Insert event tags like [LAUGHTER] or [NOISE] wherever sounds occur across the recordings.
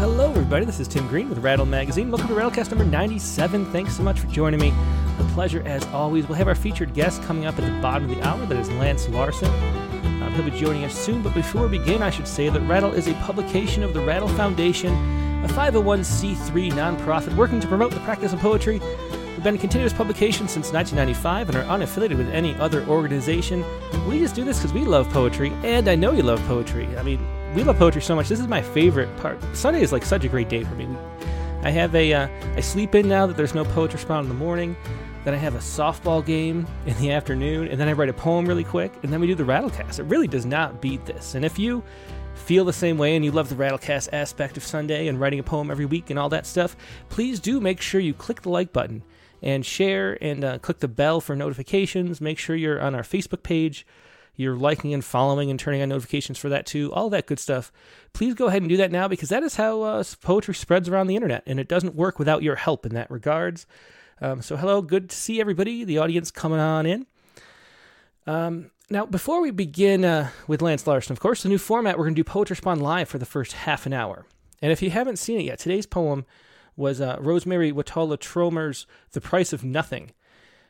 hello, everybody. This is Tim Green with Rattle Magazine. Welcome to Rattlecast number 97. Thanks so much for joining me. A pleasure as always. We'll have our featured guest coming up at the bottom of the hour. That is Lance Larsen. Um, he'll be joining us soon. But before we begin, I should say that Rattle is a publication of the Rattle Foundation, a 501c3 nonprofit working to promote the practice of poetry. We've been a continuous publication since 1995 and are unaffiliated with any other organization. We just do this because we love poetry, and I know you love poetry. I mean, we love poetry so much. This is my favorite part. Sunday is like such a great day for me. I have a, uh, I sleep in now that there's no poetry spot in the morning. Then I have a softball game [LAUGHS] in the afternoon, and then I write a poem really quick, and then we do the Rattlecast. It really does not beat this. And if you feel the same way and you love the Rattlecast aspect of Sunday and writing a poem every week and all that stuff, please do make sure you click the like button and share and uh, click the bell for notifications. Make sure you're on our Facebook page you're liking and following and turning on notifications for that too, all that good stuff, please go ahead and do that now because that is how uh, poetry spreads around the internet, and it doesn't work without your help in that regards. Um, so, hello, good to see everybody, the audience coming on in. Um, now, before we begin uh, with Lance Larsen, of course, the new format, we're going to do Poets Respond live for the first half an hour. And if you haven't seen it yet, today's poem was uh, Rosemary Wahtola Trommer's The Price of Nothing.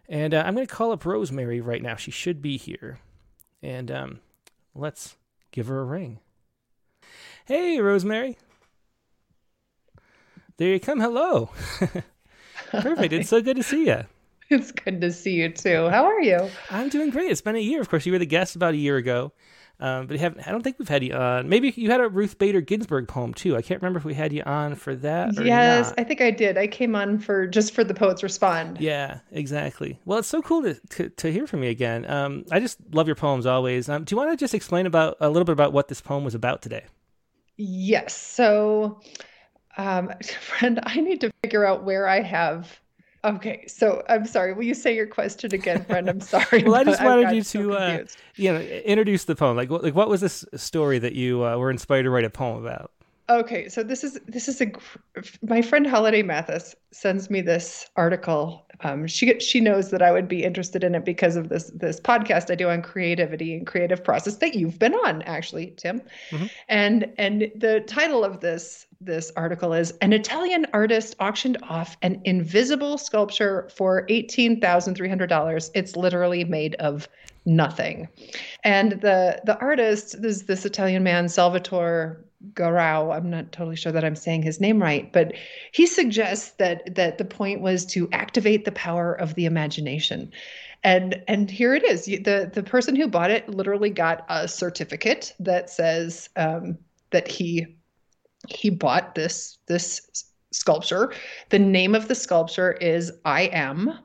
And uh, I'm going to call up Rosemary right now. She should be here and um, let's give her a ring. Hey, Rosemary. There you come. Hello. [LAUGHS] Perfect. It's so good to see you. It's good to see you too. How are you? I'm doing great. It's been a year. Of course, you were the guest about a year ago. Um, but haven't, I don't think we've had you on. Maybe you had a Ruth Bader Ginsburg poem too. I can't remember if we had you on for that. yes, not. I think I did. I came on for just for the poets respond. Yeah, exactly. Well, it's so cool to to, to hear from you again. Um, I just love your poems always. Um, do you want to just explain about a little bit about what this poem was about today? Yes. So, um, [LAUGHS] friend, I need to figure out where I have Okay, so I'm sorry. Will you say your question again, friend? I'm [LAUGHS] sorry. well, I just wanted you to, uh, you know, introduce the poem. Like, what, like, what was this story that you uh, were inspired to write a poem about? Okay, so this is this is a my friend Holiday Mathis sends me this article. Um, she she knows that I would be interested in it because of this this podcast I do on creativity and creative process that you've been on actually, Tim. Mm-hmm. And and the title of this this article is an Italian artist auctioned off an invisible sculpture for eighteen thousand three hundred dollars. It's literally made of nothing, and the the artist is this Italian man Salvatore Garau. I'm not totally sure that I'm saying his name right, but he suggests that that the point was to activate the power of the imagination. And and here it is. The the person who bought it literally got a certificate that says um, that he he bought this this sculpture. The name of the sculpture is I am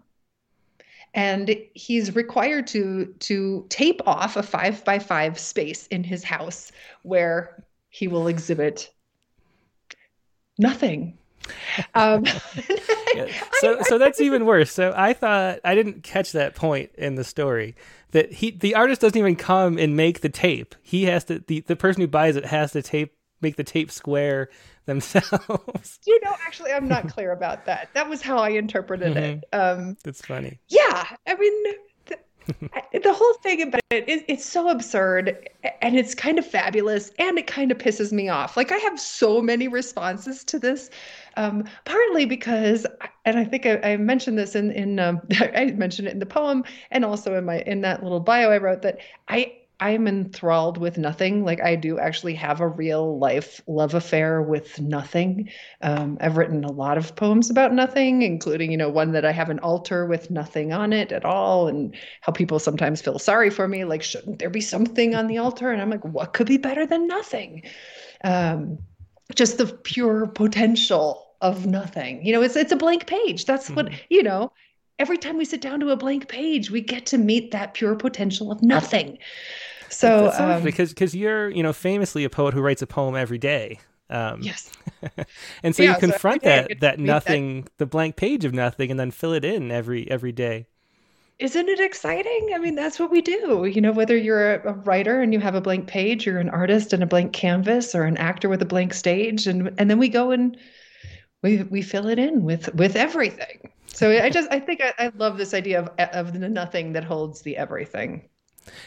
and he's required to to tape off a five by five space in his house where he will exhibit nothing. Um, [LAUGHS] [LAUGHS] yeah. So, so that's even worse. So I thought I didn't catch that point in the story that he, the artist doesn't even come and make the tape. He has to, the, the person who buys it has to tape, make the tape square [LAUGHS] themselves. You know, actually, I'm not clear about that. That was how I interpreted mm-hmm. it. Um, that's funny. Yeah, I mean, the whole thing about it is it's so absurd and it's kind of fabulous and it kind of pisses me off. Like I have so many responses to this, um, partly because, and I think I, I mentioned this in in um, [LAUGHS] I mentioned it in the poem and also in my in that little bio I wrote that I I'm enthralled with nothing. Like I do actually have a real life love affair with nothing. Um, I've written a lot of poems about nothing, including you know one that I have an altar with nothing on it at all, and how people sometimes feel sorry for me. Like shouldn't there be something on the altar? And I'm like, what could be better than nothing? Um, just the pure potential of nothing. You know, it's it's a blank page. That's mm-hmm. what you know every time we sit down to a blank page, we get to meet that pure potential of nothing. So um, because because you're you know famously a poet who writes a poem every day. Um, yes. [LAUGHS] and so yeah, you confront so that that nothing, that. the blank page of nothing, and then fill it in every every day. Isn't it exciting? I mean, that's what we do. You know, whether you're a, a writer and you have a blank page, you're an artist and a blank canvas, or an actor with a blank stage, and and then we go and we we fill it in with with everything. So I just I think I, I love this idea of of the nothing that holds the everything.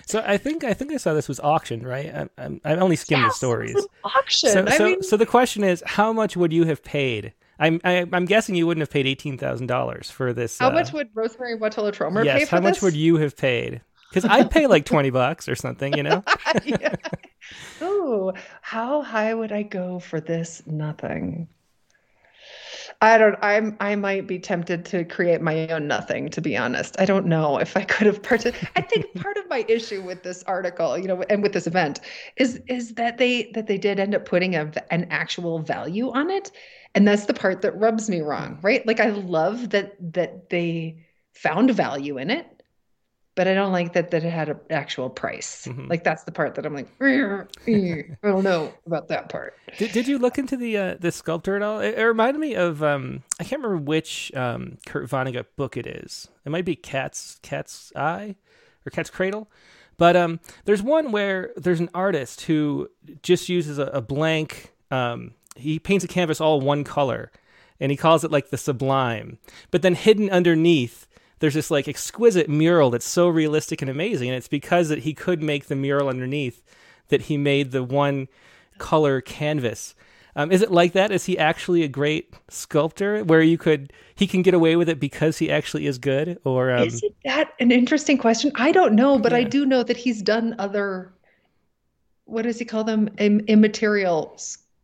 So I think I think I saw this was auctioned, right? I, I, I only skimmed Yes, the stories. auction. So, I so, mean, so the question is, how much would you have paid? I'm I, I'm guessing you wouldn't have paid eighteen thousand dollars for this. how uh, much would Rosemary Wahtola Trommer yes, pay for this? how much this? would you have paid? Because I'd pay like [LAUGHS] twenty bucks or something, you know. [LAUGHS] yeah. Ooh, how high would I go for this? Nothing. I don't. I'm. I might be tempted to create my own nothing. To be honest, I don't know if I could have purchased. I think [LAUGHS] part of my issue with this article, you know, and with this event, is is that they that they did end up putting a, an actual value on it, and that's the part that rubs me wrong, mm. right? Like I love that that they found value in it, but I don't like that that it had an actual price. Mhm. Like that's the part that I'm like, "Eh, eh, I don't know about that part. Did, did you look into the uh, the sculptor at all? It, it reminded me of um, I can't remember which um, Kurt Vonnegut book it is. It might be Cat's Cat's Eye or Cat's Cradle, but um, there's one where there's an artist who just uses a, a blank. Um, he paints a canvas all one color, and he calls it like the sublime. But then hidden underneath. There's this like exquisite mural that's so realistic and amazing, and it's because that he could make the mural underneath that he made the one color canvas. Um, is it like that? Is he actually a great sculptor where you could he can get away with it because he actually is good? Or um, Isn't that an interesting question? I don't know, but I do know that he's done other, what does he call them? Im- immaterial,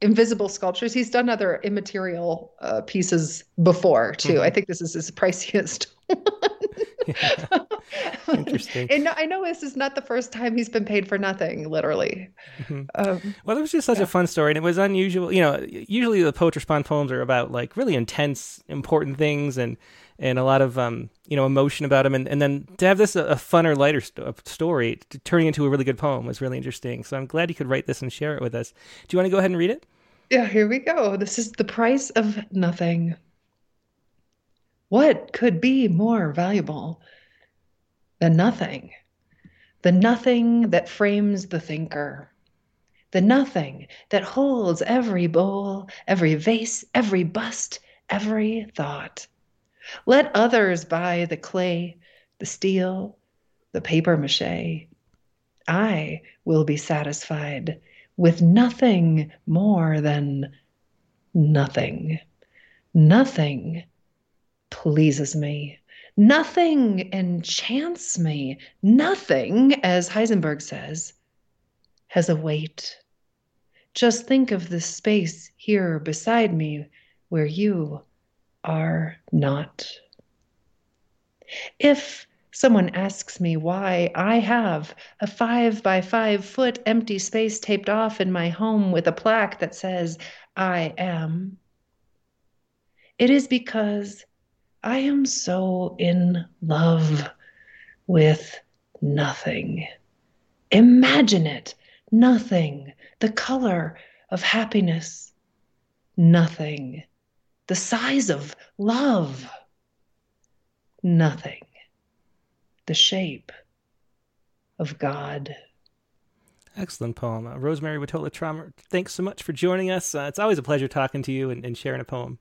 invisible sculptures. He's done other immaterial uh, pieces before too. Mhm. I think this is his priciest. [LAUGHS] Interesting. And I know this is not the first time he's been paid for nothing, literally. Mhm. Um, well, it was just such Yeah. a fun story, and it was unusual. You know, usually the poets respond poems are about like really intense, important things, and and a lot of um you know emotion about them, and and then to have this a, a funner, lighter st- story turning into a really good poem was really interesting. So I'm glad you could write this and share it with us. Do you want to go ahead and read it? Yeah, here we go. This is the price of nothing. What could be more valuable than nothing? The nothing that frames the thinker. The nothing that holds every bowl, every vase, every bust, every thought. Let others buy the clay, the steel, the paper mache. I will be satisfied with nothing more than nothing. Nothing pleases me. Nothing enchants me. Nothing, as Heisenberg says, has a weight. Just think of the space here beside me where you are not. If someone asks me why I have a five by five foot empty space taped off in my home with a plaque that says, I am, it is because I am so in love with nothing. Imagine it. Nothing, the color of happiness, nothing, the size of love, nothing, the shape of God. Excellent poem. Uh, Rosemary Wahtola Trommer, thanks so much for joining us. Uh, it's always a pleasure talking to you and, and sharing a poem.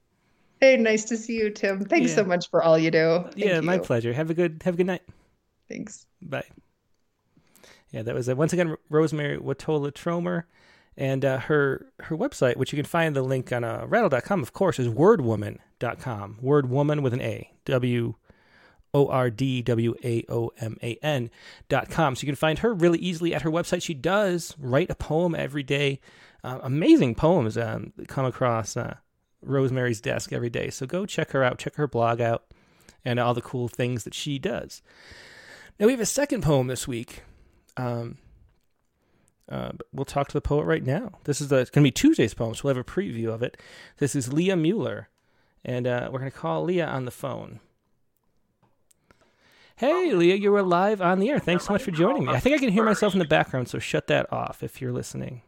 Hey, nice to see you, Tim. Thanks Yeah. so much for all you do. Thank yeah, my pleasure. Have a good have a good night. Thanks. Bye. Yeah, that was uh, once again Rosemary Wahtola Trommer, and uh, her her website, which you can find the link on uh, rattle.com, of course, is wordwoman.com. Wordwoman with an A. W O R D W A O M A N dot com. So you can find her really easily at her website. She does write a poem every day. Uh, amazing poems um, come across uh, Rosemary's desk every day. So go check her out, check her blog out, and all the cool things that she does. Now we have a second poem this week. Um, uh, we'll talk to the poet right now. This is going to be Tuesday's poem, so we'll have a preview of it. This is Leah Mueller, and uh, we're going to call Leah on the phone. Hey, Leah, you're live on the air. Thanks so much for joining me. I think I can hear myself in the background, so shut that off if you're listening.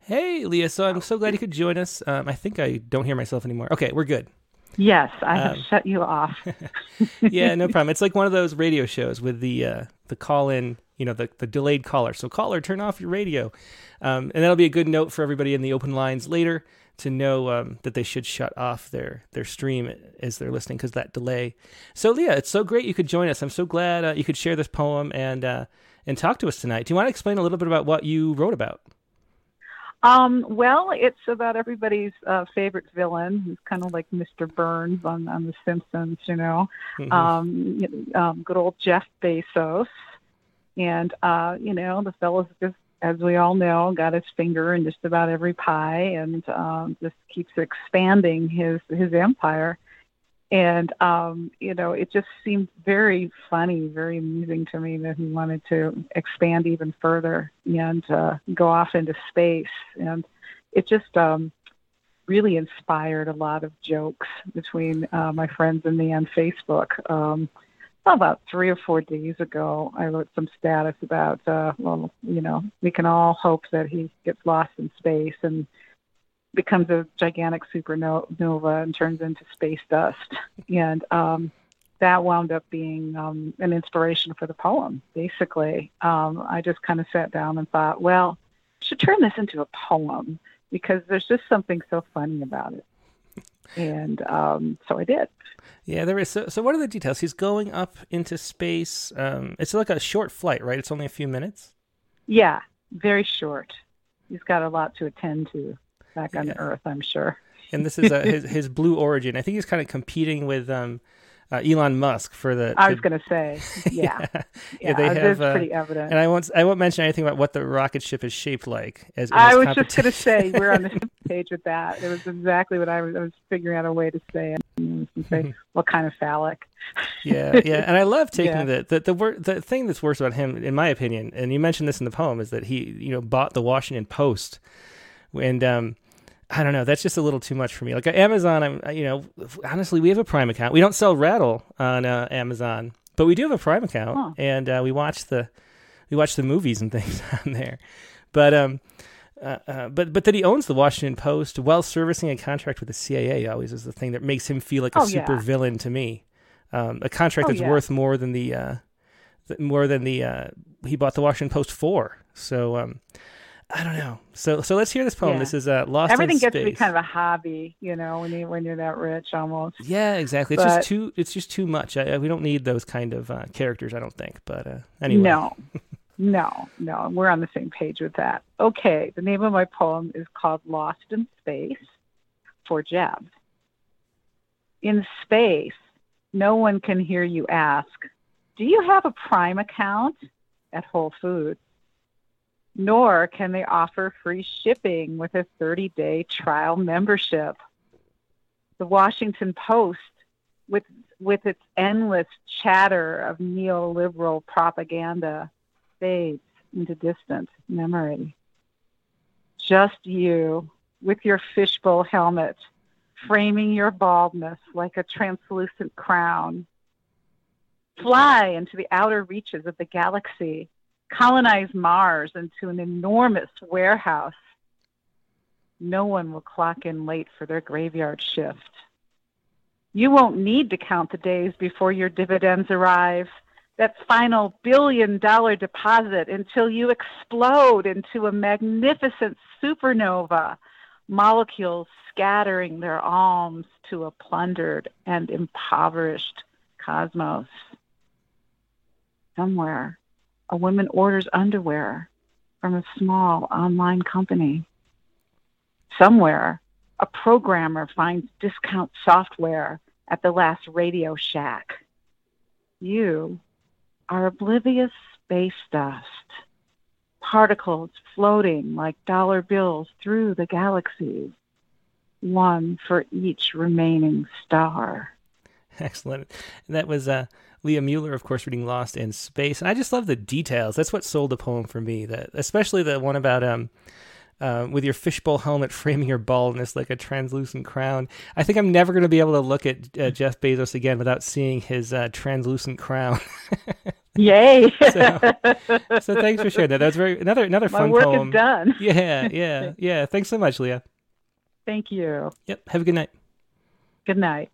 Hey, Leah. So I'm so glad you could join us. Um, I think I don't hear myself anymore. Okay, we're good. Yes, I have um, shut you off. [LAUGHS] yeah, no problem. It's like one of those radio shows with the uh, the call in, you know, the, the delayed caller. So caller, turn off your radio, um, and that'll be a good note for everybody in the open lines later to know um, that they should shut off their their stream as they're listening because that delay. So Leah, it's so great you could join us. I'm so glad uh, you could share this poem and uh, and talk to us tonight. Do you want to explain a little bit about what you wrote about? Um, well, it's about everybody's uh, favorite villain, who's kind of like Mr. Burns on, on The Simpsons, you know, mm-hmm. um, um, good old Jeff Bezos. And, uh, you know, the fellow's just, as we all know, got his finger in just about every pie and um, just keeps expanding his, his empire. And um, you know it just seemed very funny very amusing to me that he wanted to expand even further and uh, go off into space. And it just um, really inspired a lot of jokes between uh, my friends and me on facebook. Um, about three or four days ago i wrote some status about uh, well you know we can all hope that he gets lost in space and becomes a gigantic supernova and turns into space dust. And um, that wound up being um, an inspiration for the poem. Basically, um, I just kind of sat down and thought, well, I should turn this into a poem because there's just something so funny about it. And um, so I did. Yeah, there is. So, so, what are the details? He's going up into space. Um, it's like a short flight, right? It's only a few minutes. Yeah, very short. He's got a lot to attend to back on yeah. Earth, I'm sure. And this is uh, [LAUGHS] his his Blue Origin. I think he's kind of competing with um, uh, Elon Musk for the. I was going to say, [LAUGHS] yeah, yeah, yeah they have. Uh, pretty evident. And I won't I won't mention anything about what the rocket ship is shaped like. As I was just going to say, we're on the [LAUGHS] same page with that. It was exactly what I was. I was figuring out a way to say it. Say, what kind of phallic? [LAUGHS] yeah, yeah, and I love taking yeah. the the the, wor- the thing that's worse about him, in my opinion, and you mentioned this in the poem, is that he you know bought the Washington Post, and um, I don't know. That's just a little too much for me. Like Amazon, I'm you know honestly, we have a Prime account. We don't sell Rattle on uh, Amazon, but we do have a Prime account, huh. and uh, we watch the we watch the movies and [LAUGHS] things on there. But um, uh, uh, but but that he owns the Washington Post while servicing a contract with the CIA always is the thing that makes him feel like a oh, super yeah. villain to me. Um, a contract oh, that's yeah. worth more than the, uh, more than the uh, he bought the Washington Post for. So um, I don't know. So so let's hear this poem. Yeah. This is uh, Lost Everything gets to be kind of a hobby, you know, when you when you're that rich almost. Yeah, exactly. But, it's just too it's just too much. I, we don't need those kind of uh, characters, I don't think. But uh, anyway. No. [LAUGHS] no, no. We're on the same page with that. Okay, the name of my poem is called Lost in Space for Jeb. In space, no one can hear you ask, "Do you have a Prime account?" at Whole Foods nor can they offer free shipping with a 30 day trial membership. The Washington Post, with, with its endless chatter of neoliberal propaganda, fades into distant memory. Just you, with your fishbowl helmet, framing your baldness like a translucent crown. Fly into the outer reaches of the galaxy colonize Mars into an enormous warehouse. No one will clock in late for their graveyard shift. You won't need to count the days before your dividends arrive, that final billion dollar deposit, until you explode into a magnificent supernova, molecules scattering their alms to a plundered and impoverished cosmos. Somewhere a woman orders underwear from a small online company. Somewhere, a programmer finds discount software at the last Radio Shack. You are oblivious space dust, particles floating like dollar bills through the galaxies, one for each remaining star. [LAUGHS] Excellent. And that was uh, Leah Mueller, of course, reading Lost in Space, and I just love the details. That's what sold the poem for me. That especially the one about um, uh, with your fishbowl helmet [LAUGHS] framing your baldness like a translucent crown. I think I'm never going to be able to look at uh, Jeff Bezos again without seeing his uh, translucent crown. [LAUGHS] Yay! so, so, thanks for sharing that. That was very another another My fun work poem. Is done. yeah, yeah, yeah. Thanks so much, Leah. Thank you. Yep. Have a good night. Good night.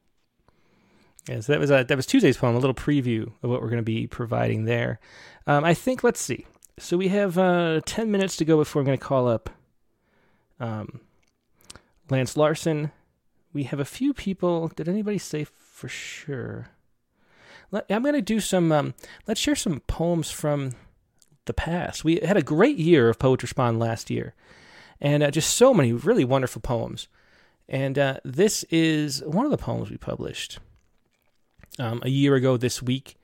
Yeah, so that was a, that was Tuesday's poem, a little preview of what we're going to be providing there. Um, I think let's see. So we have uh, ten minutes to go before I'm going to call up um, Lance Larsen. We have a few people. Did anybody say for sure? Let, I'm going to do some. Um, let's share some poems from the past. We had a great year of Poets Respond last year, and uh, just so many really wonderful poems. And uh, this is one of the poems we published um, a year ago this week.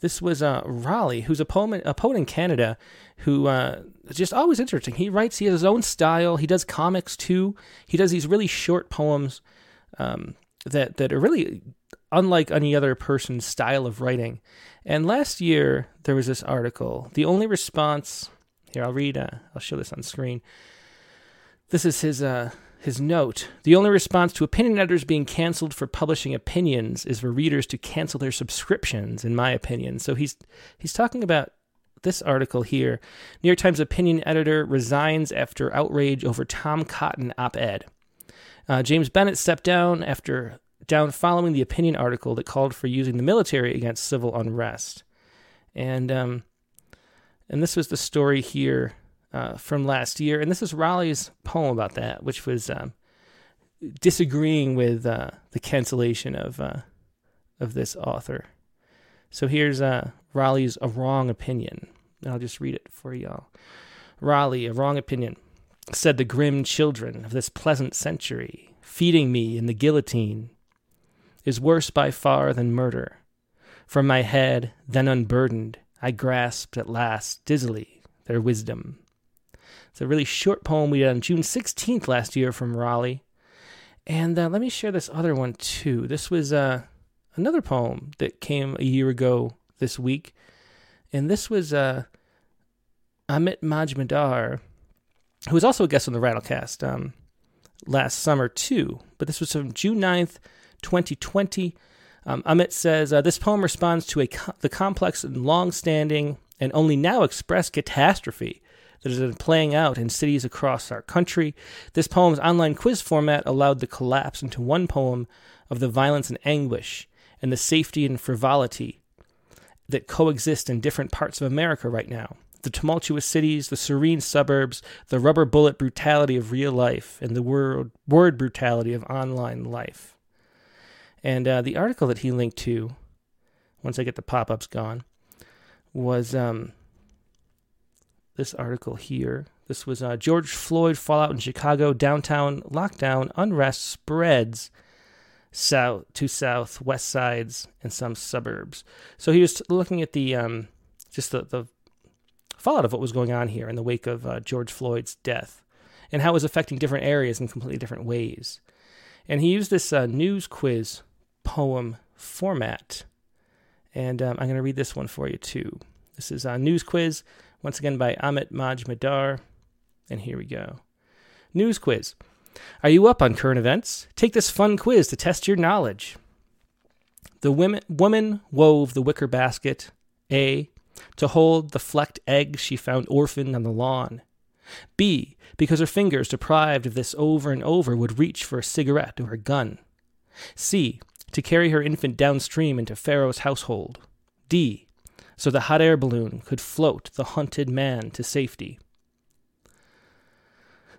This was uh, Raleigh, who's a poet, a poet in Canada, who uh, is just always interesting. He writes, he has his own style. He does comics too. He does these really short poems um, that that are really unlike any other person's style of writing. And last year there was this article. The only response here, I'll read. Uh, I'll show this on screen. This is his uh, his note The only response to opinion editors being canceled for publishing opinions is for readers to cancel their subscriptions, in my opinion. So he's he's talking about this article here. New York Times opinion editor resigns after outrage over Tom Cotton op ed. Uh, James Bennet stepped down after down following the opinion article that called for using the military against civil unrest. And um, and this was the story here uh, from last year. And this is Raleigh's poem about that, which was um, disagreeing with uh, the cancellation of uh, of this author. So here's uh, Raleigh's A Wrong Opinion. And I'll just read it for y'all. Raleigh, A Wrong Opinion, said the grim children of this pleasant century, feeding me in the guillotine, is worse by far than murder. From my head, then unburdened, I grasped at last, dizzily, their wisdom. It's a really short poem we did on June 16th last year from Raleigh. And uh, let me share this other one too. This was uh, another poem that came a year ago this week. And this was uh, Amit Majmudar, who was also a guest on the Rattlecast um, last summer too. But this was from June 9th, 2020. Um, Amit says uh, this poem responds to a co- the complex and long-standing and only now expressed catastrophe that has been playing out in cities across our country. This poem's online quiz format allowed the collapse into one poem of the violence and anguish and the safety and frivolity that coexist in different parts of America right now. The tumultuous cities, the serene suburbs, the rubber bullet brutality of real life, and the word, word brutality of online life. And uh, the article that he linked to, once I get the pop ups gone, was um, this article here. This was uh, George Floyd fallout in Chicago. Downtown lockdown unrest spreads south to south, west sides, and some suburbs. So he was looking at the um, just the, the fallout of what was going on here in the wake of uh, George Floyd's death, and how it was affecting different areas in completely different ways. And he used this uh, news quiz poem format, and um, I'm going to read this one for you too. This is a news quiz once again by Amit Majmudar. And here we go. News quiz. Are you up on current events? Take this fun quiz to test your knowledge. The women, woman wove the wicker basket. A. To hold the flecked egg she found orphaned on the lawn. B. Because her fingers, deprived of this over and over, would reach for a cigarette or a gun. C. To carry her infant downstream into Pharaoh's household. D so the hot air balloon could float the hunted man to safety.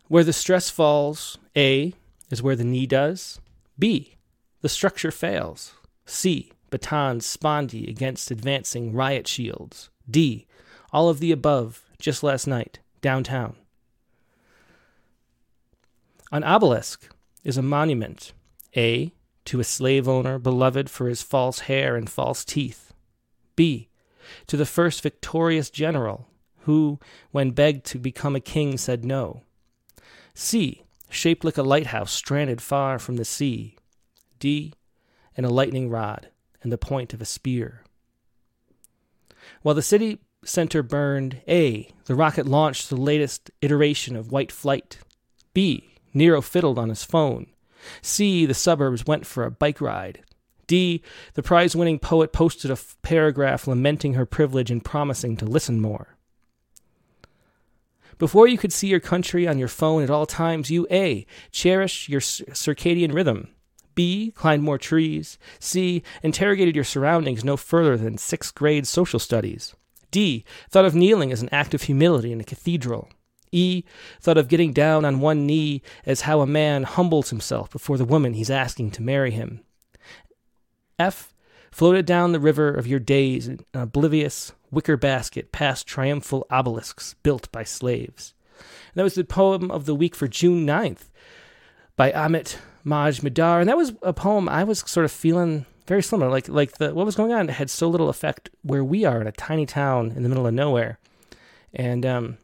Where the stress falls, A is where the knee does. B, the structure fails. C, batons spondy against advancing riot shields. D, all of the above just last night, downtown. An obelisk is a monument, A, to a slave owner beloved for his false hair and false teeth. B, to the first victorious general, who, when begged to become a king, said no. C, shaped like a lighthouse stranded far from the sea. D, and a lightning rod and the point of a spear. While the city center burned, A, the rocket launched the latest iteration of white flight. B, Nero fiddled on his phone. C, the suburbs went for a bike ride. D. The prize winning poet posted a f- paragraph lamenting her privilege and promising to listen more. Before you could see your country on your phone at all times, you A. Cherish your circadian rhythm. B. Climbed more trees. C. Interrogated your surroundings no further than sixth grade social studies. D. Thought of kneeling as an act of humility in a cathedral. E. Thought of getting down on one knee as how a man humbles himself before the woman he's asking to marry him. F. Floated down the river of your days in an oblivious wicker basket past triumphal obelisks built by slaves. And that was the poem of the week for June 9th by Amit Majmudar. And that was a poem I was sort of feeling very similar. Like like the what was going on had so little effect where we are in a tiny town in the middle of nowhere. And um,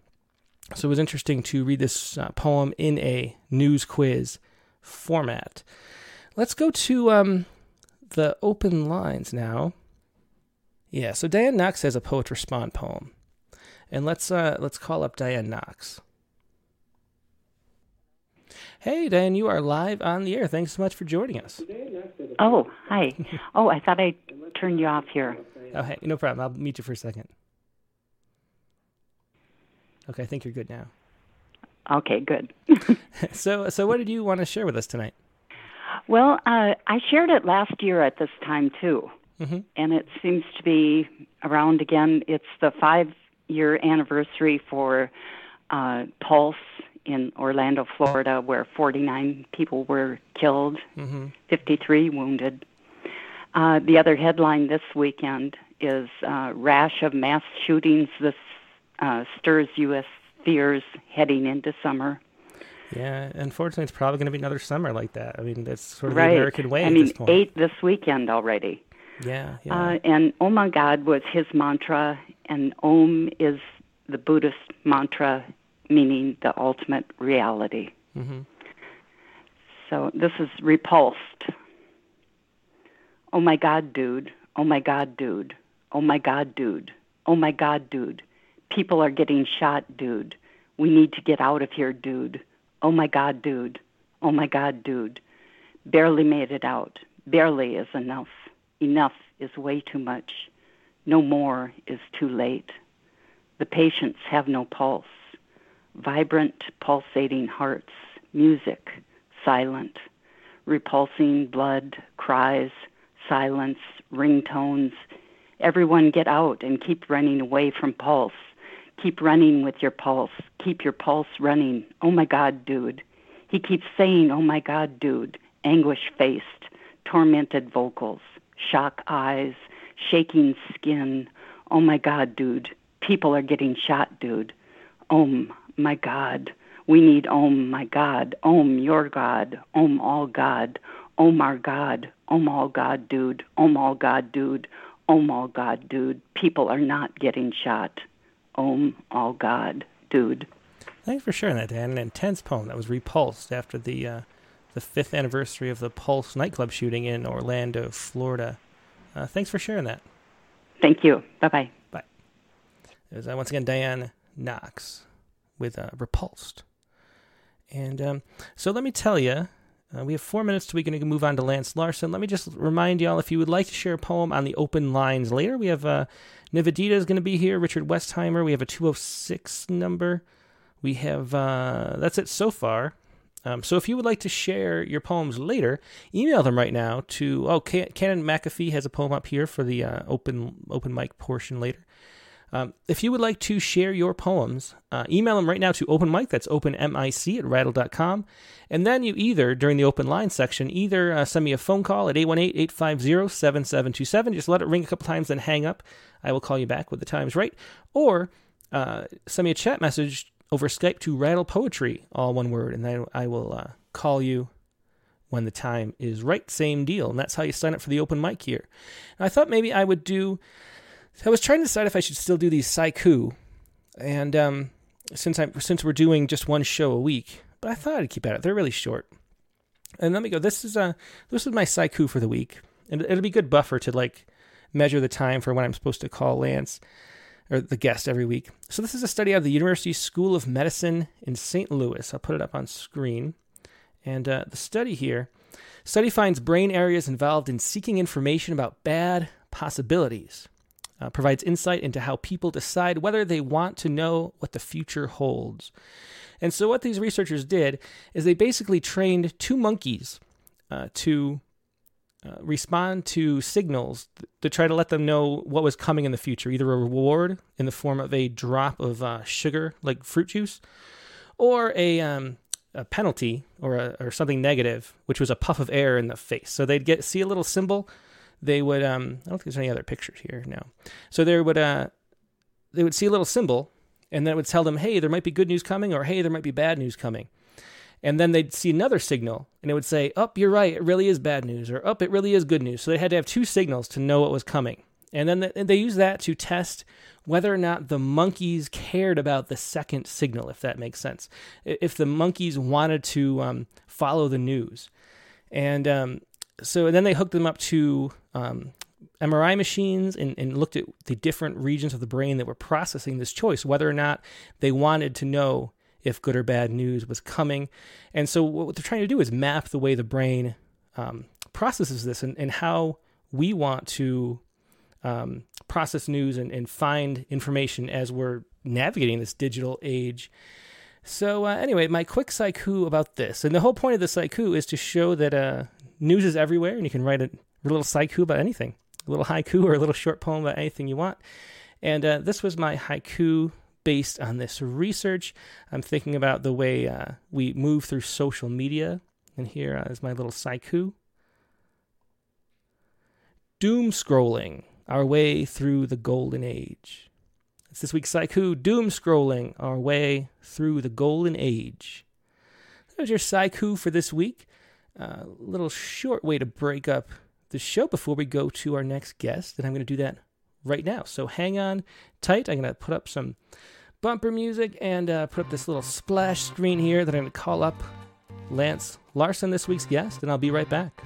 so it was interesting to read this uh, poem in a news quiz format. Let's go to um, the open lines now. Yeah, so Diane Knox has a poet respond poem, and let's uh, let's call up Diane Knox. Hey, Diane, you are live on the air. Thanks so much for joining us. Oh, hi. Oh, I thought I turned you off here. Oh, hey, no problem. I'll meet you for a second. Okay, I think you're good now. Okay, good. [LAUGHS] [LAUGHS] so, so what did you want to share with us tonight? Well, uh, I shared it last year at this time too, mm-hmm. and it seems to be around again. It's the five-year anniversary for uh, Pulse in Orlando, Florida, where 49 people were killed, mm-hmm. 53 wounded. Uh, the other headline this weekend is uh, rash of mass shootings. This uh, stirs U.S. fears heading into summer. Yeah, unfortunately, it's probably going to be another summer like that. I mean, that's sort of right. the American way. I mean, this eight this weekend already. Yeah, yeah. Uh, and Oh my God was his mantra, and Om is the Buddhist mantra, meaning the ultimate reality. Mm-hmm. So this is repulsed. Oh my God, dude. Oh my God, dude. Oh my God, dude. Oh my God, dude. People are getting shot, dude. We need to get out of here, dude. Oh my God, dude. Oh my God, dude. Barely made it out. Barely is enough. Enough is way too much. No more is too late. The patients have no pulse. Vibrant, pulsating hearts. Music. Silent. Repulsing blood, cries, silence, ringtones. Everyone get out and keep running away from pulse. Keep running with your pulse. Keep your pulse running. Oh my God, dude. He keeps saying, Oh my God, dude. Anguish faced, tormented vocals, shock eyes, shaking skin. Oh my God, dude. People are getting shot, dude. Oh my God. We need Om, my God. Om, your God. Om, all God. Om, our God. Om, all God, dude. Om, all God, dude. Om, all God, dude. People are not getting shot. Om, all God, dude. Thanks for sharing that, Dan. An intense poem that was repulsed after the uh, the fifth anniversary of the Pulse nightclub shooting in Orlando, Florida. Uh, thanks for sharing that. Thank you. Bye bye. Bye. There's uh, once again Diane Knox with uh, Repulsed. And um, so let me tell you, uh, we have four minutes we're going to move on to Lance Larsen. Let me just remind y'all if you would like to share a poem on the open lines later, we have uh, Nivedita is going to be here, Richard Westheimer. We have a 206 number. We have, uh, that's it so far. Um, so if you would like to share your poems later, email them right now to, oh, Canon McAfee has a poem up here for the uh, open open mic portion later. Um, if you would like to share your poems, uh, email them right now to open mic. That's open mic at rattle.com. And then you either, during the open line section, either uh, send me a phone call at 818 850 7727. Just let it ring a couple times, then hang up. I will call you back when the time's right. Or uh, send me a chat message over Skype to Rattle Poetry, all one word, and I, I will uh, call you when the time is right. Same deal. And that's how you sign up for the open mic here. And I thought maybe I would do I was trying to decide if I should still do these sciku, and um, since I since we're doing just one show a week, but I thought I'd keep at it. They're really short. And let me go. This is uh this is my sciku for the week, and it'll be good buffer to like measure the time for when I'm supposed to call Lance or the guest every week. So this is a study out of the University School of Medicine in St. Louis. I'll put it up on screen, and uh, the study here. Study finds brain areas involved in seeking information about bad possibilities uh, provides insight into how people decide whether they want to know what the future holds. And so, what these researchers did is they basically trained two monkeys uh, to uh, respond to signals to try to let them know what was coming in the future, either a reward in the form of a drop of uh, sugar, like fruit juice, or a, um, a penalty or, a, or something negative, which was a puff of air in the face. So they'd get see a little symbol. They would um, I don't think there's any other pictures here now. So they would uh, they would see a little symbol, and that would tell them, hey, there might be good news coming, or hey, there might be bad news coming. And then they'd see another signal and it would say, Up, oh, you're right, it really is bad news, or Up, oh, it really is good news. So they had to have two signals to know what was coming. And then they use that to test whether or not the monkeys cared about the second signal, if that makes sense. If the monkeys wanted to um, follow the news. And um, so then they hooked them up to um, MRI machines and, and looked at the different regions of the brain that were processing this choice, whether or not they wanted to know if good or bad news was coming. And so, what they're trying to do is map the way the brain um, processes this and, and how we want to um, process news and, and find information as we're navigating this digital age. So, uh, anyway, my quick haiku about this. And the whole point of the haiku is to show that uh, news is everywhere and you can write a little haiku about anything, a little haiku or a little short poem about anything you want. And uh, this was my haiku based on this research. I'm thinking about the way uh, we move through social media. And here uh, is my little haiku. Doom scrolling our way through the golden age. It's this week's haiku. Doom scrolling our way through the golden age. There's your haiku for this week. A little short way to break up the show before we go to our next guest, and I'm going to do that right now. So hang on tight. I'm going to put up some bumper music and uh, put up this little splash screen here that I'm going to call up Lance Larsen, this week's guest, and I'll be right back.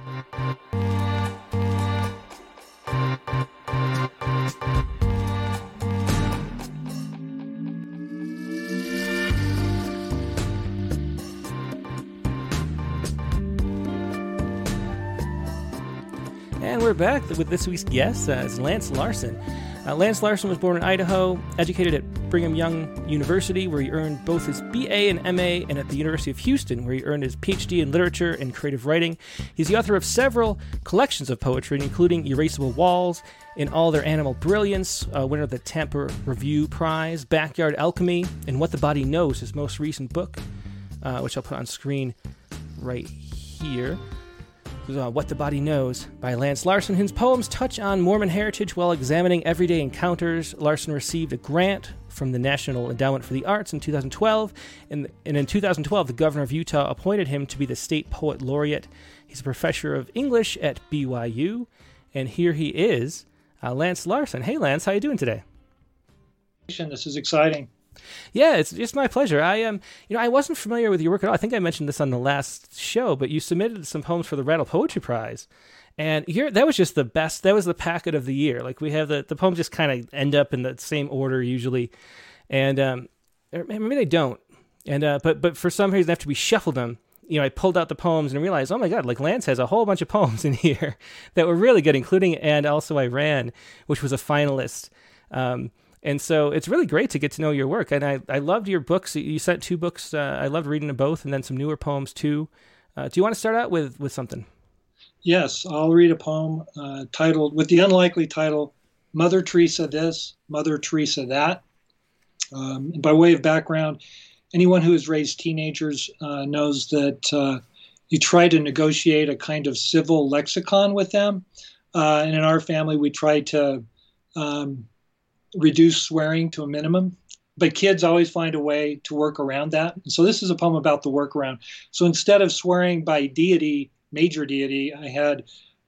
Back with this week's guest. Uh, it's Lance Larsen. Uh, Lance Larsen was born in Idaho, educated at Brigham Young University, where he earned both his BA and MA, and at the University of Houston, where he earned his PhD in literature and creative writing. He's the author of several collections of poetry, including Erasable Walls, In All Their Animal Brilliance, uh, winner of the Tampa Review Prize, Backyard Alchemy, and What the Body Knows, his most recent book, uh, which I'll put on screen right here uh, What the Body Knows by Lance Larsen. His poems touch on Mormon heritage while examining everyday encounters. Larsen received a grant from the National Endowment for the Arts in 2012, and, and in 2012, the governor of Utah appointed him to be the state poet laureate. He's a professor of English at BYU, and here he is, uh, Lance Larsen. Hey, Lance, how you doing today? This is exciting. Yeah, it's it's my pleasure. I am, um, you know, I wasn't familiar with your work at all. I think I mentioned this on the last show, but you submitted some poems for the Rattle Poetry Prize, and here that was just the best. That was the packet of the year. Like we have the the poems just kind of end up in the same order usually, and um, maybe they don't. And uh, but but for some reason after we shuffled them, you know, I pulled out the poems and realized, oh my god, like Lance has a whole bunch of poems [LAUGHS] in here that were really good, including and also I ran, which was a finalist. Um, and so it's really great to get to know your work. And I, I loved your books. You sent two books. Uh, I loved reading them both, and then some newer poems too. Uh, do you want to start out with with something? Yes, I'll read a poem uh, titled with the unlikely title "Mother Teresa This, Mother Teresa That." Um, by way of background, anyone who has raised teenagers uh, knows that uh, you try to negotiate a kind of civil lexicon with them. Uh, and in our family, we try to um, reduce swearing to a minimum. But kids always find a way to work around that. So this is a poem about the workaround. So instead of swearing by deity, major deity, I had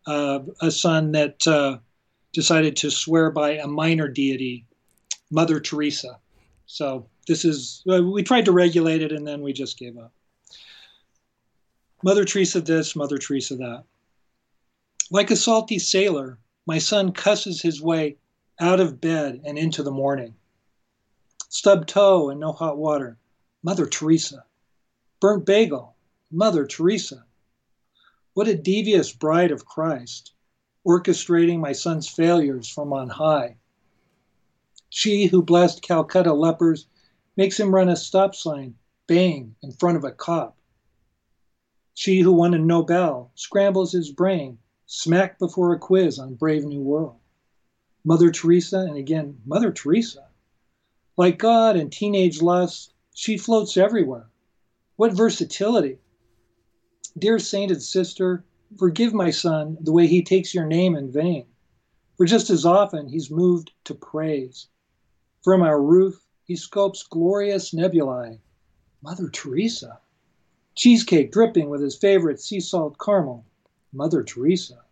uh, a son that uh, decided to swear by a minor deity, Mother Teresa. So this is uh, we tried to regulate it and then we just gave up. Mother Teresa this, Mother Teresa that. Like a salty sailor, my son cusses his way out of bed and into the morning. Stub toe and no hot water. Mother Teresa. Burnt bagel. Mother Teresa. What a devious bride of Christ, orchestrating my son's failures from on high. She who blessed Calcutta lepers makes him run a stop sign, bang, in front of a cop. She who won a Nobel scrambles his brain, smack before a quiz on Brave New World. Mother Teresa, and again, Mother Teresa. Like God and teenage lust, she floats everywhere. What versatility! Dear sainted sister, forgive my son the way he takes your name in vain. For just as often he's moved to praise. From our roof, he scopes glorious nebulae. Mother Teresa. Cheesecake dripping with his favorite sea salt caramel. Mother Teresa.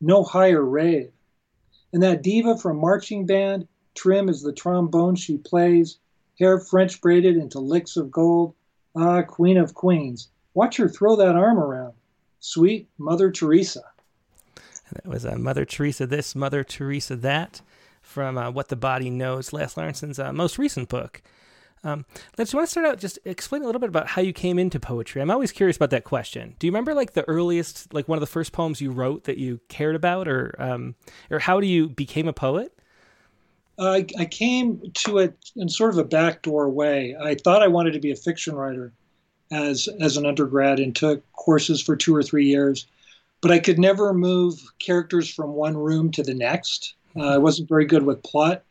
No higher rave. And that diva from marching band, trim as the trombone she plays, hair French braided into licks of gold. Ah, Queen of Queens. Watch her throw that arm around. Sweet Mother Teresa. That was uh, Mother Teresa this, Mother Teresa that from uh, What the Body Knows, Les Larsen's uh, most recent book. Um, let's want to start out just explain a little bit about how you came into poetry. I'm always curious about that question. Do you remember like the earliest, like one of the first poems you wrote that you cared about, or um, or how do you became a poet? I, I came to it in sort of a backdoor way. I thought I wanted to be a fiction writer as as an undergrad and took courses for two or three years, but I could never move characters from one room to the next. Uh, I wasn't very good with plot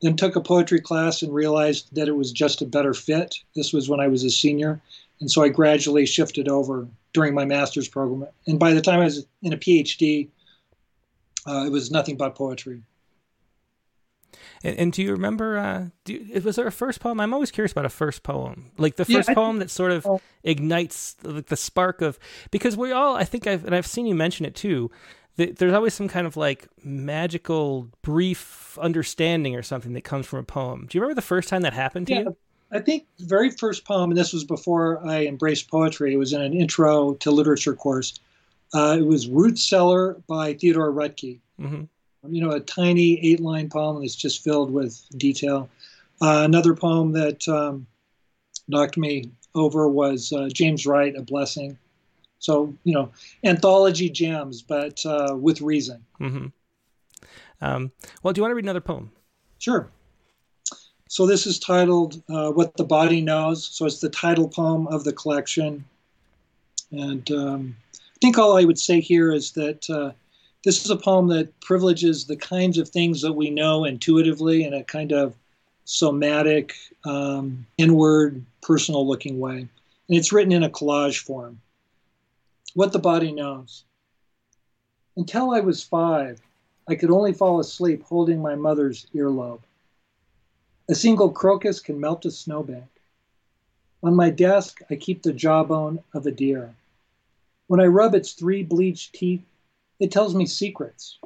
then took a poetry class and realized that it was just a better fit. This was when I was a senior. And so I gradually shifted over during my master's program. And by the time I was in a PhD, uh, it was nothing but poetry. And, and do you remember? Uh, do, was there a first poem? I'm always curious about a first poem, like the first yeah, poem that sort of oh. ignites the, the spark of because we all, I think I've and I've seen you mention it too there's always some kind of like magical brief understanding or something that comes from a poem. Do you remember the first time that happened to yeah, you? I think the very first poem, and this was before I embraced poetry, it was in an intro to literature course. Uh, it was Root Cellar by Theodore Roethke. Mm-hmm. You know, a tiny eight line poem that's just filled with detail. Uh, another poem that um, knocked me over was uh, James Wright, A Blessing. So you know, anthology gems, but uh, with reason. Mm-hmm. Um, well, do you want to read another poem? Sure. So this is titled uh, "What the Body Knows." So it's the title poem of the collection, and um, I think all I would say here is that uh, this is a poem that privileges the kinds of things that we know intuitively in a kind of somatic, um, inward, personal-looking way, and it's written in a collage form what the body knows. Until I was five, I could only fall asleep holding my mother's earlobe. A single crocus can melt a snowbank. On my desk, I keep the jawbone of a deer. When I rub its three bleached teeth, it tells me secrets.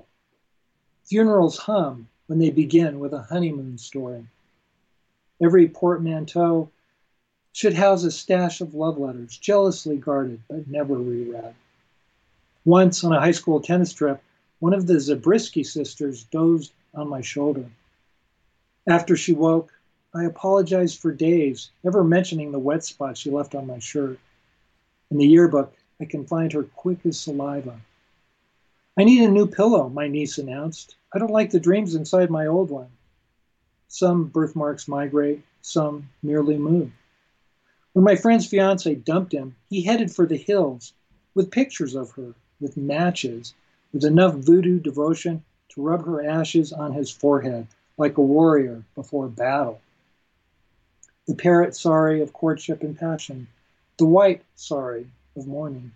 Funerals hum when they begin with a honeymoon story. Every portmanteau should house a stash of love letters, jealously guarded but never reread. Once on a high school tennis trip, one of the Zabriskie sisters dozed on my shoulder. After she woke, I apologized for days, never mentioning the wet spot she left on my shirt. In the yearbook, I can find her quick as saliva. I need a new pillow, my niece announced. I don't like the dreams inside my old one. Some birthmarks migrate, some merely move. When my friend's fiance dumped him, he headed for the hills with pictures of her, with matches, with enough voodoo devotion to rub her ashes on his forehead like a warrior before battle. The parrot sorry of courtship and passion, the white sorry of mourning.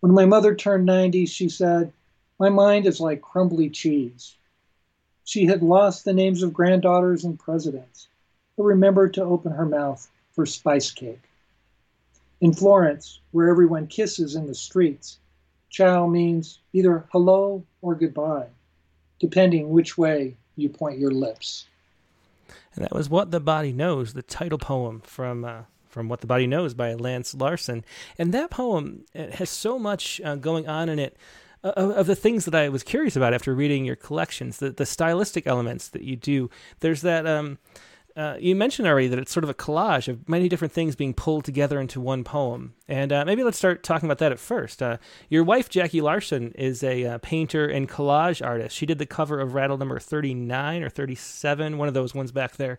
When my mother turned 90, she said, My mind is like crumbly cheese. She had lost the names of granddaughters and presidents, but remembered to open her mouth for spice cake. In Florence, where everyone kisses in the streets, ciao means either hello or goodbye, depending which way you point your lips. And that was What the Body Knows, the title poem from uh, from What the Body Knows by Lance Larsen. And that poem has so much uh, going on in it. Uh, of the things that I was curious about after reading your collections, the, the stylistic elements that you do. There's that um, uh, you mentioned already that it's sort of a collage of many different things being pulled together into one poem. And uh, maybe let's start talking about that at first. Uh, your wife, Jacqui Larsen, is a uh, painter and collage artist. She did the cover of Rattle number 39 or 37, one of those ones back there.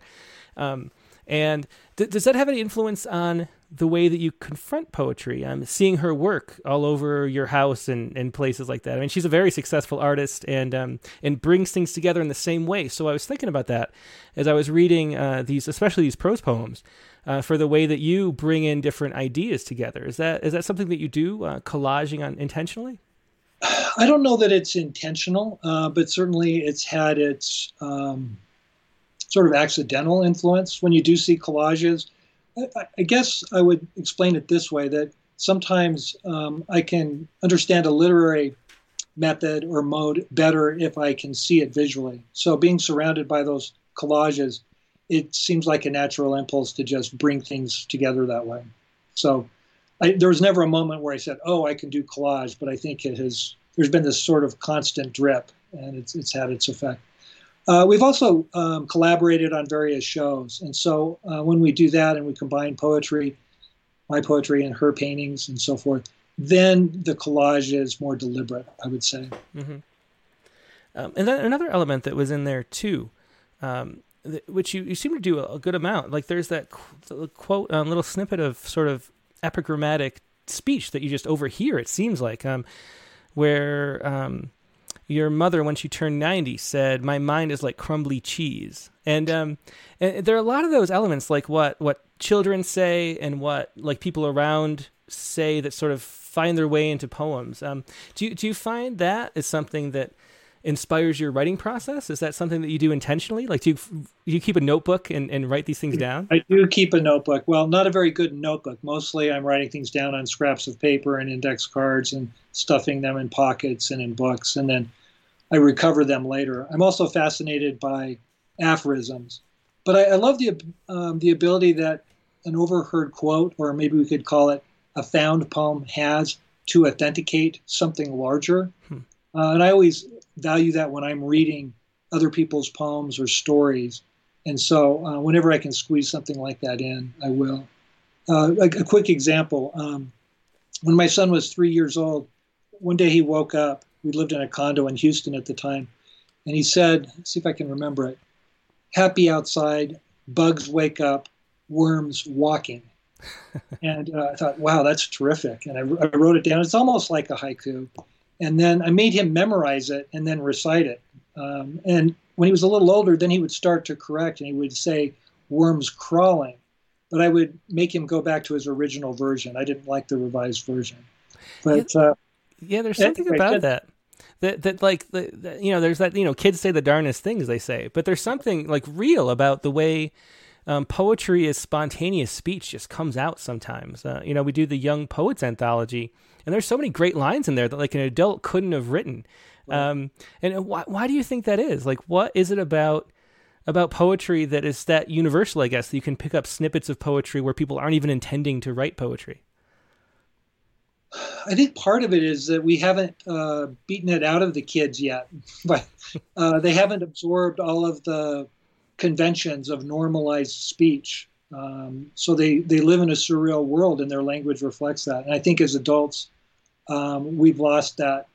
Um, And th- does that have any influence on the way that you confront poetry? I'm seeing her work all over your house and, and places like that. I mean, she's a very successful artist and um, and brings things together in the same way. So I was thinking about that as I was reading uh, these, especially these prose poems, uh, for the way that you bring in different ideas together. Is that is that something that you do uh, collaging on intentionally? [SIGHS] I don't know that it's intentional, uh, but certainly it's had its um, sort of accidental influence. When you do see collages, I, I guess I would explain it this way: that sometimes um, I can understand a literary method or mode better if I can see it visually. So being surrounded by those collages, it seems like a natural impulse to just bring things together that way. So I, there was never a moment where I said, "Oh, I can do collage," but I think it has. There's been this sort of constant drip, and it's it's had its effect. Uh, we've also um, collaborated on various shows, and so uh, when we do that and we combine poetry, my poetry and her paintings and so forth, then the collage is more deliberate. I would say. Mm-hmm. Um, and then another element that was in there too. Um, which you, you seem to do a, good amount. Like there's that quote, a um, little snippet of sort of epigrammatic speech that you just overhear. It seems like um, where um, your mother, when she turned ninety, said, "My mind is like crumbly cheese," and, um, and there are a lot of those elements, like what what children say and what like people around say that sort of find their way into poems. Um, do you do you find that is something that inspires your writing process? Is that something that you do intentionally? Like, do you, do you keep a notebook and, and write these things down? I do keep a notebook. Well, not a very good notebook. Mostly I'm writing things down on scraps of paper and index cards and stuffing them in pockets and in books, and then I recover them later. I'm also fascinated by aphorisms, but I, I love the, um, the ability that an overheard quote, or maybe we could call it a found poem, has to authenticate something larger. Hmm. Uh, and I always value that when I'm reading other people's poems or stories. And so, uh, whenever I can squeeze something like that in, I will. Uh, a, a, quick example um, when my son was three years old, one day he woke up. We lived in a condo in Houston at the time. And he said, see if I can remember it happy outside, bugs wake up, worms walking. [LAUGHS] and uh, I thought, wow, that's terrific. And I, I, wrote it down. It's almost like a haiku and then I made him memorize it and then recite it. Um, and when he was a little older, then he would start to correct and he would say worms crawling. But I would make him go back to his original version. I didn't like the revised version. But yeah, uh, yeah there's something about that. That, that like the, the, you know there's that you know kids say the darnest things they say but there's something like real about the way um, poetry is spontaneous speech just comes out sometimes uh, you know we do the young poets anthology and there's so many great lines in there that like an adult couldn't have written. Um, and why why do you think that is? Like, what is it about? about poetry that is that universal, I guess, that you can pick up snippets of poetry where people aren't even intending to write poetry? I think part of it is that we haven't uh, beaten it out of the kids yet, [LAUGHS] but uh, they haven't absorbed all of the conventions of normalized speech. Um, so they, they live in a surreal world and their language reflects that. And I think as adults, um, we've lost that,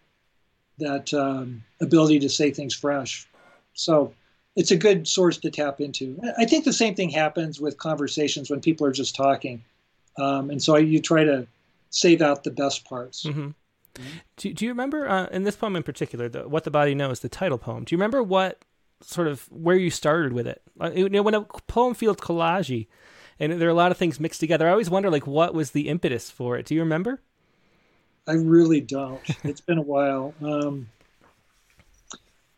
that um, ability to say things fresh. So it's a good source to tap into. I think the same thing happens with conversations when people are just talking. Um, and so you try to save out the best parts. Mm-hmm. Do, do you remember uh, in this poem in particular, the, "What the Body Knows," the title poem? Do you remember what sort of where you started with it? Uh, you know, when a poem feels collagey, and there are a lot of things mixed together. I always wonder, like, what was the impetus for it? Do you remember? I really don't. It's been a while. Um,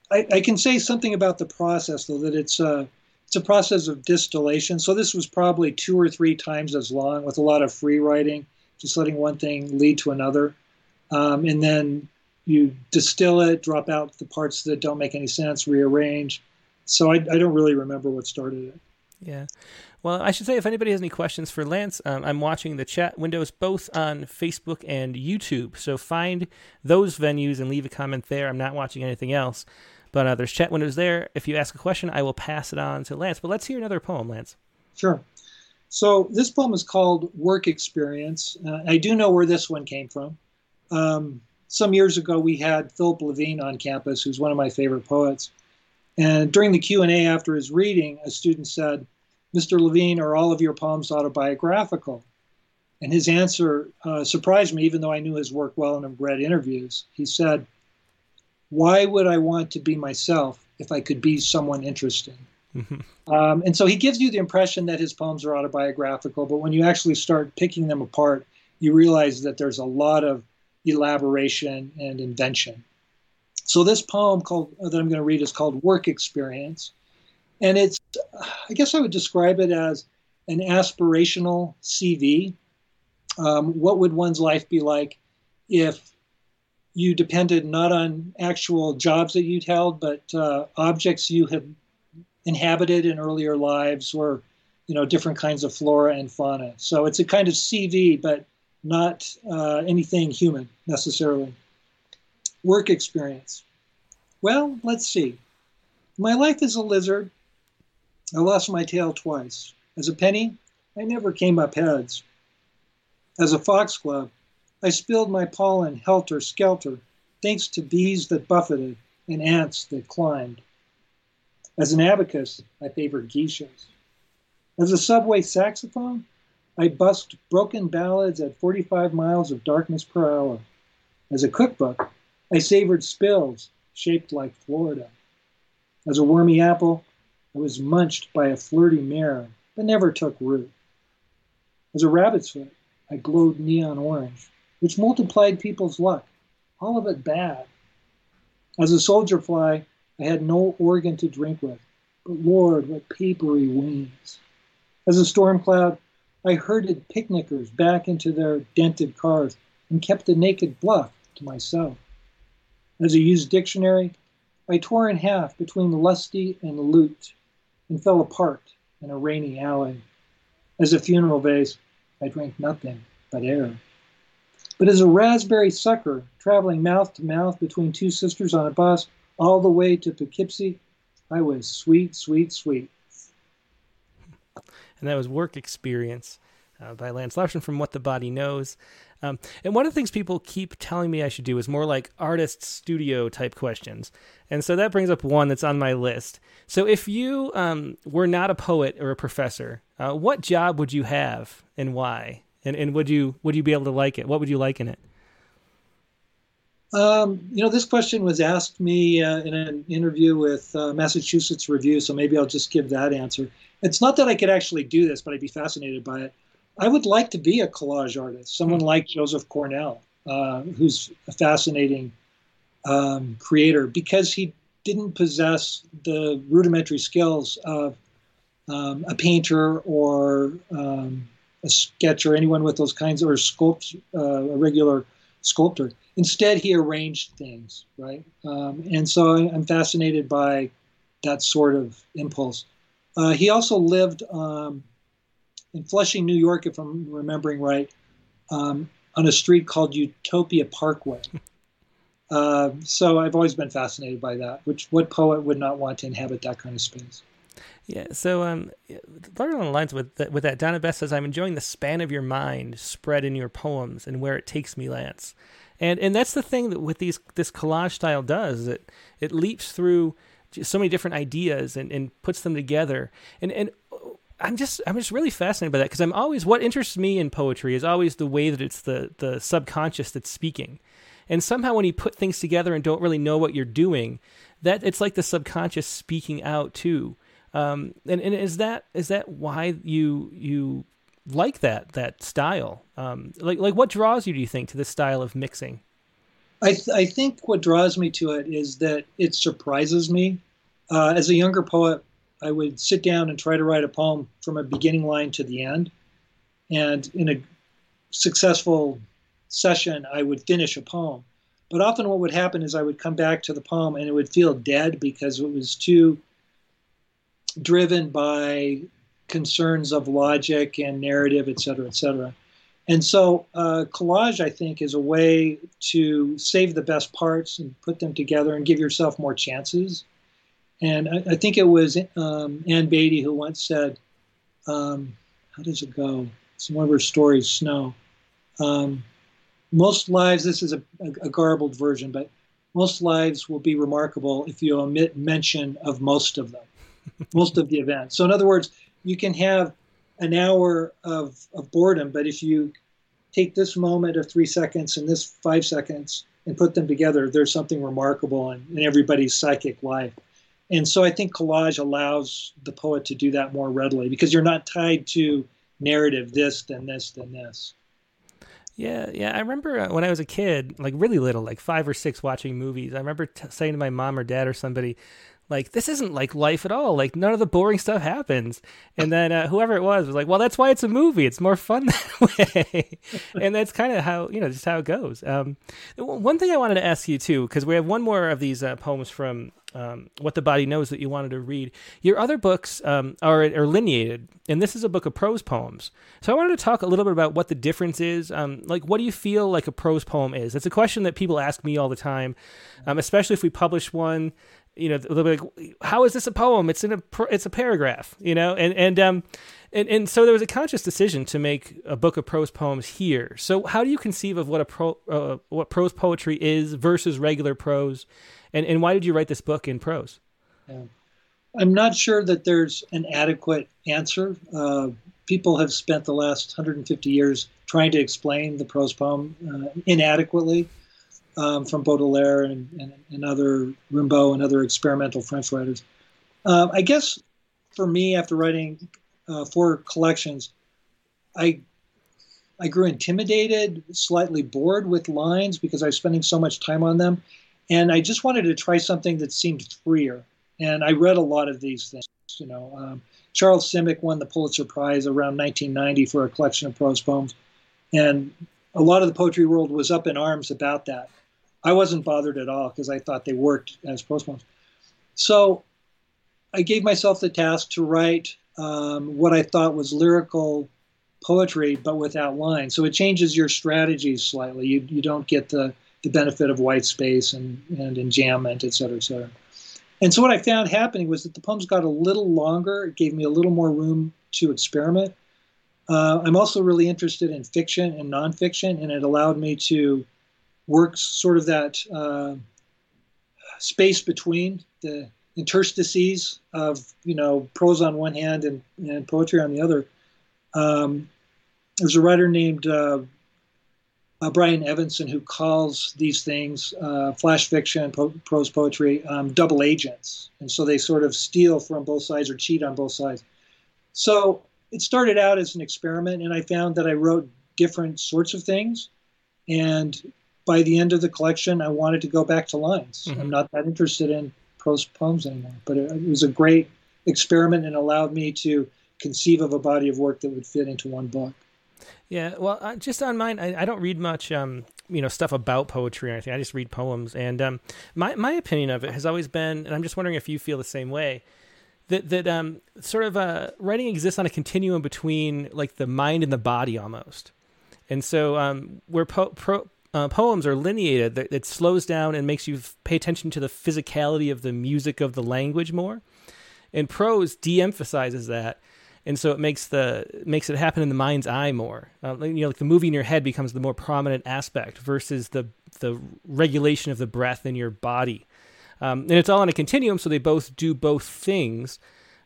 I, I, can say something about the process, though, that it's a it's a process of distillation. So this was probably two or three times as long, with a lot of free writing, just letting one thing lead to another, um, and then you distill it, drop out the parts that don't make any sense, rearrange. So I, I don't really remember what started it. Yeah. Well, I should say if anybody has any questions for Lance, um, I'm watching the chat windows both on Facebook and YouTube. So find those venues and leave a comment there. I'm not watching anything else. But uh, there's chat windows there. If you ask a question, I will pass it on to Lance. But let's hear another poem, Lance. Sure. So this poem is called Work Experience. Uh, I do know where this one came from. Um, some years ago, we had Philip Levine on campus, who's one of my favorite poets. And during the Q&A after his reading, a student said, Mr. Levine, are all of your poems autobiographical? And his answer uh, surprised me, even though I knew his work well and had read interviews. He said, Why would I want to be myself if I could be someone interesting? Mm-hmm. Um, and so he gives you the impression that his poems are autobiographical, but when you actually start picking them apart, you realize that there's a lot of elaboration and invention. So this poem called that I'm going to read is called Work Experience, and it's I guess I would describe it as an aspirational CV. Um, what would one's life be like if you depended not on actual jobs that you'd held, but uh, objects you have inhabited in earlier lives, or you know different kinds of flora and fauna. So it's a kind of CV, but not uh, anything human necessarily. Work experience. Well, let's see. My life as a lizard, I lost my tail twice. As a penny, I never came up heads. As a foxglove, I spilled my pollen helter skelter, thanks to bees that buffeted and ants that climbed. As an abacus, I favored geishas. As a subway saxophone, I busked broken ballads at 45 miles of darkness per hour. As a cookbook, I savored spills shaped like Florida. As a wormy apple, I was munched by a flirty mare, but never took root. As a rabbit's foot, I glowed neon orange, which multiplied people's luck, all of it bad. As a soldier fly, I had no organ to drink with, but Lord, what papery wings. As a storm cloud, I herded picnickers back into their dented cars and kept the naked bluff to myself. As a used dictionary, I tore in half between lusty and lute and fell apart in a rainy alley. As a funeral vase, I drank nothing but air. But as a raspberry sucker traveling mouth to mouth between two sisters on a bus, all the way to Poughkeepsie, I was sweet, sweet, sweet. And that was work experience uh, by Lance Larsen from What the Body Knows. Um, and one of the things people keep telling me I should do is more like artist studio type questions. And so that brings up one that's on my list. So if you um, were not a poet or a professor, uh, what job would you have and why? And, and would you would you be able to like it? What would you like in it? Um, you know, this question was asked me uh, in an interview with uh, Massachusetts Review, so maybe I'll just give that answer. It's not that I could actually do this, but I'd be fascinated by it. I would like to be a collage artist, someone like Joseph Cornell, uh, who's a fascinating um, creator because he didn't possess the rudimentary skills of um, a painter or um, a sketcher, anyone with those kinds, or sculpt, uh, a regular sculptor. Instead, he arranged things, right? Um, and so I'm fascinated by that sort of impulse. Uh, he also lived um, in Flushing, New York, if I'm remembering right, um, on a street called Utopia Parkway. [LAUGHS] Uh, so I've always been fascinated by that. Which what poet would not want to inhabit that kind of space? Yeah. So, um, along the lines with that, with that, Donna Bess says, "I'm enjoying the span of your mind spread in your poems and where it takes me, Lance." And and that's the thing that with these this collage style does it it leaps through so many different ideas and, and puts them together. And and I'm just I'm just really fascinated by that because I'm always what interests me in poetry is always the way that it's the the subconscious that's speaking. And somehow when you put things together and don't really know what you're doing, that it's like the subconscious speaking out too. Um, and, and is that is that why you you like that that style? Um, like like what draws you do you think to this style of mixing? I th- I think what draws me to it is that it surprises me. Uh, as a younger poet, I would sit down and try to write a poem from a beginning line to the end. And in a successful session, I would finish a poem. But often, what would happen is I would come back to the poem and it would feel dead because it was too driven by concerns of logic and narrative, et cetera, et cetera. And so, uh, collage, I think, is a way to save the best parts and put them together and give yourself more chances. And I, I think it was um, Ann Beattie who once said, um, "How does it go?" It's one of her stories, Snow. Um, most lives, this is a, a garbled version, but most lives will be remarkable if you omit mention of most of them, most of the events. So, in other words, you can have an hour of, of boredom, but if you take this moment of three seconds and this five seconds and put them together, there's something remarkable in, in everybody's psychic life. And so I think collage allows the poet to do that more readily because you're not tied to narrative this, then this, then this. Yeah, yeah. I remember uh, when I was a kid, like really little, like five or six, watching movies. I remember t- saying to my mom or dad or somebody, like, this isn't like life at all. Like, none of the boring stuff happens. And then uh, whoever it was was like, well, that's why it's a movie. It's more fun [LAUGHS] that way. and that's kind of how, you know, just how it goes. Um, one thing I wanted to ask you, too, because we have one more of these uh, poems from um, What the Body Knows that you wanted to read. Your other books um, are, are lineated, and this is a book of prose poems. So I wanted to talk a little bit about what the difference is. Um, like, what do you feel like a prose poem is? It's a question that people ask me all the time, um, especially if we publish one. You know, they'll be like, "How is this a poem? It's in a it's a paragraph." You know, and and um, and, and so there was a conscious decision to make a book of prose poems here. So how do you conceive of what a pro uh, what prose poetry is versus regular prose? And and why did you write this book in prose? Yeah. I'm not sure that there's an adequate answer. Uh, people have spent the last 150 years trying to explain the prose poem uh, inadequately, um, from Baudelaire and, and, and, other Rimbaud and other experimental French writers. Uh, I guess for me, after writing uh, four collections, I I grew intimidated, slightly bored with lines because I was spending so much time on them. And I just wanted to try something that seemed freer. And I read a lot of these things. You know, um, Charles Simic won the Pulitzer Prize around 1990 for a collection of prose poems, and a lot of the poetry world was up in arms about that. I wasn't bothered at all because I thought they worked as poems. So I gave myself the task to write um, what I thought was lyrical poetry, but without lines. So it changes your strategies slightly. You, you don't get the the benefit of white space and, and enjambment, et cetera, et cetera. And so what I found happening was that the poems got a little longer. It gave me a little more room to experiment. Uh, I'm also really interested in fiction and nonfiction, and it allowed me to work sort of that uh, space between the interstices of you know prose on one hand and, and poetry on the other. Um, there's a writer named uh, uh, Brian Evenson who calls these things uh, flash fiction, po- prose poetry, um, double agents. And so they sort of steal from both sides or cheat on both sides. So it started out as an experiment, and I found that I wrote different sorts of things. And by the end of the collection, I wanted to go back to lines. Mm-hmm. I'm not that interested in prose poems anymore. But it, it was a great experiment and allowed me to conceive of a body of work that would fit into one book. Yeah, well, uh, just on mine, I, I don't read much, um, you know, stuff about poetry or anything. I just read poems, and um, my my opinion of it has always been, and I'm just wondering if you feel the same way, that that um, sort of uh, writing exists on a continuum between like the mind and the body almost, and so um, where po- pro- uh, poems are lineated, that it slows down and makes you pay attention to the physicality of the music of the language more, and prose de-emphasizes that and so it makes the makes it happen in the mind's eye more. Uh, you know, like the movie in your head becomes the more prominent aspect versus the the regulation of the breath in your body. Um, and it's all on a continuum, so they both do both things.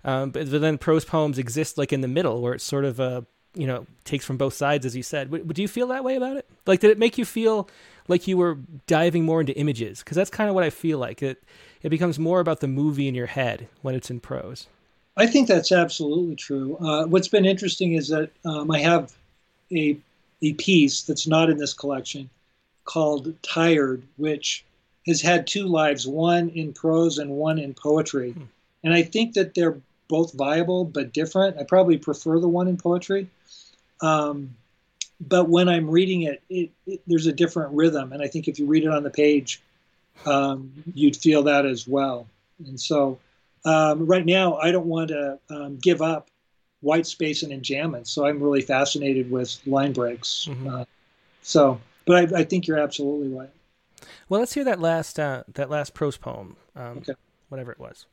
Um, but, then prose poems exist like in the middle, where it's sort of a you know takes from both sides, as you said. W- do you feel that way about it? Like, did it make you feel like you were diving more into images? Because that's kind of what I feel like. It it becomes more about the movie in your head when it's in prose. I think that's absolutely true. Uh, what's been interesting is that um, I have a a piece that's not in this collection called "Tired," which has had two lives: one in prose and one in poetry. Hmm. And I think that they're both viable but different. I probably prefer the one in poetry. Um, but when I'm reading it, it, it, there's a different rhythm, and I think if you read it on the page, um, you'd feel that as well. And so um, right now, I don't want to um, give up white space and enjambment, so I'm really fascinated with line breaks. Mm-hmm. Uh, so, but I, I, think you're absolutely right. Well, let's hear that last uh, that last prose poem, um, okay. whatever it was.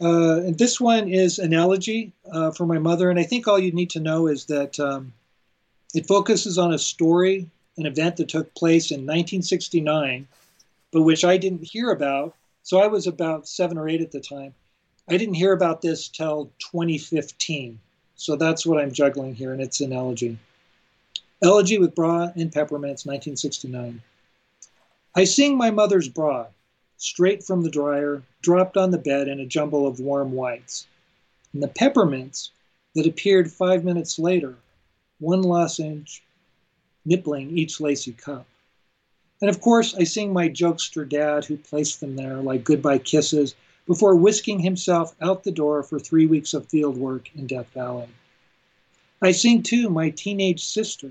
Uh, and this one is analogy uh, for my mother, and I think all you need to know is that um, it focuses on a story, an event that took place in 1969, but which I didn't hear about. So I was about seven or eight at the time. I didn't hear about this till 2015. So that's what I'm juggling here, and it's an elegy. Elegy with bra and peppermints, 1969. I sing my mother's bra, straight from the dryer, dropped on the bed in a jumble of warm whites. And the peppermints that appeared five minutes later, one lozenge nippling each lacy cup. And of course, I sing my jokester dad who placed them there like goodbye kisses before whisking himself out the door for three weeks of field work in Death Valley. I sing too my teenage sister,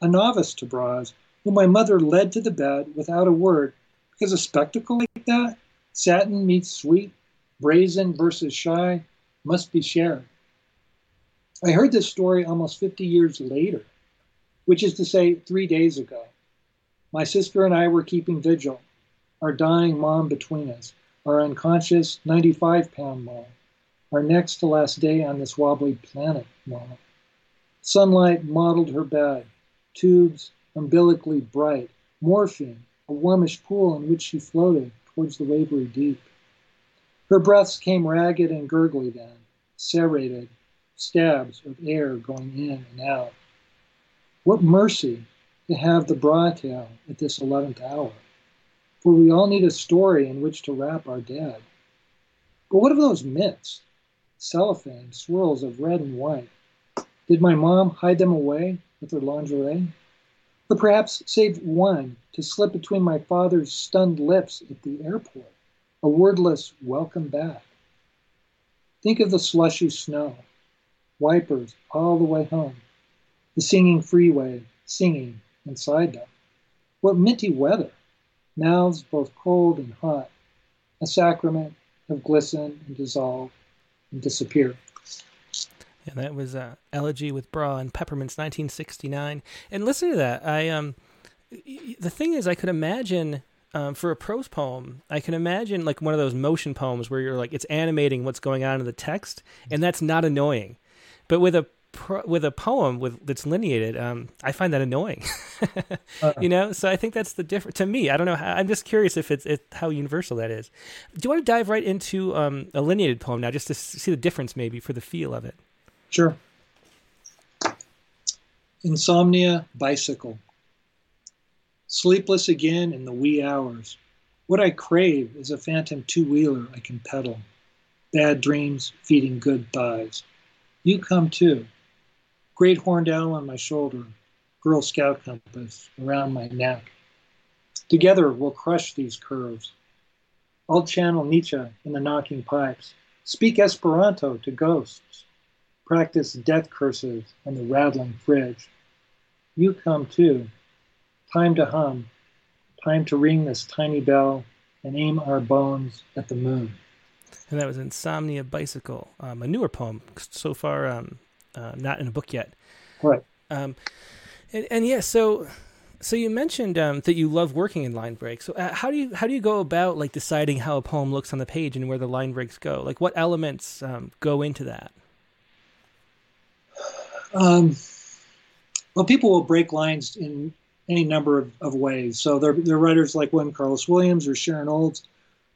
a novice to bras, whom my mother led to the bed without a word because a spectacle like that, satin meets sweet, brazen versus shy, must be shared. I heard this story almost 50 years later, which is to say, three days ago. My sister and I were keeping vigil, our dying mom between us, our unconscious 95 pound mom, our next to last day on this wobbly planet mom. Sunlight mottled her bed, tubes umbilically bright, morphine, a warmish pool in which she floated towards the wavery deep. Her breaths came ragged and gurgly then, serrated, stabs of air going in and out. What mercy to have the bra tale at this eleventh hour, for we all need a story in which to wrap our dead. But what of those mitts, cellophane swirls of red and white? Did my mom hide them away with her lingerie? Or perhaps save one to slip between my father's stunned lips at the airport, a wordless welcome back. Think of the slushy snow, wipers all the way home, the singing freeway, singing inside them. What minty weather, mouths both cold and hot, a sacrament of glisten and dissolve and disappear. And that was uh, Elegy with Bra and Peppermints, 1969. And listen to that. I um, the thing is, I could imagine um, for a prose poem, I can imagine like one of those motion poems where you're like it's animating what's going on in the text, and that's not annoying. But with a pro- with a poem with that's lineated, um, I find that annoying. [LAUGHS] uh You know, so I think that's the difference to me. I don't know. How, I'm just curious if it's, it's, how universal that is. Do you want to dive right into um, a lineated poem now, just to see the difference maybe for the feel of it? Sure. Insomnia bicycle. Sleepless again in the wee hours. What I crave is a phantom two wheeler I can pedal. Bad dreams feeding good thighs. You come too. Great horned owl on my shoulder. Girl Scout compass around my neck. Together we'll crush these curves. I'll channel Nietzsche in the knocking pipes. Speak Esperanto to ghosts practice death curses on the rattling fridge. You come too. Time to hum. Time to ring this tiny bell and aim our bones at the moon. And that was Insomnia Bicycle, um, a newer poem, so far um, uh, not in a book yet. Right. Um, and, and yeah, so so you mentioned um, that you love working in line breaks. So uh, how do you how do you go about like deciding how a poem looks on the page and where the line breaks go? Like what elements um, go into that? Um, well, people will break lines in any number of, of ways. So there, there are writers like William Carlos Williams or Sharon Olds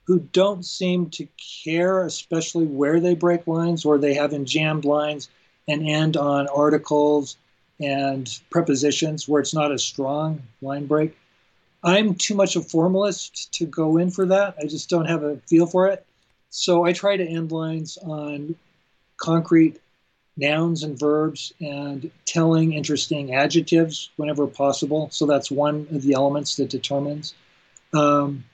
who don't seem to care, especially where they break lines, or they have enjambed lines and end on articles and prepositions where it's not a strong line break. I'm too much a formalist to go in for that. I just don't have a feel for it. So I try to end lines on concrete nouns and verbs and telling interesting adjectives whenever possible. So that's one of the elements that determines. Um,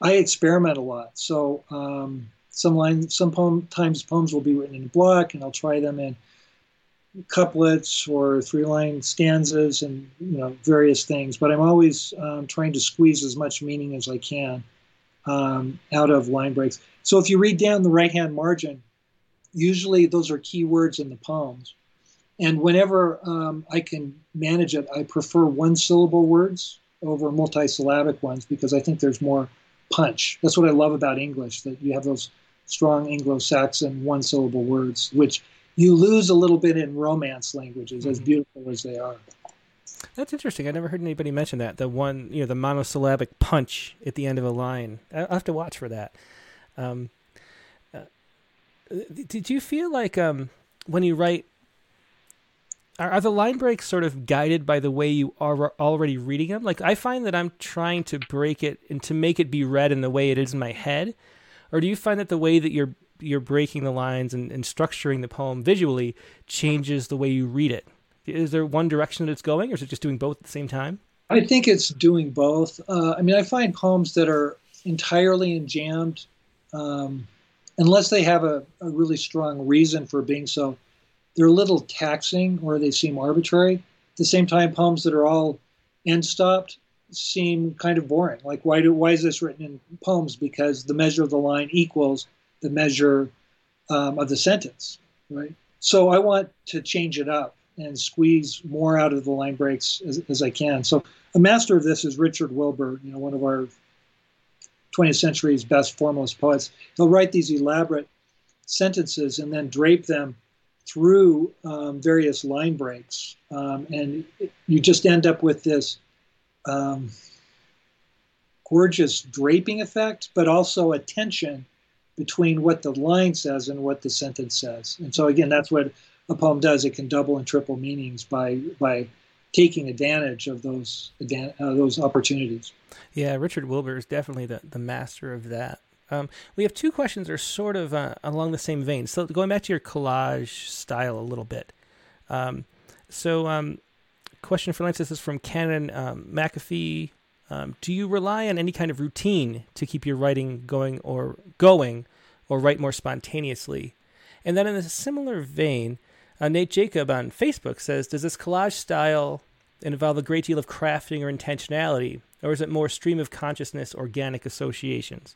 I experiment a lot. So um, some lines, some poem, times poems will be written in block, and I'll try them in couplets or three-line stanzas and you know various things. But I'm always um, trying to squeeze as much meaning as I can um, out of line breaks. So if you read down the right-hand margin, usually those are keywords in the poems. And whenever um, I can manage it, I prefer one syllable words over multisyllabic ones because I think there's more punch. That's what I love about English, that you have those strong Anglo Saxon one syllable words, which you lose a little bit in Romance languages, mm-hmm. as beautiful as they are. That's interesting. I never heard anybody mention that. The one, you know, the monosyllabic punch at the end of a line. I'll have to watch for that. Um, did you feel like um, when you write are, are the line breaks sort of guided by the way you are already reading them? Like I find that I'm trying to break it and to make it be read in the way it is in my head, or do you find that the way that you're you're breaking the lines and, and structuring the poem visually changes the way you read it? Is there one direction that it's going, or is it just doing both at the same time? I think it's doing both. Uh, I mean, I find poems that are entirely enjambed, um, unless they have a, a, really strong reason for being so, they're a little taxing or they seem arbitrary. At the same time, poems that are all end stopped seem kind of boring. Like, why do why is this written in poems? Because the measure of the line equals the measure um, of the sentence, right? So I want to change it up and squeeze more out of the line breaks as, as I can. So a master of this is Richard Wilbur, you know, one of our 20th century's best formalist poets. He'll write these elaborate sentences and then drape them through um, various line breaks, um, and you just end up with this um, gorgeous draping effect, but also a tension between what the line says and what the sentence says. And so again, that's what a poem does. It can double and triple meanings by by taking advantage of those uh, those opportunities. Yeah, Richard Wilbur is definitely the, the master of that. Um, we have two questions that are sort of uh, along the same vein. So going back to your collage style a little bit. Um, so um, question for Lance this is from Canon um, McAfee. Um, do you rely on any kind of routine to keep your writing going or going, or write more spontaneously? And then in a similar vein, uh, Nate Jacob on Facebook says, "Does this collage style involve a great deal of crafting or intentionality, or is it more stream of consciousness, organic associations?"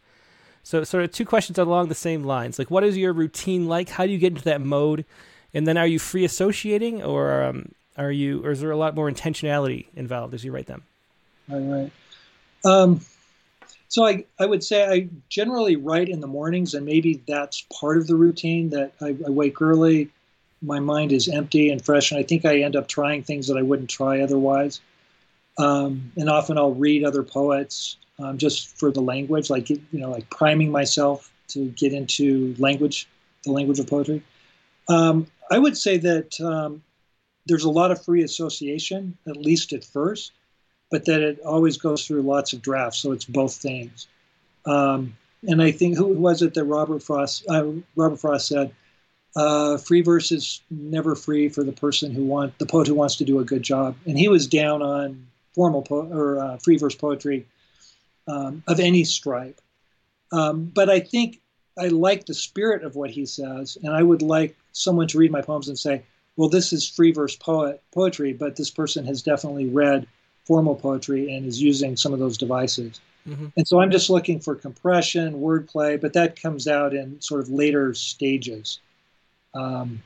So, sort of two questions along the same lines. Like, what is your routine like? How do you get into that mode? And then, are you free associating, or um, are you, or is there a lot more intentionality involved as you write them? All right. Um, so I, I would say I generally write in the mornings, and maybe that's part of the routine that I, I wake early, my mind is empty and fresh, and I think I end up trying things that I wouldn't try otherwise. Um, and often I'll read other poets um, just for the language, like you know, like priming myself to get into language, the language of poetry. Um, I would say that um, there's a lot of free association, at least at first, but that it always goes through lots of drafts, so it's both things. Um, and I think who was it that Robert Frost uh, Robert Frost said uh, free verse is never free for the person who want the poet who wants to do a good job. And he was down on formal po- or uh, free verse poetry um, of any stripe. Um, but I think I like the spirit of what he says, and I would like someone to read my poems and say, "Well, this is free verse poet poetry, but this person has definitely read formal poetry and is using some of those devices." Mm-hmm. And so I'm just looking for compression, wordplay, but that comes out in sort of later stages. Um,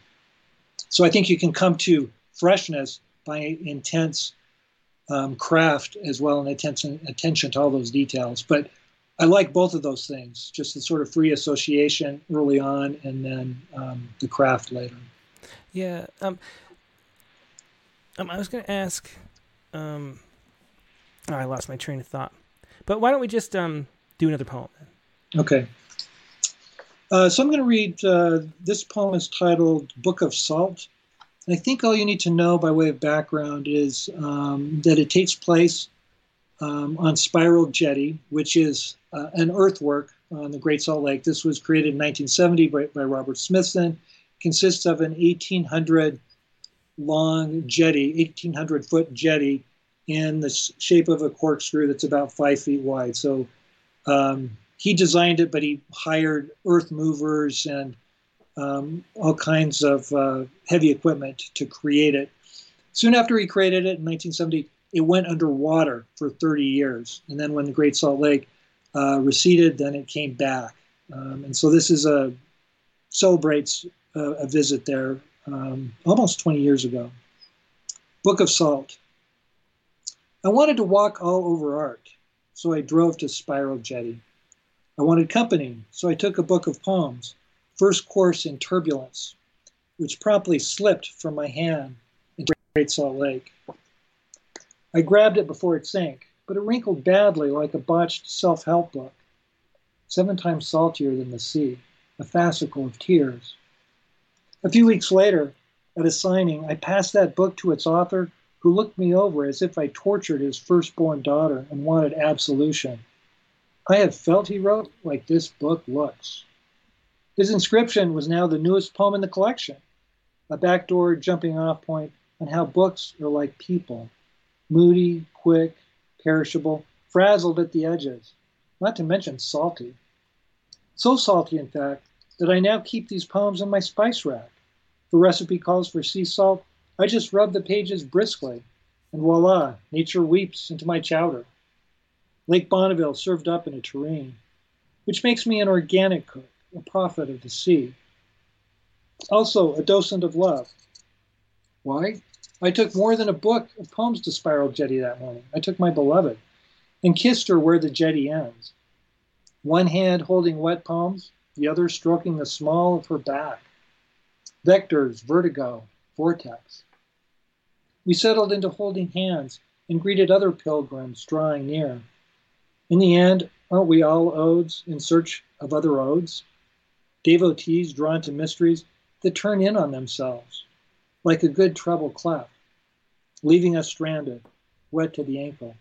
so I think you can come to freshness by intense um, craft as well and attention attention to all those details. But I like both of those things, just the sort of free association early on, and then um, the craft later. Yeah, um, um I was going to ask. Um, oh, I lost my train of thought. But why don't we just um, do another poem? Okay. Uh, so I'm going to read uh, this poem is titled Book of Salt. And I think all you need to know by way of background is um, that it takes place um, on Spiral Jetty, which is uh, an earthwork on the Great Salt Lake. This was created in 1970 by, by Robert Smithson. Consists of an 1800 long jetty, 1800 foot jetty in the shape of a corkscrew that's about five feet wide. So um, he designed it, but he hired earth movers and um, all kinds of uh, heavy equipment to create it. Soon after he created it in 1970, it went underwater for 30 years. And then when the Great Salt Lake uh, receded, then it came back. Um, and so this is a celebrates a, a visit there um, almost 20 years ago. Book of Salt. I wanted to walk all over art, so I drove to Spiral Jetty. I wanted company, so I took a book of poems, First Course in Turbulence, which promptly slipped from my hand into Great Salt Lake. I grabbed it before it sank, but it wrinkled badly like a botched self help book, seven times saltier than the sea, a fascicle of tears. A few weeks later, at a signing, I passed that book to its author, who looked me over as if I tortured his firstborn daughter and wanted absolution. I have felt, he wrote, like this book looks. His inscription was now the newest poem in the collection, a backdoor jumping off point on how books are like people moody, quick, perishable, frazzled at the edges, not to mention salty. So salty, in fact, that I now keep these poems in my spice rack. The recipe calls for sea salt. I just rub the pages briskly, and voila, nature weeps into my chowder. Lake Bonneville served up in a tureen, which makes me an organic cook a prophet of the sea. Also, a docent of love. Why? I took more than a book of poems to Spiral Jetty that morning. I took my beloved and kissed her where the jetty ends. One hand holding wet poems, the other stroking the small of her back. Vectors, vertigo, vortex. We settled into holding hands and greeted other pilgrims drawing near. In the end, aren't we all odes in search of other odes? Devotees drawn to mysteries that turn in on themselves, like a good treble clef, leaving us stranded, wet to the ankle,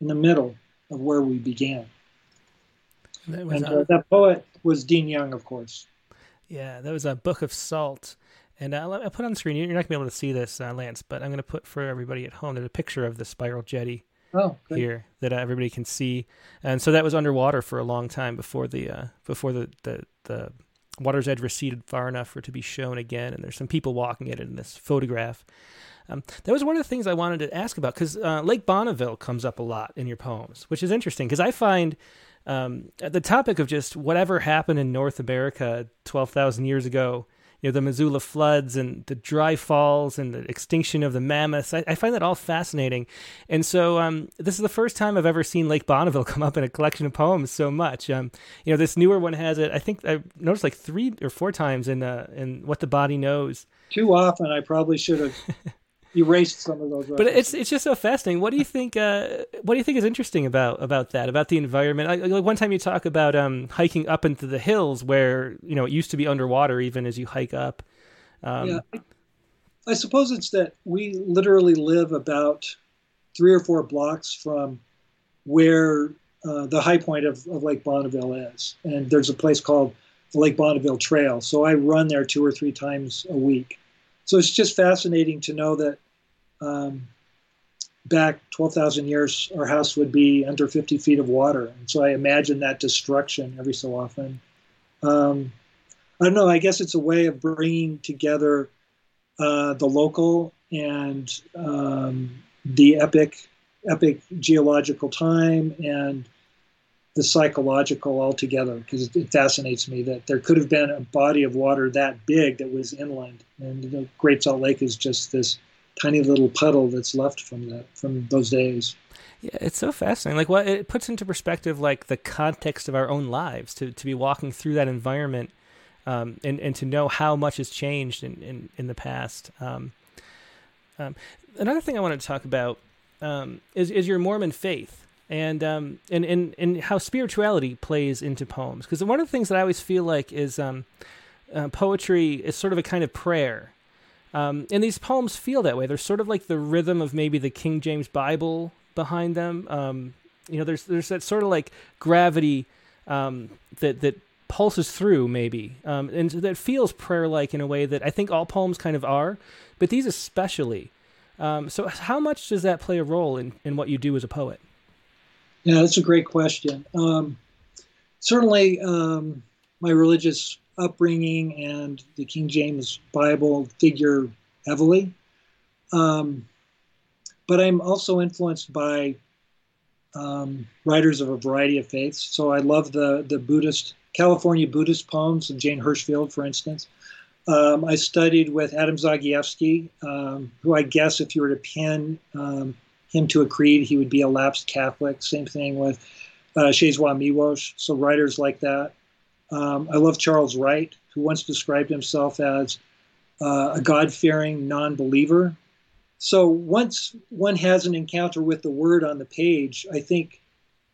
in the middle of where we began. That and uh, that poet was Dean Young, of course. Yeah, that was a book of salt. And uh, I put on the screen. You're not gonna be able to see this, uh, Lance, but I'm gonna put for everybody at home. There's a picture of the spiral jetty oh, here that uh, everybody can see. And so that was underwater for a long time before the uh, before the, the the water's edge receded far enough for it to be shown again, and there's some people walking it in this photograph. Um, that was one of the things I wanted to ask about because uh, Lake Bonneville comes up a lot in your poems, which is interesting because I find um, the topic of just whatever happened in North America 12,000 years ago you know the Missoula floods and the dry falls and the extinction of the mammoths. I, I find that all fascinating, and so um, this is the first time I've ever seen Lake Bonneville [LAUGHS] come up in a collection of poems so much. Um, you know, this newer one has it. I think I noticed like three or four times in uh, in What the Body Knows. Too often, I probably should have [LAUGHS] erased some of those. References. But it's it's just so fascinating. What do you think? Uh, what do you think is interesting about about that? About the environment? Like, like one time you talk about um, hiking up into the hills where you know it used to be underwater even as you hike up. Um, yeah, I, I suppose it's that we literally live about three or four blocks from where uh, the high point of, of Lake Bonneville is, and there's a place called the Lake Bonneville Trail. So I run there two or three times a week so it's just fascinating to know that um, back 12,000 years, our house would be under 50 feet of water. And so I imagine that destruction every so often. Um, I don't know, I guess it's a way of bringing together uh, the local and um, the epic, epic geological time and the psychological altogether because it, fascinates me that there could have been a body of water that big that was inland, and the Great Salt Lake is just this tiny little puddle that's left from that from those days. Yeah, it's so fascinating. Like what it puts into perspective, like the context of our own lives, to to be walking through that environment, um, and and to know how much has changed in in, in the past. Um, um, another thing I wanted to talk about um, is is your Mormon faith and um, and, and and how spirituality plays into poems. Because one of the things that I always feel like is um, uh, poetry is sort of a kind of prayer, um, and these poems feel that way. They're sort of like the rhythm of maybe the King James Bible behind them. Um, you know, there's there's that sort of like gravity um, that that pulses through maybe, um, and that feels prayer like in a way that I think all poems kind of are, but these especially. so, how much does that play a role in, in what you do as a poet? Yeah, that's a great question. Um, certainly, um, my religious upbringing and the King James Bible figure heavily. Um, but I'm also influenced by um, writers of a variety of faiths. So I love the, the Buddhist, California Buddhist poems of Jane Hirshfield, for instance. Um, I studied with Adam Zagajewski, um, who I guess if you were to pin him to a creed, he would be a lapsed Catholic. Same thing with uh, Czesław Miłosz. So writers like that. Um, I love Charles Wright, who once described himself as uh, a God-fearing non-believer. So once one has an encounter with the word on the page, I think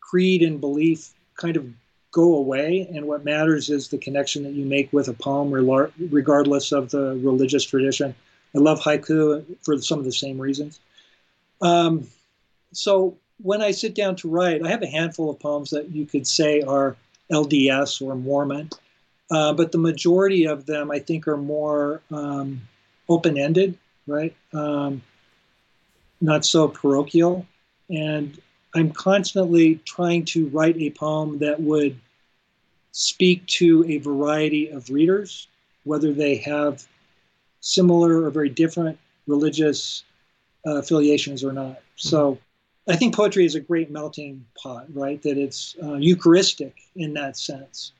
creed and belief kind of go away, and what matters is the connection that you make with a poem, regardless of the religious tradition. I love haiku for some of the same reasons. Um, so when I sit down to write, I have a handful of poems that you could say are LDS or Mormon, uh, but the majority of them I think are more um, open ended, right? Um, not so parochial. And I'm constantly trying to write a poem that would speak to a variety of readers, whether they have similar or very different religious uh, affiliations or not. So I think poetry is a great melting pot, right? That it's uh, Eucharistic in that sense.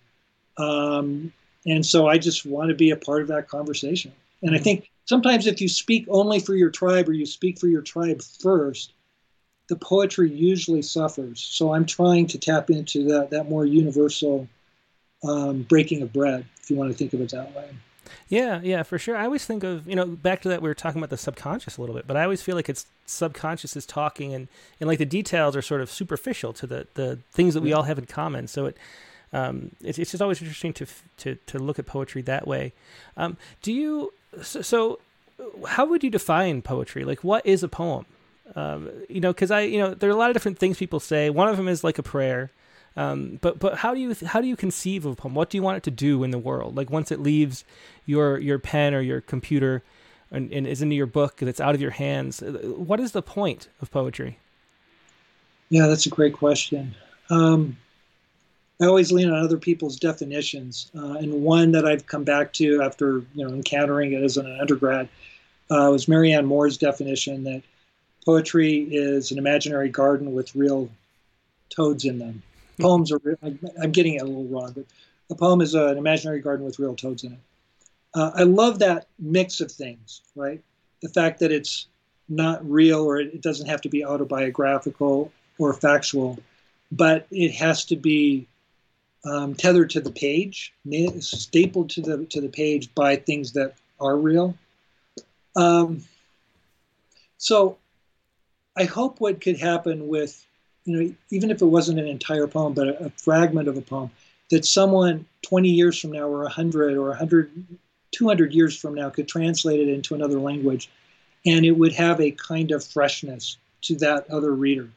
Um, and so I just want to be a part of that conversation. And I think sometimes if you speak only for your tribe or you speak for your tribe first, the poetry usually suffers. So I'm trying to tap into that that more universal um, breaking of bread, if you want to think of it that way. Yeah, yeah, for sure. I always think of you know back to that we were talking about the subconscious a little bit, but I always feel like it's subconscious is talking, and and like the details are sort of superficial to the the things that we all have in common. So it. Um, it's, it's just always interesting to to to look at poetry that way. Um, do you so, so? How would you define poetry? Like, what is a poem? Um, you know, because I, you know, there are a lot of different things people say. One of them is like a prayer. Um, but but how do you how do you conceive of a poem? What do you want it to do in the world? Like once it leaves your your pen or your computer and, and is into your book that's out of your hands, uh, what is the point of poetry? Yeah, that's a great question. Um, I always lean on other people's definitions, uh, and one that I've come back to after you know encountering it as an undergrad uh, was Marianne Moore's definition that poetry is an imaginary garden with real toads in them. [LAUGHS] Poems are, I'm getting it a little wrong, but a poem is an imaginary garden with real toads in it. Uh, I love that mix of things, right? The fact that it's not real or it doesn't have to be autobiographical or factual, but it has to be um, tethered to the page, stapled to the to the page by things that are real. Um, so I hope what could happen with, you know, even if it wasn't an entire poem, but a, a fragment of a poem, that someone 20 years from now or 100 or 100, 200 years from now could translate it into another language and it would have a kind of freshness to that other reader.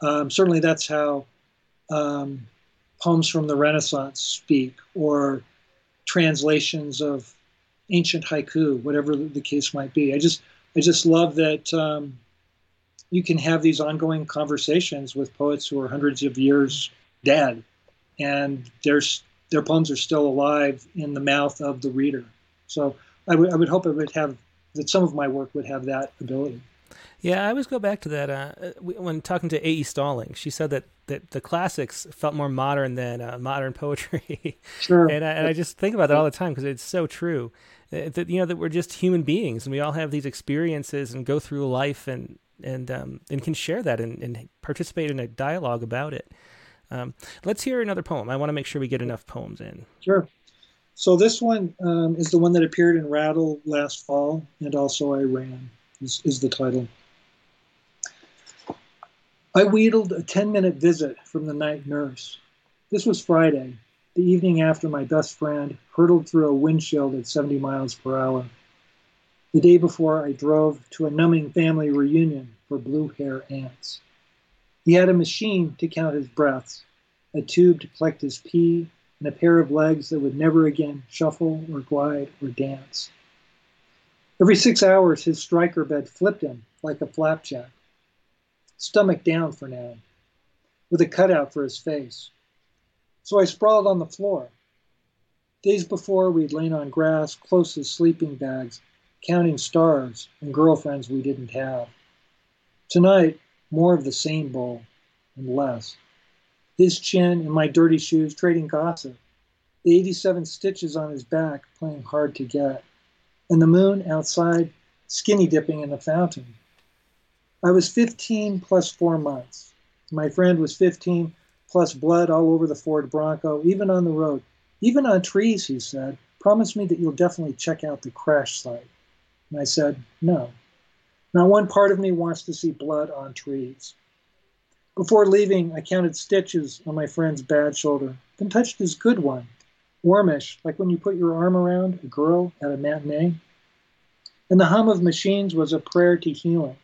Um, certainly that's how um, poems from the Renaissance speak or translations of ancient haiku, whatever the case might be. I just I just love that um, you can have these ongoing conversations with poets who are hundreds of years dead, and their their poems are still alive in the mouth of the reader. So I would hope it would have that some of my work would have that ability. Yeah, I always go back to that uh, when talking to A.E. Stallings. She said that, that the classics felt more modern than uh, modern poetry. Sure. [LAUGHS] and, I, and I just think about that all the time because it's so true. Uh, that you know that we're just human beings and we all have these experiences and go through life and and um, and can share that and, and participate in a dialogue about it. Um, let's hear another poem. I want to make sure we get enough poems in. Sure. So this one um, is the one that appeared in Rattle last fall, and also I ran. Is, is the title. I wheedled a 10 minute visit from the night nurse. This was Friday, the evening after my best friend hurtled through a windshield at 70 miles per hour. The day before, I drove to a numbing family reunion for blue hair aunts. He had a machine to count his breaths, a tube to collect his pee, and a pair of legs that would never again shuffle or glide or dance. Every six hours, his Stryker bed flipped him like a flapjack, stomach down for now, with a cutout for his face. So I sprawled on the floor. Days before, we'd lain on grass close as sleeping bags, counting stars and girlfriends we didn't have. Tonight, more of the same bowl and less. His chin and my dirty shoes trading gossip. The 87 stitches on his back playing hard to get. And the moon outside skinny dipping in the fountain. I was 15 plus four months. My friend was 15 plus blood all over the Ford Bronco, even on the road. Even on trees, he said. Promise me that you'll definitely check out the crash site. And I said, No. Not one part of me wants to see blood on trees. Before leaving, I counted stitches on my friend's bad shoulder, then touched his good one, warmish, like when you put your arm around a girl at a matinee. and the hum of machines was a prayer to healing,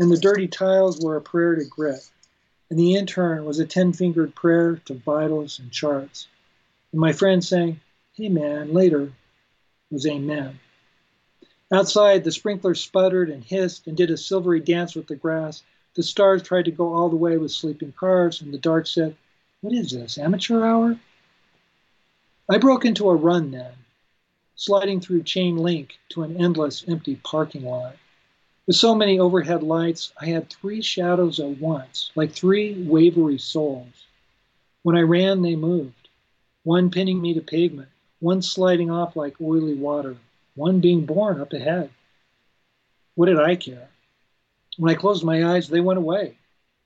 and the dirty tiles were a prayer to grit, and the intern was a ten fingered prayer to vitals and charts. And my friend saying, Hey man, later, was Amen. Outside, the sprinkler sputtered and hissed and did a silvery dance with the grass. The stars tried to go all the way with sleeping cars, and the dark said, What is this, amateur hour? I broke into a run then, sliding through chain link to an endless empty parking lot. With so many overhead lights, I had three shadows at once, like three wavery souls. When I ran, they moved, one pinning me to pavement, one sliding off like oily water, one being born up ahead. What did I care? When I closed my eyes, they went away.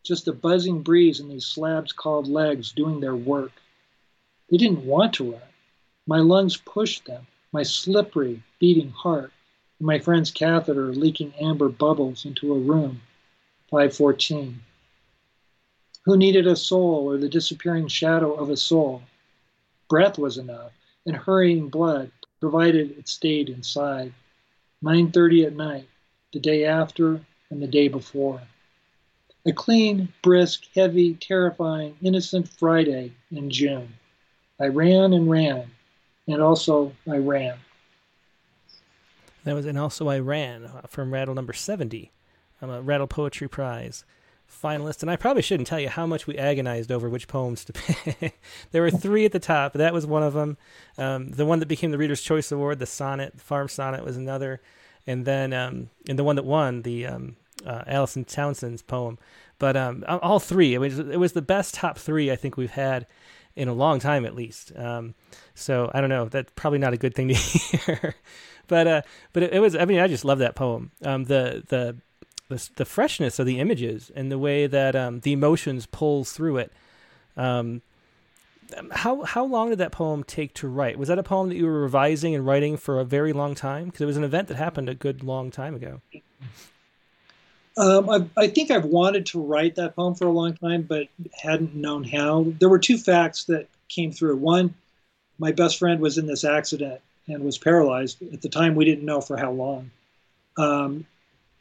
Just a buzzing breeze and these slabs called legs doing their work. They didn't want to run. My lungs pushed them, my slippery, beating heart, and my friend's catheter leaking amber bubbles into a room. 514. Who needed a soul or the disappearing shadow of a soul? Breath was enough, and hurrying blood provided it stayed inside. 9:30 at night, the day after and the day before. A clean, brisk, heavy, terrifying, innocent Friday in June. I ran and ran, and also I ran. That was and also I ran uh, from Rattle number seventy. I'm a Rattle Poetry Prize finalist, and I probably shouldn't tell you how much we agonized over which poems to [LAUGHS] pick. there were three at the top. That was one of them. Um, the one that became the Reader's Choice Award, the sonnet, Farm Sonnet, was another, and then um, and the one that won, the um, uh, Alison Townsend's poem. But um, all three, it was it was the best top three I think we've had in a long time, at least. Um, so I don't know. That's probably not a good thing to [LAUGHS] hear. but uh, but it, it, was. I mean, I just love that poem. Um, the the the, the freshness of the images and the way that um, the emotions pulls through it. Um, how how long did that poem take to write? Was that a poem that you were revising and writing for a very long time? Because it was an event that happened a good long time ago. Um, I, I, think I've wanted to write that poem for a long time, but hadn't known how. There were two facts that came through. One, my best friend was in this accident and was paralyzed. At the time, we didn't know for how long. Um,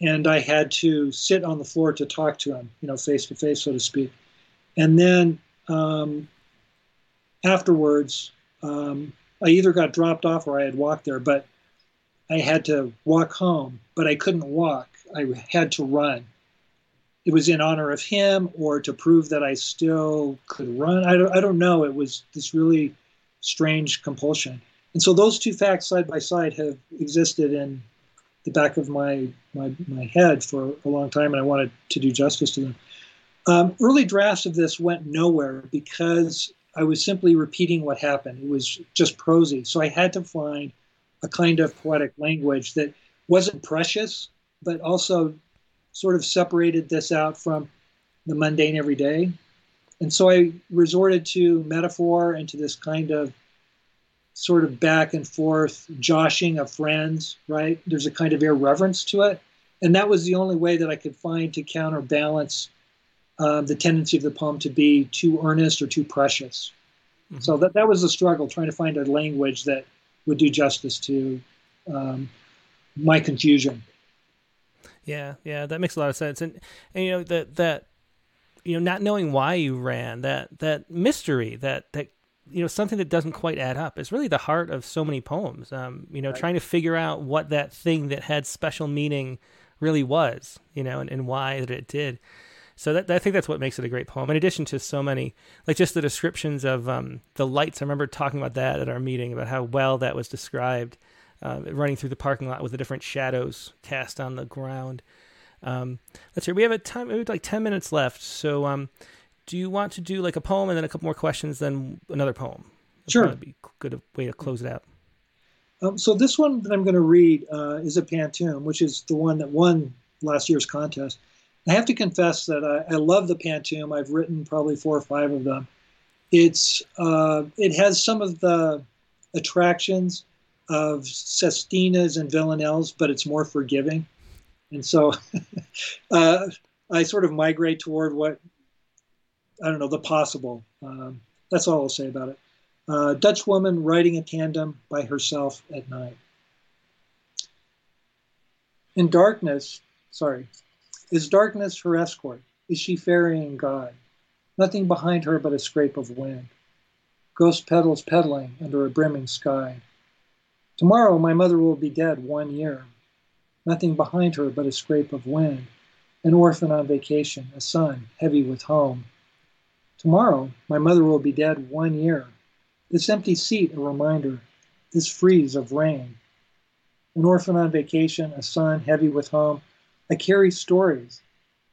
and I had to sit on the floor to talk to him, you know, face to face, so to speak. And then um, afterwards, um, I either got dropped off or I had walked there, but I had to walk home, but I couldn't walk. I had to run. It was in honor of him or to prove that I still could run. I don't, I don't know. It was this really strange compulsion. And so those two facts side by side have existed in the back of my, my, my head for a long time, and I wanted to do justice to them. Um, early drafts of this went nowhere because I was simply repeating what happened. It was just prosy. So I had to find a kind of poetic language that wasn't precious, but also sort of separated this out from the mundane everyday. And so I resorted to metaphor and to this kind of sort of back and forth joshing of friends, right? There's a kind of irreverence to it. And that was the only way that I could find to counterbalance uh, the tendency of the poem to be too earnest or too precious. Mm-hmm. So that, that was the struggle, trying to find a language that would do justice to um, my confusion. Yeah, yeah, that makes a lot of sense. And, and you know that that you know not knowing why you ran that that mystery that that you know something that doesn't quite add up. Is really the heart of so many poems. Um, you know right. trying to figure out what that thing that had special meaning really was you know and, and why that it did. So that, i think that's what makes it a great poem in addition to so many like just the descriptions of um, the lights. I remember talking about that at our meeting about how well that was described uh, running through the parking lot with the different shadows cast on the ground. Um, let's see we have a time we have like 10 minutes left. So um, do you want to do like a poem and then a couple more questions, then another poem? Sure. That'd sure. Be a good way to close it out. Um, so this one that I'm going to read uh, is a pantoum, which is the one that won last year's contest. I have to confess that I, I love the pantoum. I've written probably four or five of them. It's uh, it has some of the attractions of sestinas and villanelles, but it's more forgiving. And so [LAUGHS] uh, I sort of migrate toward what I don't know, the possible. Um, that's all I'll say about it. Uh, Dutch woman riding a tandem by herself at night. In darkness, sorry, is darkness her escort? Is she ferrying God? Nothing behind her but a scrape of wind. Ghost petals pedaling under a brimming sky. Tomorrow my mother will be dead one year. Nothing behind her but a scrape of wind. An orphan on vacation, a son heavy with home. Tomorrow my mother will be dead one year. This empty seat a reminder, this freeze of rain. An orphan on vacation, a son heavy with home. I carry stories,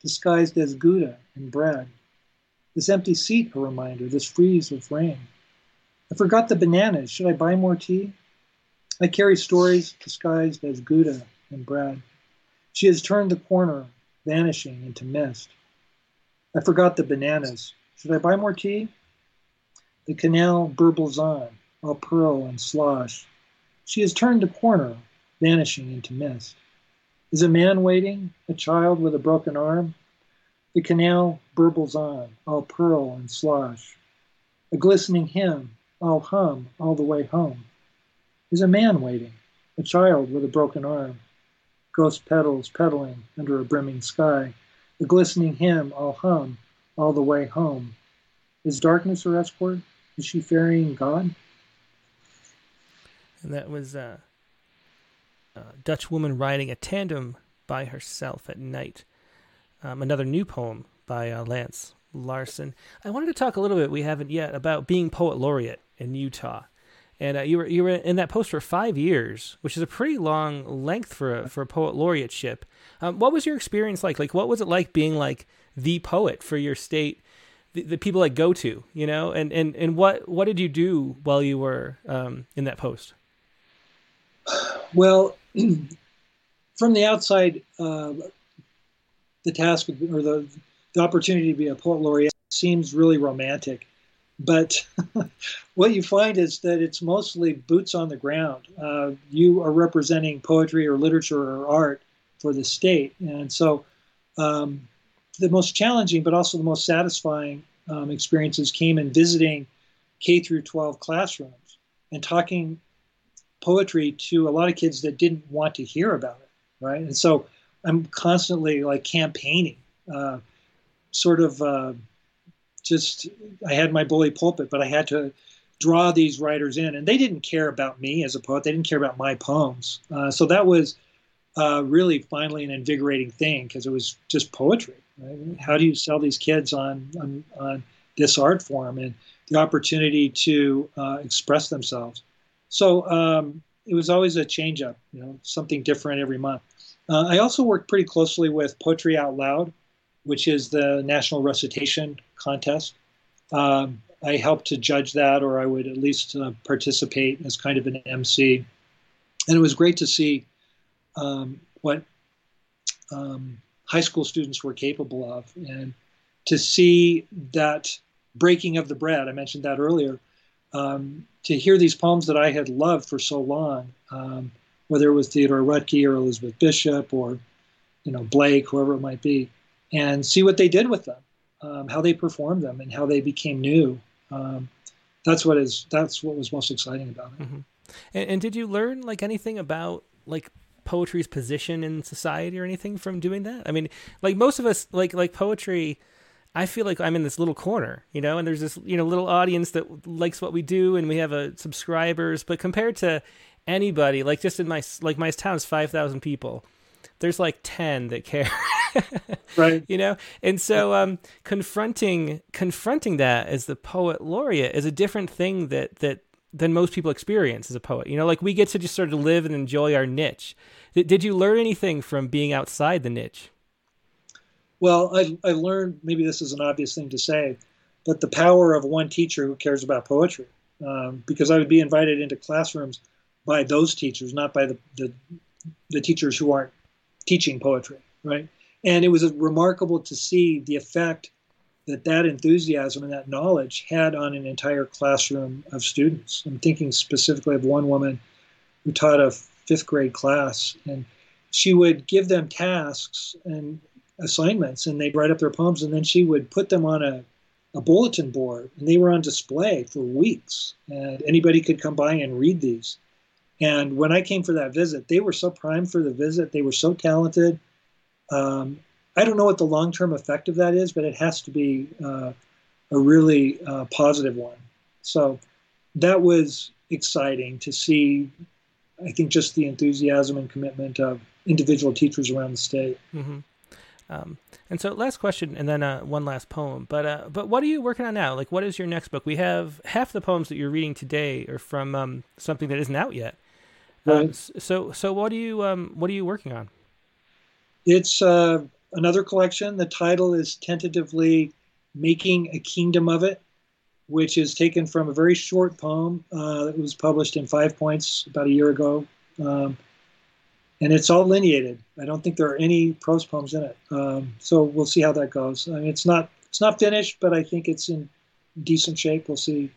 disguised as Gouda and bread. This empty seat a reminder, this freeze of rain. I forgot the bananas. Should I buy more tea? I carry stories disguised as Gouda and bread. She has turned the corner, vanishing into mist. I forgot the bananas. Should I buy more tea? The canal burbles on, all pearl and slosh. She has turned the corner, vanishing into mist. Is a man waiting, a child with a broken arm? The canal burbles on, all pearl and slosh. A glistening hymn, I'll hum all the way home is a man waiting, a child with a broken arm, ghost petals pedaling under a brimming sky, a glistening hymn I'll hum all the way home. Is darkness her escort? Is she ferrying God? And that was uh, a Dutch woman riding a tandem by herself at night. Um, another new poem by uh, Lance Larsen. I wanted to talk a little bit, we haven't yet, about being poet laureate in Utah and uh, you were you were in that post for five years, which is a pretty long length for a, for a poet laureateship. Um, what was your experience like? Like, what was it like being like the poet for your state? The, the people that go to, you know, and, and, and what what did you do while you were um, in that post? Well, [CLEARS THROAT] from the outside, uh, the task or the the opportunity to be a poet laureate seems really romantic but [LAUGHS] what you find is that it's mostly boots on the ground. Uh, you are representing poetry or literature or art for the state. And so um, the most challenging, but also the most satisfying um, experiences came in visiting K through 12 classrooms and talking poetry to a lot of kids that didn't want to hear about it, right? And so I'm constantly like campaigning, uh, sort of uh, just I had my bully pulpit, but I had to draw these writers in, and they didn't care about me as a poet. They didn't care about my poems. Uh, so that was uh, really finally an invigorating thing because it was just poetry. Right? How do you sell these kids on, on, on this art form and the opportunity to uh, express themselves? So um, it was always a change up, you know, something different every month. Uh, I also worked pretty closely with Poetry Out Loud, which is the national recitation contest. Um, I helped to judge that, or I would at least uh, participate as kind of an MC. And it was great to see um, what um, high school students were capable of, and to see that breaking of the bread. I mentioned that earlier. Um, to hear these poems that I had loved for so long, um, whether it was Theodore Roethke or Elizabeth Bishop or you know Blake, whoever it might be, and see what they did with them, um, how they performed them, and how they became new. Um, that's what is that's what was most exciting about it. Mm-hmm. And, and, did you learn like anything about like poetry's position in society or anything from doing that? I mean, like most of us, like like poetry. I feel like I'm in this little corner, you know, and there's this, you know, little audience that likes what we do, and we have a subscribers. But compared to anybody, like just in my like my town is five thousand people, there's like ten that care. [LAUGHS] right. You know, and so um, confronting confronting that as the poet laureate is a different thing that that than most people experience as a poet. You know, like we get to just sort of live and enjoy our niche. Did, did you learn anything from being outside the niche? Well, I, I learned maybe this is an obvious thing to say, but the power of one teacher who cares about poetry. Um, because I would be invited into classrooms by those teachers, not by the, the, the teachers who aren't teaching poetry, right? And it was remarkable to see the effect that that enthusiasm and that knowledge had on an entire classroom of students. I'm thinking specifically of one woman who taught a fifth grade class, and she would give them tasks and assignments, and they'd write up their poems, and then she would put them on a, a bulletin board, and they were on display for weeks, and anybody could come by and read these. And when I came for that visit, they were so primed for the visit. They were so talented. Um, I don't know what the long term effect of that is, but it has to be uh, a really uh, positive one. So that was exciting to see. I think just the enthusiasm and commitment of individual teachers around the state. Mm-hmm. Um, and so, last question, and then uh, one last poem. But uh, but what are you working on now? Like, what is your next book? We have half the poems that you're reading today are from um, something that isn't out yet. Um, right. So so what are you um, what are you working on? It's uh, another collection. The title is tentatively "Making a Kingdom of It," which is taken from a very short poem uh, that was published in Five Points about a year ago. Um, and it's all lineated. I don't think there are any prose poems in it. Um, so we'll see how that goes. I mean, it's not it's not finished, but I think it's in decent shape. We'll see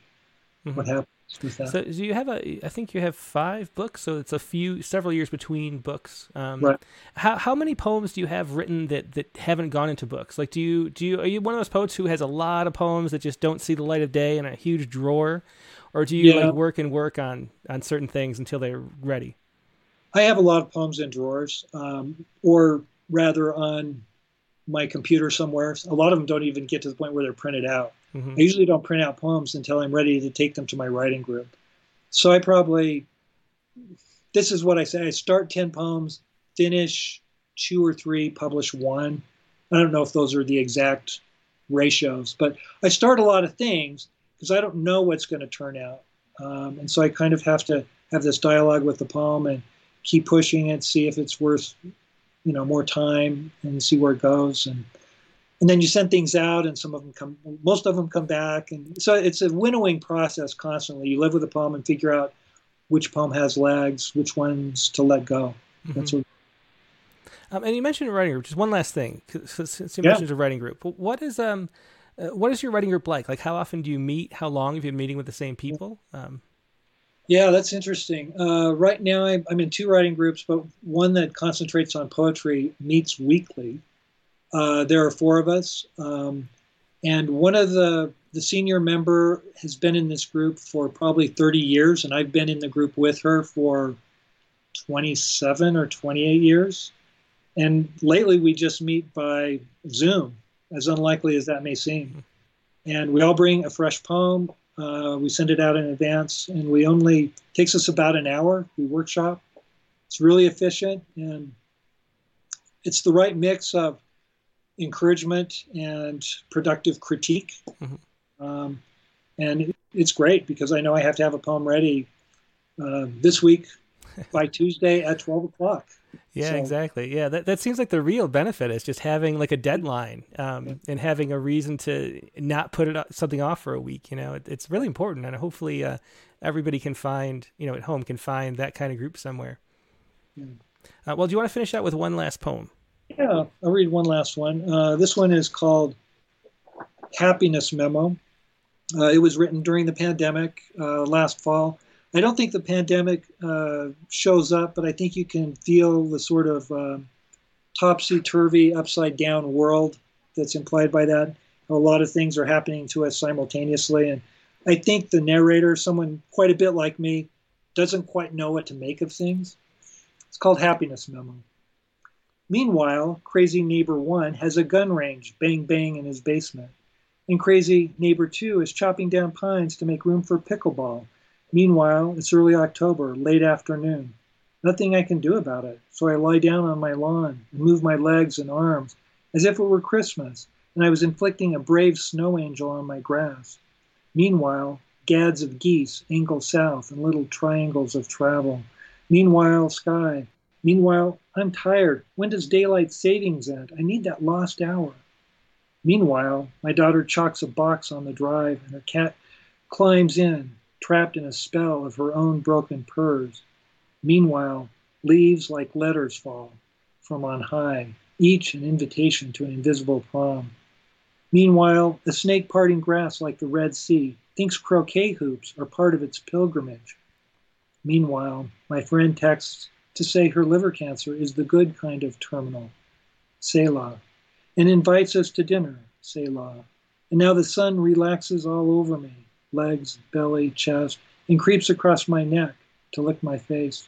mm-hmm. what happens. So, do you have a? I think you have five books, so it's a few several years between books. Um, right. How how many poems do you have written that that haven't gone into books? Like, do you do you are you one of those poets who has a lot of poems that just don't see the light of day in a huge drawer, or do you yeah. like work and work on on certain things until they're ready? I have a lot of poems in drawers, um, or rather on my computer somewhere. A lot of them don't even get to the point where they're printed out. Mm-hmm. I usually don't print out poems until I'm ready to take them to my writing group. So I probably, this is what I say I start 10 poems, finish two or three, publish one. I don't know if those are the exact ratios, but I start a lot of things because I don't know what's going to turn out. Um, and so I kind of have to have this dialogue with the poem and keep pushing it, see if it's worth, you know, more time and see where it goes. And and then you send things out and some of them come most of them come back and so it's a winnowing process constantly you live with a poem and figure out which poem has legs which ones to let go mm-hmm. that's what um, and you mentioned a writing group just one last thing since you yeah. mentioned a writing group what is um uh, what is your writing group like like how often do you meet how long have you been meeting with the same people um, yeah, that's interesting. Uh, right now, I'm, I'm, in two writing groups, but one that concentrates on poetry meets weekly. Uh, there are four of us, um, and one of the the senior member has been in this group for probably 30 years, and I've been in the group with her for 27 or 28 years. And lately, we just meet by Zoom, as unlikely as that may seem. And we all bring a fresh poem. Uh, we send it out in advance, and we only takes us about an hour. We workshop. It's really efficient, and it's the right mix of encouragement and productive critique. Mm-hmm. Um, and it's great because I know I have to have a poem ready uh, this week [LAUGHS] by Tuesday at 12 o'clock. Yeah, so, exactly. Yeah, that, that seems like the real benefit is just having like a deadline um, yeah. and having a reason to not put it something off for a week. You know, it, it's really important, and hopefully uh, everybody can find you know at home can find that kind of group somewhere. Yeah. Uh, well, do you want to finish out with one last poem? Yeah, I'll read one last one. Uh, this one is called Happiness Memo. Uh, it was written during the pandemic uh, last fall. I don't think the pandemic uh, shows up, but I think you can feel the sort of uh, topsy turvy, upside down world that's implied by that. A lot of things are happening to us simultaneously. And I think the narrator, someone quite a bit like me, doesn't quite know what to make of things. It's called Happiness Memo. Meanwhile, crazy neighbor one has a gun range, bang bang, in his basement. And crazy neighbor two is chopping down pines to make room for pickleball. Meanwhile, it's early October, late afternoon. Nothing I can do about it, so I lie down on my lawn and move my legs and arms as if it were Christmas and I was inflicting a brave snow angel on my grass. Meanwhile, gads of geese angle south in little triangles of travel. Meanwhile, sky, Meanwhile, I'm tired. When does daylight savings end? I need that lost hour. Meanwhile, my daughter chalks a box on the drive and her cat climbs in, trapped in a spell of her own broken purrs. Meanwhile, leaves like letters fall from on high, each an invitation to an invisible prom. Meanwhile, a snake parting grass like the Red Sea thinks croquet hoops are part of its pilgrimage. Meanwhile, my friend texts to say her liver cancer is the good kind of terminal, Selah, and invites us to dinner, Selah. And now the sun relaxes all over me, legs, belly, chest, and creeps across my neck, to lick my face.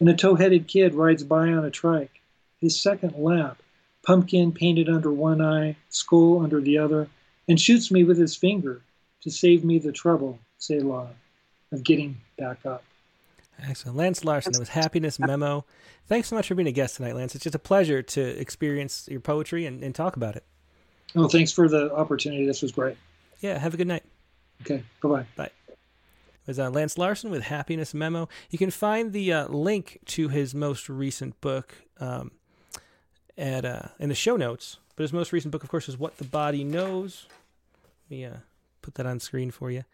And a tow headed kid rides by on a trike, his second lap, pumpkin painted under one eye, skull under the other, and shoots me with his finger to save me the trouble, Selah, of getting back up. Excellent. Lance Larsen, that was Happiness Memo. Thanks so much for being a guest tonight, Lance. It's just a pleasure to experience your poetry and, and talk about it. Well, thanks for the opportunity. This was great. Yeah, have a good night. Okay, bye-bye. Bye. It was uh, Lance Larsen with Happiness Memo. You can find the uh, link to his most recent book um, at uh, in the show notes. But his most recent book, of course, is What the Body Knows. Let me uh, put that on screen for you.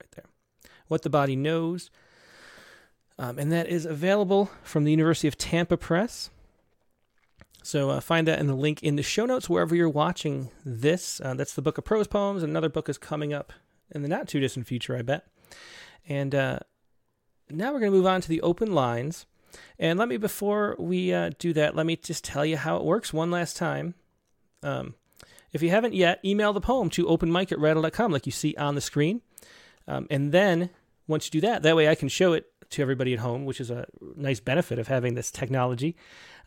Right there. What the Body Knows. Um, and that is available from the University of Tampa Press. So uh, find that in the link in the show notes wherever you're watching this. Uh, that's the book of prose poems. Another book is coming up in the not too distant future, I bet. And uh, now we're going to move on to the open lines. And let me, before we uh, do that, let me just tell you how it works one last time. Um, if you haven't yet, email the poem to openmic at rattle.com, like you see on the screen. Um, and then once you do that, that way I can show it to everybody at home, which is a nice benefit of having this technology.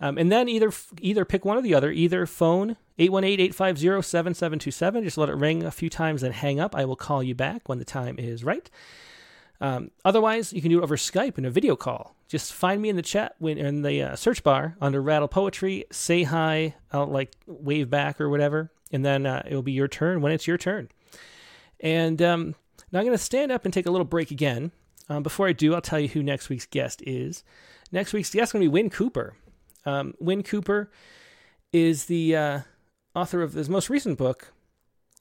Um, and then either either pick one or the other. Either phone 818-850-7727. Just let it ring a few times, and hang up. I will call you back when the time is right. Um, otherwise, you can do it over Skype in a video call. Just find me in the chat when in the uh, search bar under Rattle Poetry. Say hi. I'll like wave back or whatever, and then uh, it will be your turn when it's your turn. And um, now I'm going to stand up and take a little break again. Um, before I do, I'll tell you who next week's guest is. Next week's guest is going to be Wyn Cooper. Um, Wyn Cooper is the uh, author of his most recent book.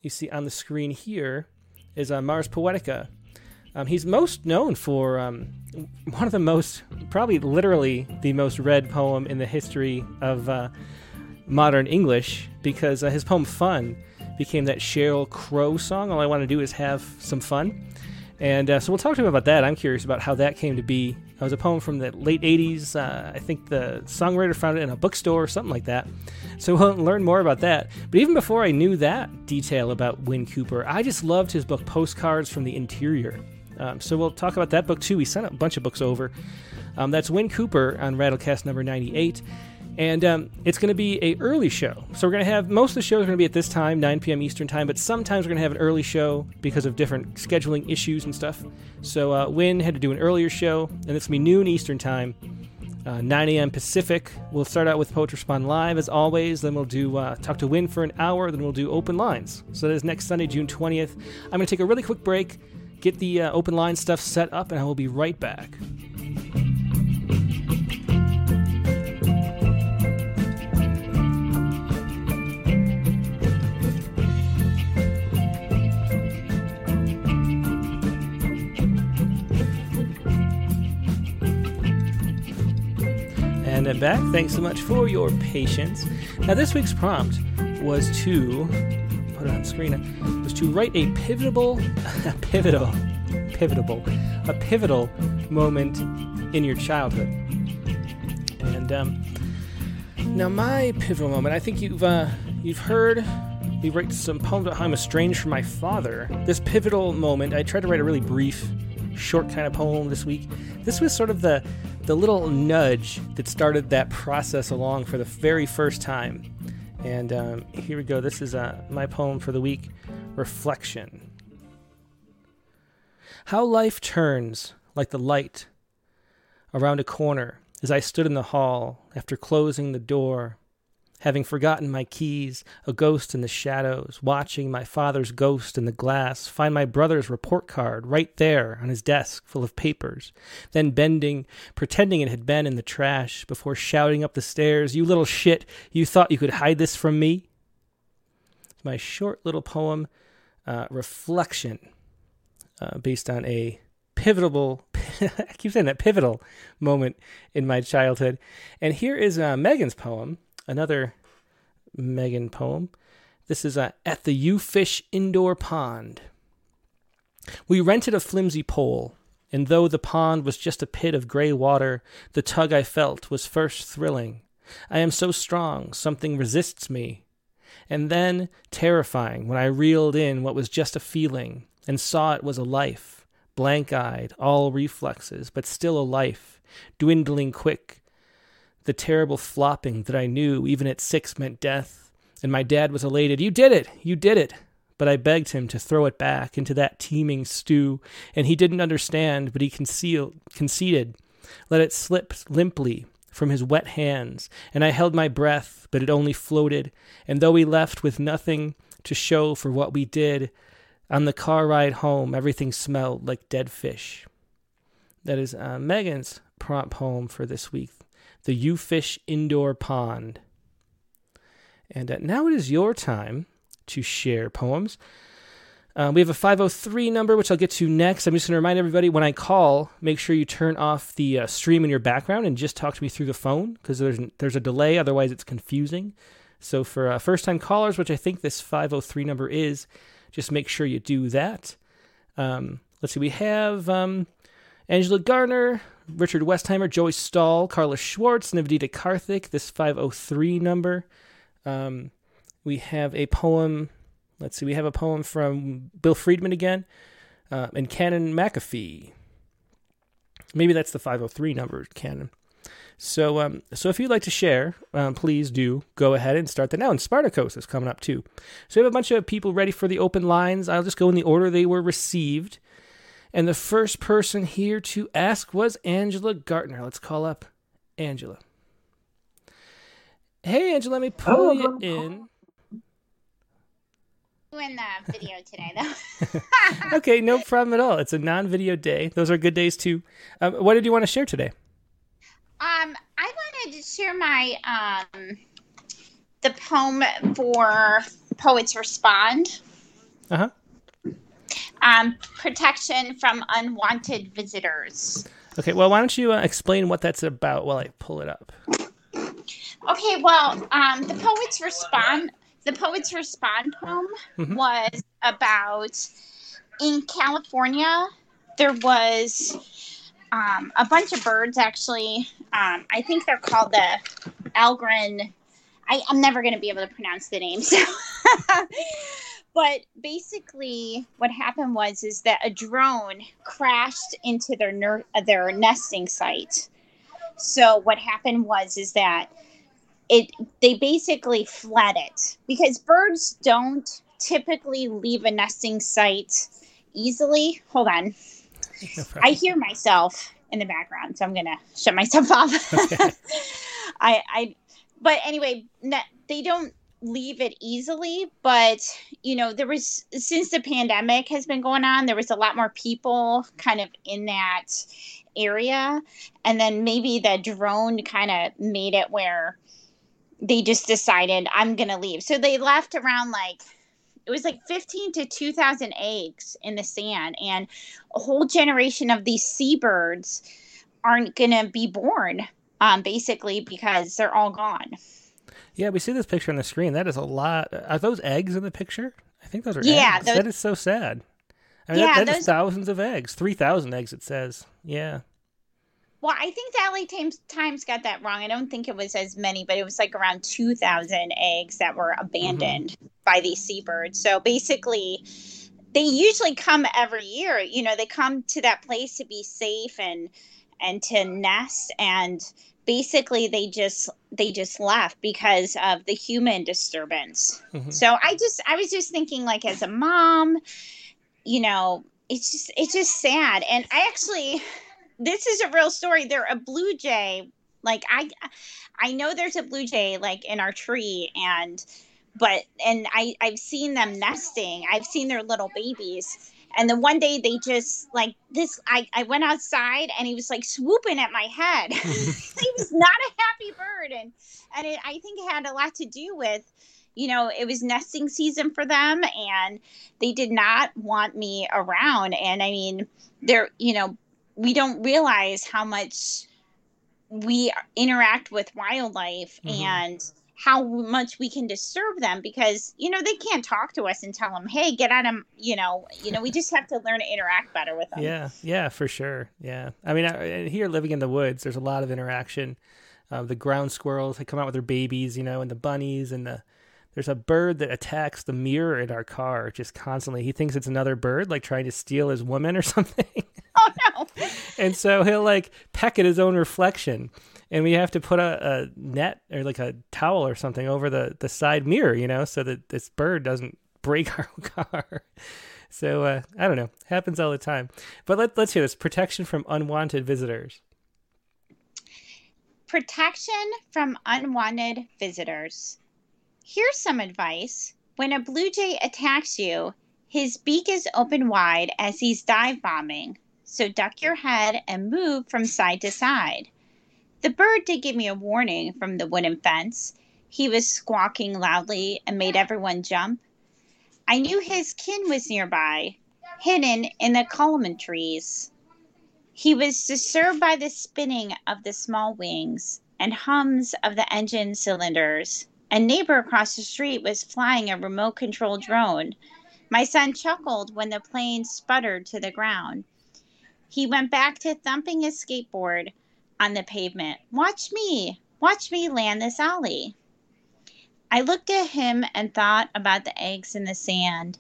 You see on the screen here is uh, Mars Poetica. Um, he's most known for um, one of the most, probably literally the most read poem in the history of uh, modern English because uh, his poem Fun became that Sheryl Crow song. All I want to do is have some fun. And uh, so we'll talk to him about that. I'm curious about how that came to be. It was a poem from the late 80s. Uh, I think the songwriter found it in a bookstore or something like that. So we'll [LAUGHS] learn more about that. But even before I knew that detail about Wyn Cooper, I just loved his book, Postcards from the Interior. Um, so we'll talk about that book too. We sent a bunch of books over. Um, that's Wyn Cooper on Rattlecast number 98 and um, it's going to be a early show. So we're going to have most of the shows are going to be at this time, 9 p.m. Eastern time, but sometimes we're going to have an early show because of different scheduling issues and stuff. So uh, Wyn had to do an earlier show, and it's going to be noon Eastern time, uh, 9 a.m. Pacific. We'll start out with Poets Respond live as always. Then we'll do uh, talk to Wyn for an hour. Then we'll do open lines. So that is next Sunday, June 20th. I'm going to take a really quick break, get the uh, open line stuff set up, and I will be right back. And back. Thanks so much for your patience. Now, this week's prompt was to put it on screen. Was to write a pivotal, [LAUGHS] a pivotal, pivotal, a pivotal moment in your childhood. And um, now, my pivotal moment. I think you've uh, you've heard we write some poems about how I'm estranged from my father. This pivotal moment. I tried to write a really brief, short kind of poem this week. This was sort of the the little nudge that started that process along for the very first time. And um, here we go. This is uh, my poem for the week Reflection. How life turns like the light around a corner as I stood in the hall after closing the door having forgotten my keys, a ghost in the shadows, watching my father's ghost in the glass, find my brother's report card right there on his desk full of papers, then bending, pretending it had been in the trash, before shouting up the stairs, You little shit, you thought you could hide this from me? My short little poem, uh, Reflection, uh, based on a pivotal [LAUGHS] I keep saying that pivotal moment in my childhood. And here is uh, Megan's poem another Megan poem. This is uh, At the U Fish Indoor Pond. We rented a flimsy pole, and though the pond was just a pit of gray water, the tug I felt was first thrilling. I am so strong, something resists me. And then terrifying when I reeled in what was just a feeling and saw it was a life, blank eyed, all reflexes, but still a life, dwindling quick. The terrible flopping that I knew, even at six, meant death. And my dad was elated. You did it! You did it! But I begged him to throw it back into that teeming stew, and he didn't understand, but he concealed, conceded. Let it slip limply from his wet hands, and I held my breath, but it only floated, and though we left with nothing to show for what we did, on the car ride home, everything smelled like dead fish. That is uh, Megan's prompt poem for this week The You Fish Indoor Pond. And uh, now it is your time to share poems. Uh, we have a 503 number, which I'll get to next. I'm just going to remind everybody when I call, make sure you turn off the uh, stream in your background and just talk to me through the phone because there's, there's a delay. Otherwise, it's confusing. So, for uh, first time callers, which I think this 503 number is, just make sure you do that. Um, let's see, we have um, Angela Garner, Richard Westheimer, Joey Stahl, Carla Schwartz, Navdita Karthik, this 503 number. Um, we have a poem. Let's see, we have a poem from Bill Friedman again uh, and Canon McAfee. Maybe that's the 503 number, Canon. So, um, so if you'd like to share, um, please do go ahead and start that now. And Spartacus is coming up too. So we have a bunch of people ready for the open lines. I'll just go in the order they were received. And the first person here to ask was Angela Gartner. Let's call up Angela. Hey, Angela, let me pull you in. In the video today, though. [LAUGHS] okay, no problem at all. It's a non-video day. Those are good days too. Um, what did you want to share today? Um, I wanted to share my um the poem for Poets Respond. Uh huh. Um, protection from unwanted visitors. Okay, well, why don't you uh, explain what that's about while I pull it up? Okay, well, um, the Poets Respond, the Poets Respond poem Mhm. was about in California. There was um, a bunch of birds actually. Um, I think they're called the Algren. I, I'm never going to be able to pronounce the names. [LAUGHS] but basically, what happened was is that a drone crashed into their ner- uh, their nesting site. So what happened was is that it they basically fled it because birds don't typically leave a nesting site easily. Hold on. No [LAUGHS] I hear myself in the background, so I'm gonna shut myself off. [LAUGHS] Okay. [LAUGHS] I, I, but anyway, ne- they don't leave it easily. But you know, there was since the pandemic has been going on, there was a lot more people kind of in that area, and then maybe the drone kind of made it where they just decided I'm gonna leave. So they left around like it was like 15 to 2000 eggs in the sand and a whole generation of these seabirds aren't to be born um, basically because they're all gone Yeah, we see this picture on the screen. That is a lot. Are those eggs in the picture? I think those are Yeah, eggs. those- that is so sad. I mean, Yeah, that, that is those- thousands of eggs. 3,000 eggs, it says. Yeah. well i think the la times, times got that wrong i don't think it was as many but it was like around 2000 eggs that were abandoned mm-hmm. by these seabirds so basically they usually come every year you know they come to that place to be safe and and to nest and basically they just they just left because of the human disturbance. Mhm. so i just i was just thinking like as a mom you know it's just it's just sad. And i actually this is a real story. There a blue jay. Like i i know there's a blue jay like in our tree and but and i i've seen them nesting. I've seen their little babies and then one day they just like this i i went outside and he was like swooping at my head. [LAUGHS] [LAUGHS] He was not a happy bird. And and it, i think it had a lot to do with you know it was nesting season for them and they did not want me around. And i mean they're you know we don't realize how much we interact with wildlife Mhm. and how much we can disturb them because you know they can't talk to us and tell them hey get out of you know you know we just have to learn to interact better with them Yeah, yeah, for sure. Yeah, I mean, I, here living in the woods, there's a lot of interaction. Uh, the ground squirrels they come out with their babies, you know, and the bunnies and the there's a bird that attacks the mirror in our car just constantly. He thinks it's another bird, like trying to steal his woman or [LAUGHS] something. Oh no. and so he'll like peck at his own reflection. And we have to put a, a net or like a towel or something over the, the side mirror, you know, so that this bird doesn't break [LAUGHS] our car. So uh, I don't know, happens all the time. But let, let's hear this protection from unwanted visitors. Protection from unwanted visitors. Here's some advice. When a blue jay attacks you, his beak is open wide as he's dive bombing, so duck your head and move from side to side. The bird did give me a warning from the wooden fence. He was squawking loudly and made everyone jump. I knew his kin was nearby, hidden in the calaman trees. He was disturbed by the spinning of the small wings and hums of the engine cylinders. A neighbor across the street was flying a remote control drone. My son chuckled when the plane sputtered to the ground. He went back to thumping his skateboard on the pavement. Watch me, watch me land this alley. I looked at him and thought about the eggs in the sand.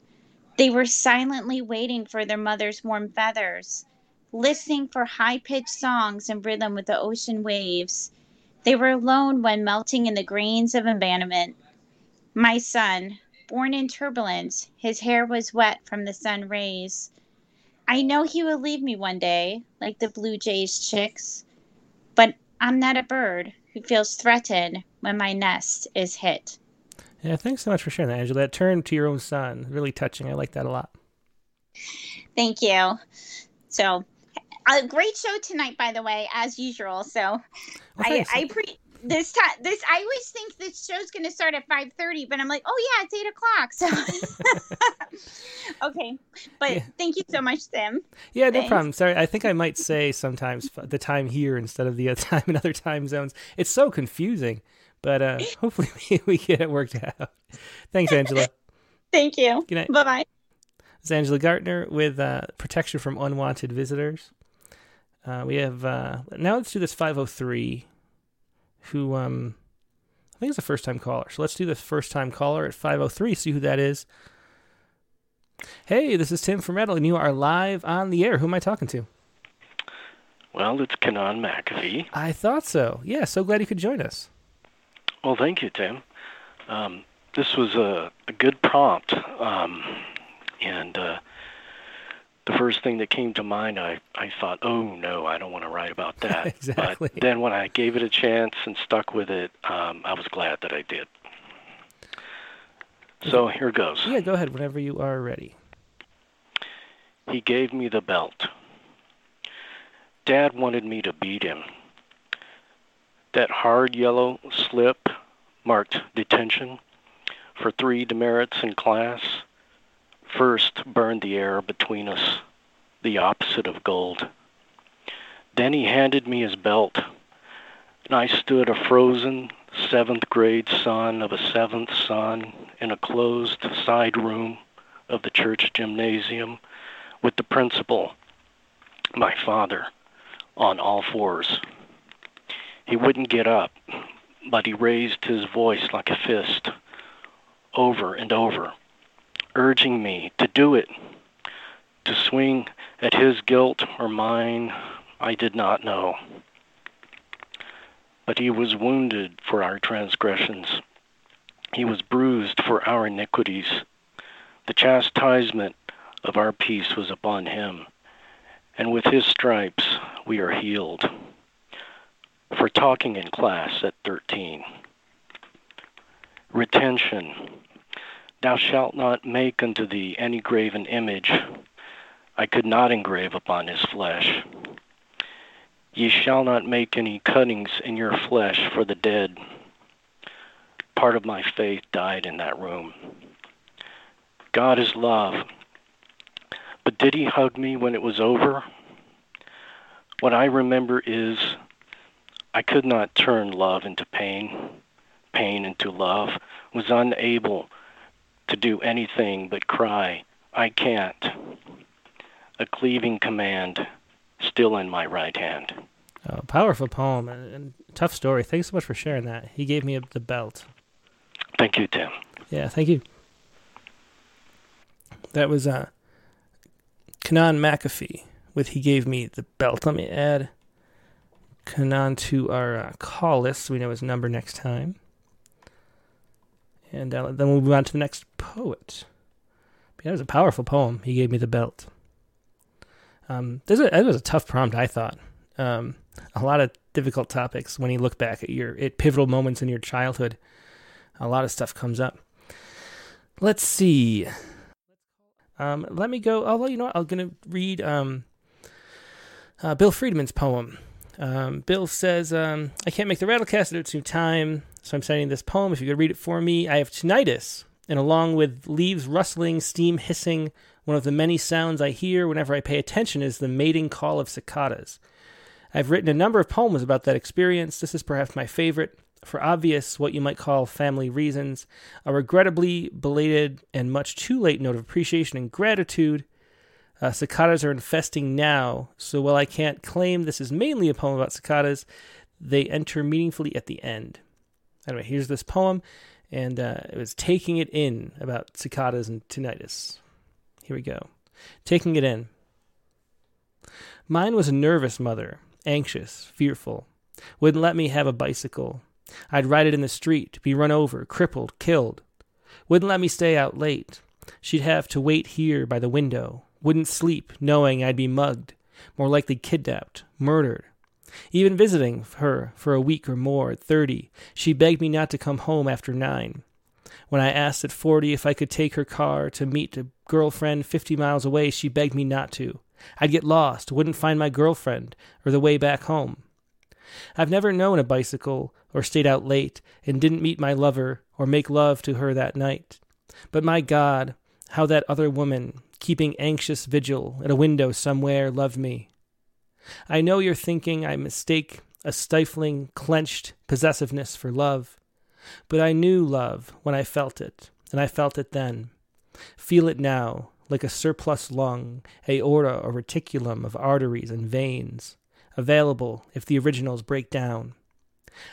They were silently waiting for their mother's warm feathers listening for high pitched songs in rhythm with the ocean waves. They were alone when melting in the grains of abandonment. My son, born in turbulence, his hair was wet from the sun rays. I know he will leave me one day, like the blue jay's chicks, but I'm not a bird who feels threatened when my nest is hit. Yeah, thanks so much for sharing that, Angela. That turn to your own son, really touching. I like that a lot. Thank you. So, a great show tonight, by the way, as usual. So, Well, I. I pre this time this I always think this show's going to start at five thirty, but I'm like, oh yeah, it's eight o'clock. So, [LAUGHS] okay, but Yeah. thank you so much, Tim. Yeah, no problem. Sorry, I think I might say sometimes the time here instead of the other [LAUGHS] time in other time zones. It's so confusing, but uh, [LAUGHS] hopefully we, we get it worked out. Thanks, Angela. Thank you. Good night. Bye bye. It's Angela Gartner with uh, protection from unwanted visitors. Uh, we have uh, now. Let's do this 503, who um, I think is a first time caller. So let's do the first time caller at 503. See who that is. Hey, this is Tim from Rattle, and you are live on the air. Who am I talking to? Well, it's Kanan McAfee. I thought so. Yeah, so glad you could join us. Well, thank you, Tim. Um, this was a, a good prompt, um, and uh, the first thing that came to mind, I, I thought, oh no, I don't want to write about [LAUGHS] that. Exactly. But then when I gave it a chance and stuck with it, um, I was glad that I did. So here goes. Yeah, go ahead whenever you are ready. He gave me the belt. Dad wanted me to beat him. That hard yellow slip marked detention for three demerits in class. First burned the air between us, the opposite of gold. Then he handed me his belt, and I stood a frozen seventh grade son of a seventh son in a closed side room of the church gymnasium with the principal, my father, on all fours. He wouldn't get up, but he raised his voice like a fist over and over, urging me to do it, to swing at his guilt or mine, I did not know. But he was wounded for our transgressions. He was bruised for our iniquities. The chastisement of our peace was upon him, and with his stripes we are healed. For talking in class at 13. Retention. Thou shalt not make unto thee any graven image. I could not engrave upon his flesh. Ye shall not make any cuttings in your flesh for the dead. Part of my faith died in that room. God is love. But did he hug me when it was over? What I remember is I could not turn love into pain, pain into love, was unable to do anything but cry, I can't. A cleaving command still in my right hand. Oh, powerful poem and, and tough story. Thanks so much for sharing that. He gave me a, the belt. Thank you, Tim. Yeah, thank you. That was uh, Kanan McAfee with He Gave Me the Belt. Let me add Kanan to our uh, call list so we know his number next time. And uh, then we'll move on to the next poet. But yeah, it was a powerful poem. He gave me the belt. Um, this was, it was a tough prompt, I thought. Um, a lot of difficult topics when you look back at your at pivotal moments in your childhood. A lot of stuff comes up. Let's see. Um, let me go. Although you know, what, I'm gonna read um, uh, Bill Friedman's poem. Um, Bill says, um, "I can't make the Rattlecast at its time, so I'm sending this poem. If you could read it for me, I have tinnitus, and along with leaves rustling, steam hissing, one of the many sounds I hear whenever I pay attention is the mating call of cicadas. I've written a number of poems about that experience. This is perhaps my favorite for obvious, what you might call family reasons, a regrettably belated and much too late note of appreciation and gratitude. Uh, cicadas are infesting now, so while I can't claim this is mainly a poem about cicadas, they enter meaningfully at the end. Anyway, here's this poem, and uh, it was taking it in about cicadas and tinnitus. Here we go. Taking it in. Mine was a nervous mother, anxious, fearful. Wouldn't let me have a bicycle. I'd ride it in the street, be run over, crippled, killed. Wouldn't let me stay out late. She'd have to wait here by the window. Wouldn't sleep, knowing I'd be mugged, more likely kidnapped, murdered. Even visiting her for a week or more at thirty, she begged me not to come home after nine. When I asked at forty if I could take her car to meet a girlfriend fifty miles away, she begged me not to. I'd get lost, wouldn't find my girlfriend or the way back home. I've never known a bicycle or stayed out late and didn't meet my lover or make love to her that night. But my God, how that other woman, keeping anxious vigil at a window somewhere, loved me. I know you're thinking I mistake a stifling, clenched possessiveness for love, but I knew love when I felt it, and I felt it then. Feel it now, like a surplus lung, aorta or reticulum of arteries and veins available if the originals break down.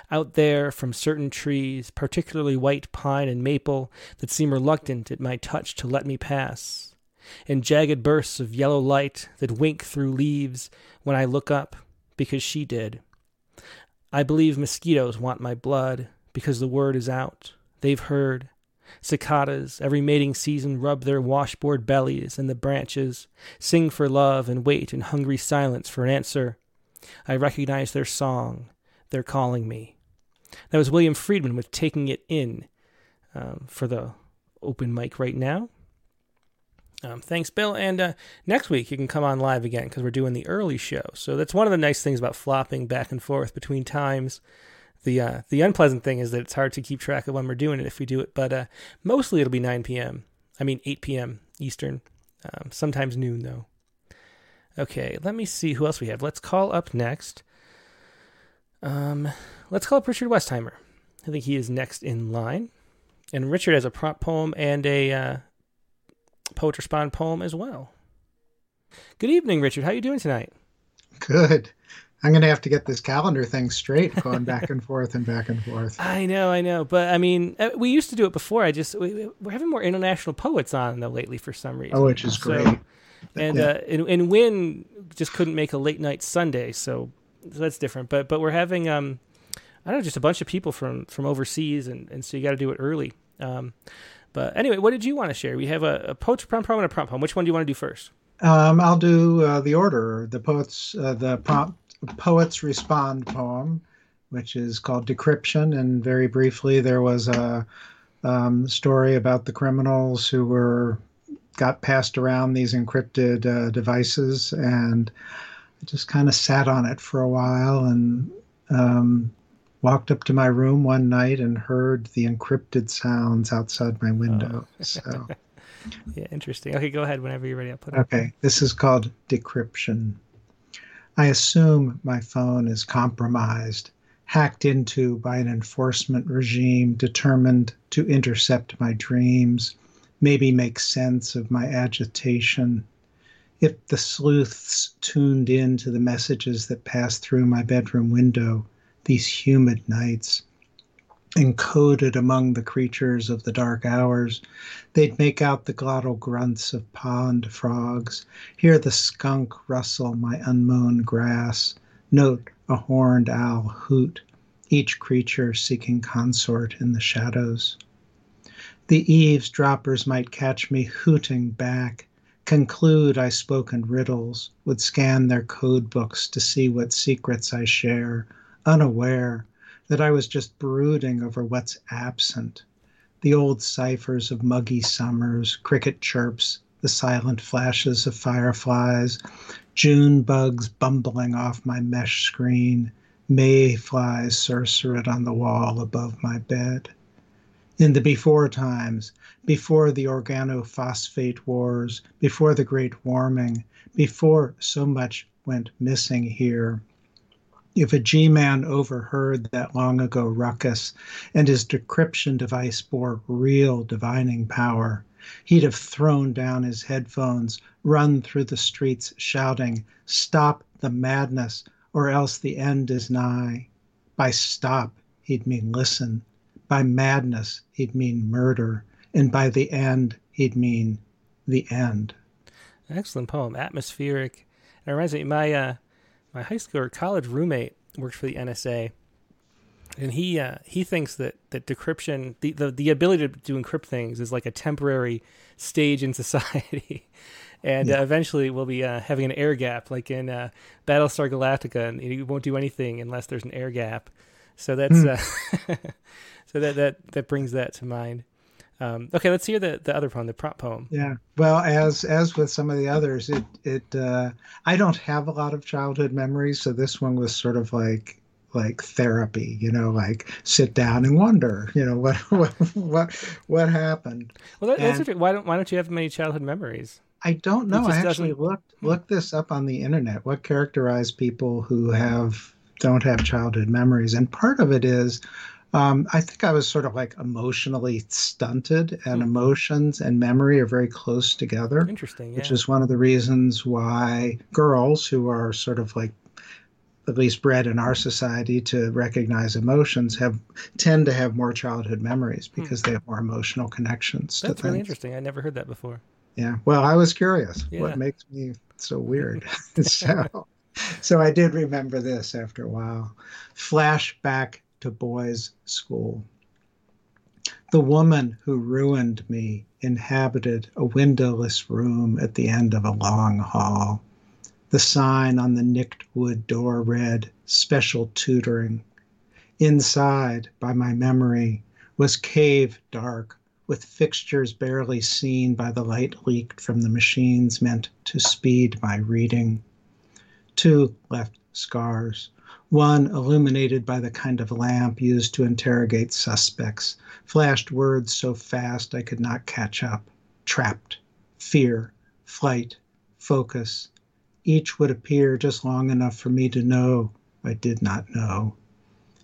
Out there, from certain trees, particularly white pine and maple, that seem reluctant at my touch to let me pass, in jagged bursts of yellow light that wink through leaves when I look up, because she did. I believe mosquitoes want my blood, because the word is out. They've heard. Cicadas, every mating season, rub their washboard bellies in the branches, sing for love, and wait in hungry silence for an answer. I recognize their song. They're calling me. That was William Friedman with Taking It In um, for the open mic right now. Um, thanks, Bill. And uh, next week you can come on live again because we're doing the early show. So that's one of the nice things about flopping back and forth between times. The uh, the unpleasant thing is that it's hard to keep track of when we're doing it if we do it, but uh, mostly it'll be 9 p.m. I mean 8 p.m. Eastern. Um, sometimes noon though. Okay, let me see who else we have. Let's call up next. Um, let's call up Richard Westheimer. I think he is next in line. And Richard has a prop poem and a uh, poet respond poem as well. Good evening, Richard. How are you doing tonight? Good. I'm going to have to get this calendar thing straight, going back and [LAUGHS] forth and back and forth. I know, I know, but I mean, uh, we used to do it before. I just we, are having more international poets on though lately for some reason. Oh, which is so, great and yeah. uh, and, and Wyn just couldn't make a late night Sunday, so, so that's different. But but we're having um, I don't know, just a bunch of people from from overseas, and, and so you got to do it early. Um, but anyway, what did you want to share? We have a, a poetry prompt poem and a prompt poem. Which one do you want to do first? Um, I'll do uh, the order. The poets uh, the prompt poets respond poem, which is called Decryption, and very briefly there was a um, story about the criminals who were got passed around these encrypted uh, devices, and I just kind of sat on it for a while and um, walked up to my room one night and heard the encrypted sounds outside my window. Oh. [LAUGHS] So. yeah, interesting. Okay, go ahead whenever you're ready. I'll put it. Okay, this is called decryption. I assume my phone is compromised, hacked into by an enforcement regime determined to intercept my dreams maybe make sense of my agitation. If the sleuths tuned in to the messages that passed through my bedroom window these humid nights, encoded among the creatures of the dark hours. They'd make out the glottal grunts of pond frogs, hear the skunk rustle my unmown grass, note a horned owl hoot, each creature seeking consort in the shadows. The eavesdroppers might catch me hooting back, conclude I spoke in riddles, would scan their code books to see what secrets I share, unaware that I was just brooding over what's absent. The old ciphers of muggy summers, cricket chirps, the silent flashes of fireflies, June bugs bumbling off my mesh screen, May flies surcerate on the wall above my bed. In the before times, before the organophosphate wars, before the great warming, before so much went missing here, if a G man overheard that long ago ruckus and his decryption device bore real divining power, he'd have thrown down his headphones, run through the streets shouting, Stop the madness, or else the end is nigh. By stop, he'd mean listen. By madness, he'd mean murder. And by the end, he'd mean the end. Excellent poem, atmospheric. It reminds me, my uh, my high school or college roommate works for the NSA, and he uh, he thinks that that decryption, the, the the ability to, to encrypt things, is like a temporary stage in [LAUGHS] society. and yeah. uh, eventually we'll be uh, having an air gap, like in uh, Battlestar Galactica, and you won't do anything unless there's an air gap. So that's mm. [LAUGHS] so that that that brings that to mind. Um, okay, let's hear the, the other poem, the prop poem. Yeah. Well, as as with some of the others, it it uh, I don't have a lot of childhood memories, so this one was sort of like like therapy, you know, like sit down and wonder, you know, [LAUGHS] what what what, what happened. Well, that, that's interesting. Why don't why don't you have many childhood memories? I don't know. I actually doesn't... looked hmm. looked this up on the internet. What characterized people who have don't have childhood memories, and part of it is um, I think I was sort of like emotionally stunted, and mm-hmm. emotions and memory are very close together. Interesting. Yeah. Which is one of the reasons why girls who are sort of like at least bred in our society to recognize emotions have tend to have more childhood memories hmm. because they have more emotional connections to things. That's really interesting. I never heard that before. Yeah. Well, I was curious. Yeah. What makes me so weird? [LAUGHS] [LAUGHS] so, so I did remember this after a while. Flashback to boys' school. The woman who ruined me inhabited a windowless room at the end of a long hall. The sign on the nicked wood door read, Special Tutoring. Inside, by my memory, was cave dark, with fixtures barely seen by the light leaked from the machines meant to speed my reading. Two left scars one illuminated by the kind of lamp used to interrogate suspects, flashed words so fast I could not catch up. Trapped, fear, flight, focus. Each would appear just long enough for me to know I did not know.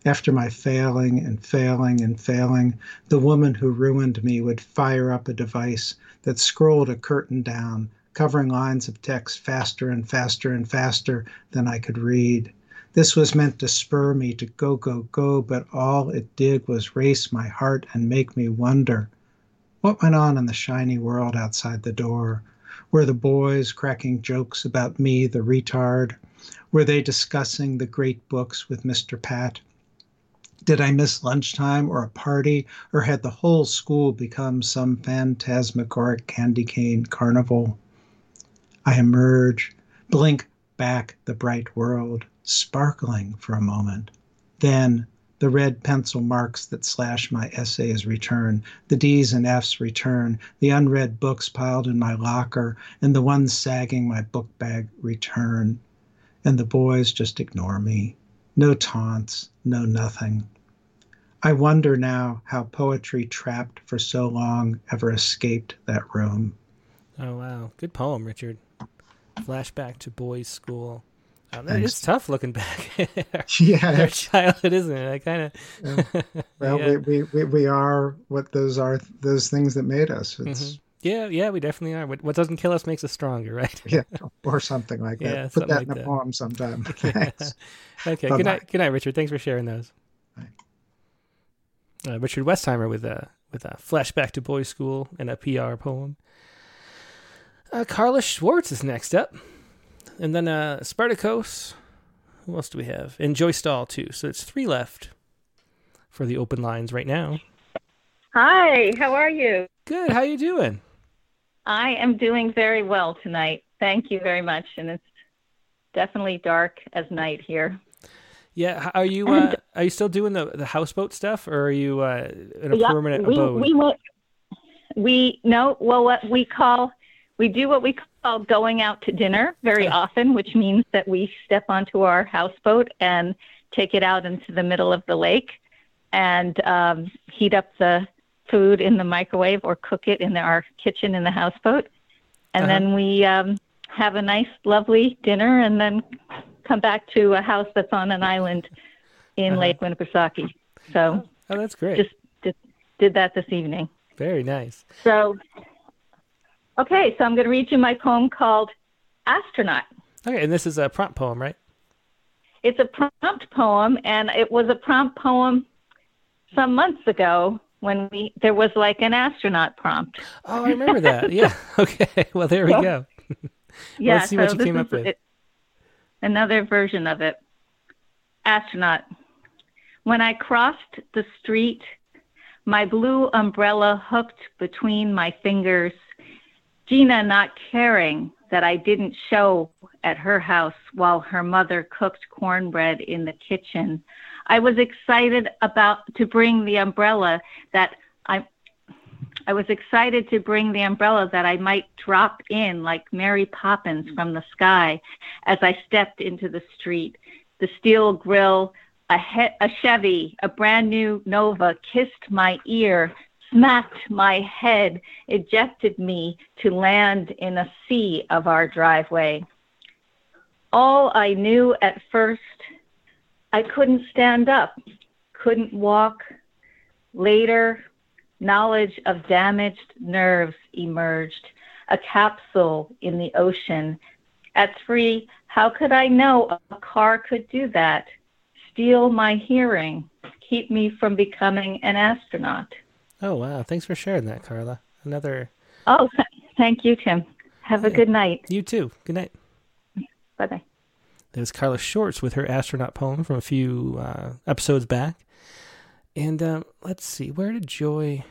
After my failing and failing and failing, the woman who ruined me would fire up a device that scrolled a curtain down, covering lines of text faster and faster and faster than I could read. This was meant to spur me to go, go, go, but all it did was race my heart and make me wonder what went on in the shiny world outside the door. Were the boys cracking jokes about me, the retard? Were they discussing the great books with Mr. Pat? Did I miss lunchtime or a party, or had the whole school become some phantasmagoric candy cane carnival? I emerge, blink back the bright world sparkling for a moment. Then the red pencil marks that slash my essays return, the D's and F's return, the unread books piled in my locker, and the ones sagging my book bag return. And the boys just ignore me. No taunts, no nothing. I wonder now how poetry trapped for so long ever escaped that room. Oh, wow. Good poem, Richard. Flashback to boys' school. Um, it's tough looking back. [LAUGHS] yeah, [LAUGHS] our childhood, isn't it? I kind of. yeah. [LAUGHS] Well, yeah. we, we we are what those are. Those things that made us. Mm-hmm. Yeah, yeah, we definitely are. What, doesn't kill us makes us stronger, right? yeah, or something like that. Yeah, Put that like in a that. poem sometime. okay. Bye-bye. Good night. Good night, Richard. Thanks for sharing those. Uh, Richard Westheimer with a with a flashback to boys' school and a PR poem. Uh, Carla Schwartz is next up, and then uh, Spartacus. Who else do we have? And Joy Stahl too. So it's three left for the open lines right now. Hi, how are you? Good. How are you doing? I am doing very well tonight. Thank you very much. And it's definitely dark as night here. Yeah. Are you uh, are you still doing the the houseboat stuff, or are you uh, in a Yeah, permanent we, abode? We went, we no, well, what we call we do what we call going out to dinner very often, which means that we step onto our houseboat and take it out into the middle of the lake and um, heat up the food in the microwave or cook it in our kitchen in the houseboat, and Uh-huh. then we um, have a nice, lovely dinner, and then come back to a house that's on an island in Uh-huh. Lake Winnipesaukee. So oh, that's great. just, just did that this evening. Very nice. So, okay, so I'm going to read you my poem called Astronaut. Okay, and this is a prompt poem, right? It's a prompt poem, and it was a prompt poem some months ago when we there was like an astronaut prompt. Oh, I remember that. [LAUGHS] Yeah. Okay. Well, there we [LAUGHS] Yeah. go. Yeah, Let's see what so you this came up with. it- another version of it. Astronaut. When I crossed the street, my blue umbrella hooked between my fingers, Gina not caring that I didn't show at her house while her mother cooked cornbread in the kitchen. I was excited about to bring the umbrella that I I was excited to bring the umbrella that I might drop in like Mary Poppins from the sky as I stepped into the street. The steel grill, a, he- a Chevy, a brand new Nova kissed my ear, smacked my head, ejected me to land in a sea of our driveway. All I knew at first, I couldn't stand up, couldn't walk. Later, knowledge of damaged nerves emerged, a capsule in the ocean. At three, how could I know a car could do that? Steal my hearing, keep me from becoming an astronaut. Oh wow! Thanks for sharing that, Carla. Another. Oh, th- [LAUGHS] thank you, Tim. Have a good night. You too. Good night. Bye bye. There's Carla Schwartz with her astronaut poem from a few uh, episodes back. And um, let's see, where did Joy?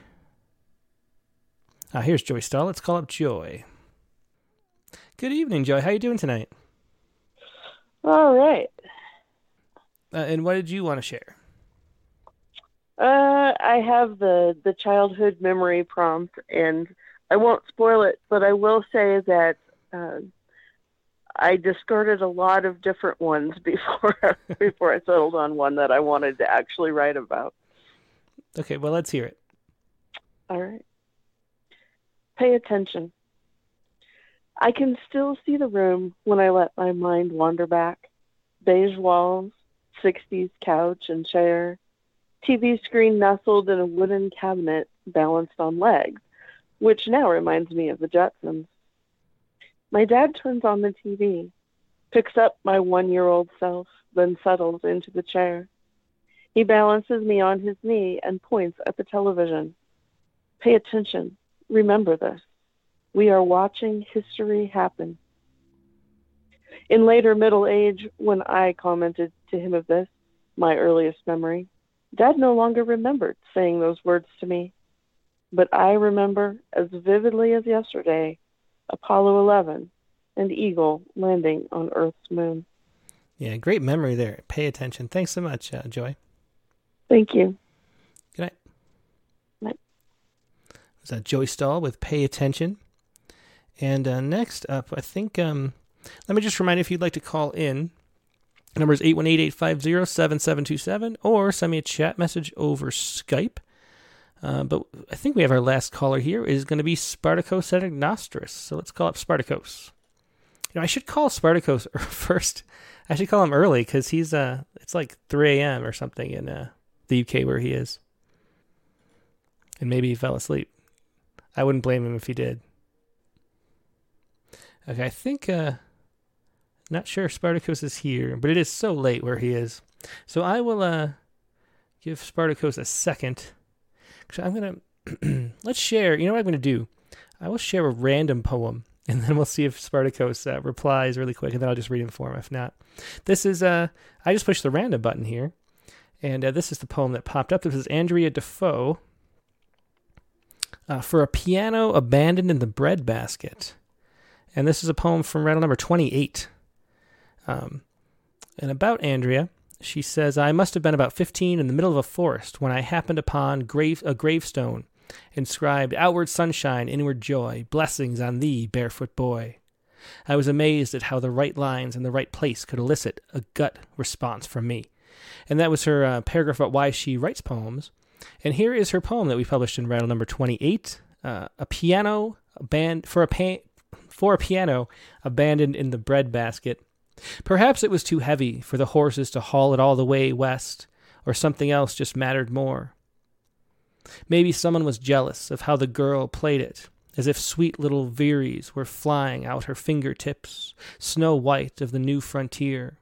Ah, here's Joy Stahl. Let's call up Joy. Good evening, Joy. How are you doing tonight? All right. Uh, and what did you want to share? Uh, I have the the childhood memory prompt, and I won't spoil it, but I will say that uh, I discarded a lot of different ones [LAUGHS] before before I settled on one that I wanted to actually write about. Okay, well, let's hear it. All right. Pay attention. I can still see the room when I let my mind wander back. Beige walls, 60s couch and chair, TV screen nestled in a wooden cabinet balanced on legs, which now reminds me of the Jetsons. My dad turns on the TV, picks up my one year old self, then settles into the chair. He balances me on his knee and points at the television. Pay attention. Remember this. We are watching history happen. In later middle age, when I commented to him of this, my earliest memory, Dad no longer remembered saying those words to me. But I remember as vividly as yesterday Apollo 11 and Eagle landing on Earth's moon. Yeah, great memory there. Pay attention. Thanks so much, uh, Joy. Thank you. Good night. Good Night. Is that Joy Stahl with Pay Attention? And uh, next up, I think, um, let me just remind you if you'd like to call in. Number is 818-850-7727 or send me a chat message over Skype. Uh, but I think we have our last caller here is going to be Spartacus et Nostris. So let's call up Spartacus. You know, I should call Spartacus [LAUGHS] first. I should call him early because he's uh, it's like 3 a.m. or something in uh, the UK where he is. And maybe he fell asleep. I wouldn't blame him if he did. Okay, I think uh not sure if Spartacus is here, but it is so late where he is. So I will uh give Spartacus a second I'm gonna [CLEARS THROAT] let's share. You know what I'm gonna do? I will share a random poem, and then we'll see if Spartacus uh, replies really quick, and then I'll just read him for him. If not, this is uh, I just pushed the random button here, and uh, this is the poem that popped up. This is Andrea Defoe. Uh, for a piano abandoned in the breadbasket. And this is a poem from Rattle number 28. Um, and about Andrea, she says, I must have been about 15 in the middle of a forest when I happened upon grave, a gravestone inscribed, Outward sunshine, inward joy, blessings on thee, barefoot boy. I was amazed at how the right lines in the right place could elicit a gut response from me. And that was her uh, paragraph about why she writes poems. And here is her poem that we published in Rattle number 28 uh, A piano band for a pa- for a piano abandoned in the breadbasket. Perhaps it was too heavy for the horses to haul it all the way west, or something else just mattered more. Maybe someone was jealous of how the girl played it, as if sweet little veeries were flying out her fingertips, snow white of the new frontier.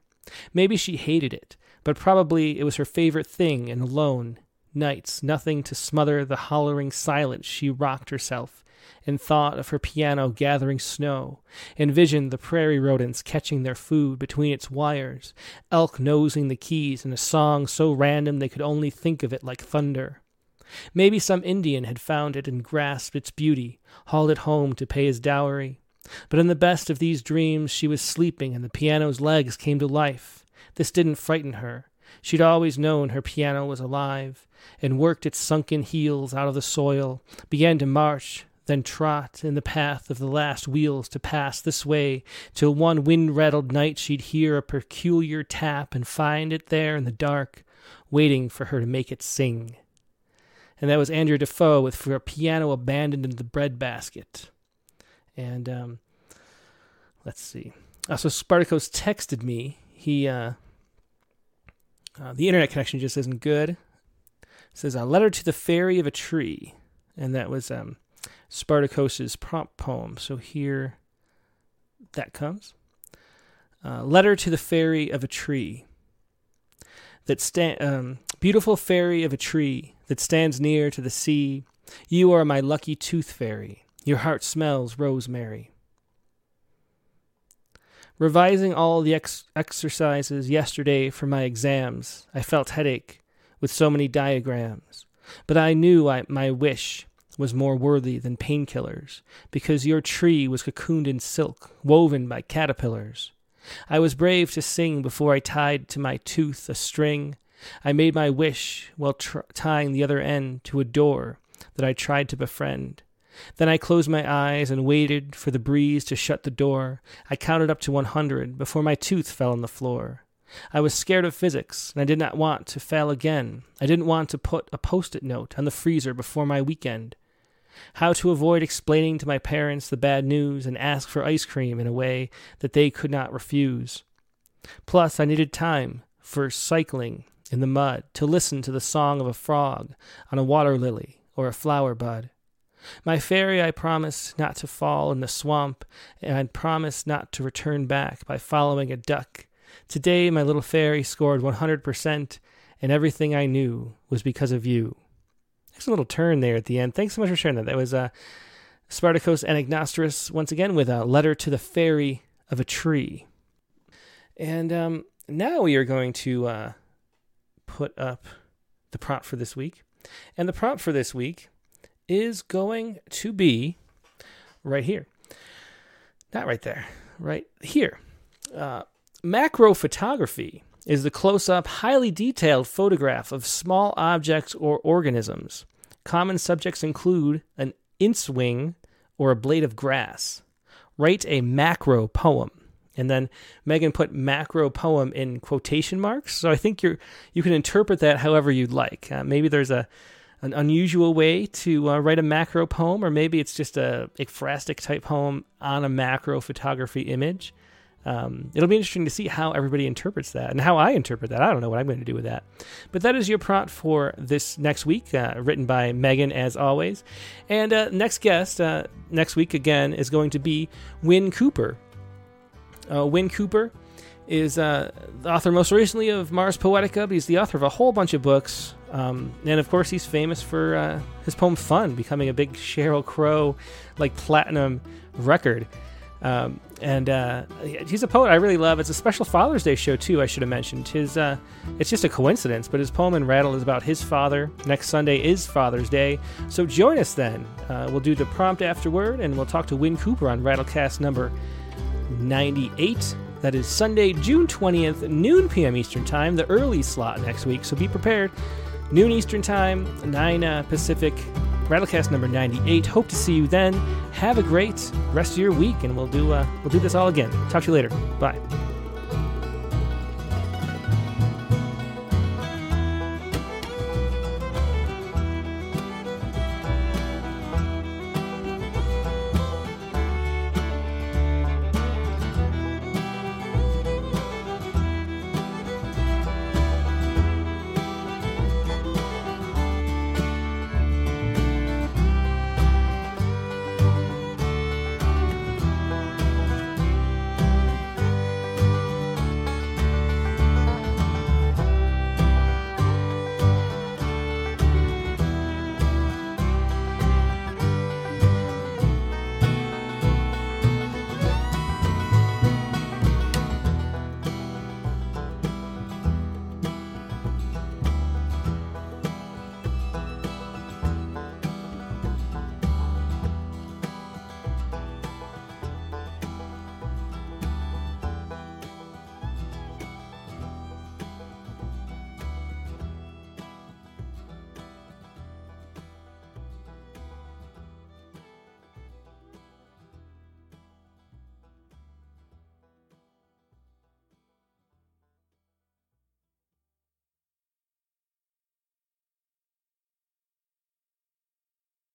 Maybe she hated it, but probably it was her favorite thing and alone nights, nothing to smother the hollering silence, she rocked herself and thought of her piano gathering snow, envisioned the prairie rodents catching their food between its wires, elk nosing the keys in a song so random they could only think of it like thunder. Maybe some Indian had found it and grasped its beauty, hauled it home to pay his dowry. But in the best of these dreams, she was sleeping and the piano's legs came to life. This didn't frighten her. She'd always known her piano was alive, and worked its sunken heels out of the soil, began to march, then trot in the path of the last wheels to pass this way, till one wind rattled night she'd hear a peculiar tap and find it there in the dark, waiting for her to make it sing. And that was Andrew Defoe with For a Piano Abandoned in the Breadbasket. And um, let's see. Uh, so Spartacus texted me. He uh, uh, the internet connection just isn't good. It says a letter to the fairy of a tree, and that was um, Spartacus's prompt poem. So here, that comes. Uh, letter to the fairy of a tree. That sta- um, beautiful fairy of a tree that stands near to the sea. You are my lucky tooth fairy. Your heart smells rosemary. Revising all the ex- exercises yesterday for my exams, I felt headache with so many diagrams. But I knew I, my wish was more worthy than painkillers, because your tree was cocooned in silk, woven by caterpillars. I was brave to sing before I tied to my tooth a string. I made my wish while tr- tying the other end to a door that I tried to befriend. Then I closed my eyes and waited for the breeze to shut the door. I counted up to 100 before my tooth fell on the floor. I was scared of physics, and I did not want to fail again. I didn't want to put a post it note on the freezer before my weekend. How to avoid explaining to my parents the bad news and ask for ice cream in a way that they could not refuse. Plus, I needed time for cycling in the mud to listen to the song of a frog on a water lily or a flower bud. My fairy, I promised not to fall in the swamp, and I'd promised not to return back by following a duck. Today, my little fairy scored 100%, and everything I knew was because of you. A little turn there at the end. Thanks so much for sharing that. That was uh, Spartacus Anagnosterus once again with a letter to the fairy of a tree. And um, now we are going to uh, put up the prompt for this week. And the prompt for this week is going to be right here. Not right there, right here. Uh, macro photography is the close up, highly detailed photograph of small objects or organisms. Common subjects include an inchworm or a blade of grass. Write a macro poem. And then Megan put macro poem in quotation marks. So I think you're you can interpret that however you'd like. Uh, maybe there's a an unusual way to uh, write a macro poem, or maybe it's just a ekphrastic type poem on a macro photography image. Um, it'll be interesting to see how everybody interprets that and how I interpret that. I don't know what I'm going to do with that. But that is your prompt for this next week, uh, written by Megan, as always. And uh, next guest uh, next week, again, is going to be Wyn Cooper. Uh, Wyn Cooper is uh, the author most recently of Mars Poetica, but he's the author of a whole bunch of books. Um, and of course, he's famous for uh, his poem "Fun," becoming a big Sheryl Crow like platinum record. Um, and uh, he's a poet I really love. It's a special Father's Day show too. I should have mentioned his. Uh, it's just a coincidence, but his poem in Rattle is about his father. Next Sunday is Father's Day, so join us then. Uh, we'll do the prompt afterward, and we'll talk to Wyn Cooper on Rattlecast number 98. That is Sunday, June 20th, noon p.m. Eastern Time, the early slot next week. So be prepared. Noon Eastern Time, 9 uh, Pacific, Rattlecast number 98. Hope to see you then. Have a great rest of your week, and we'll do uh, we'll do this all again. Talk to you later. Bye.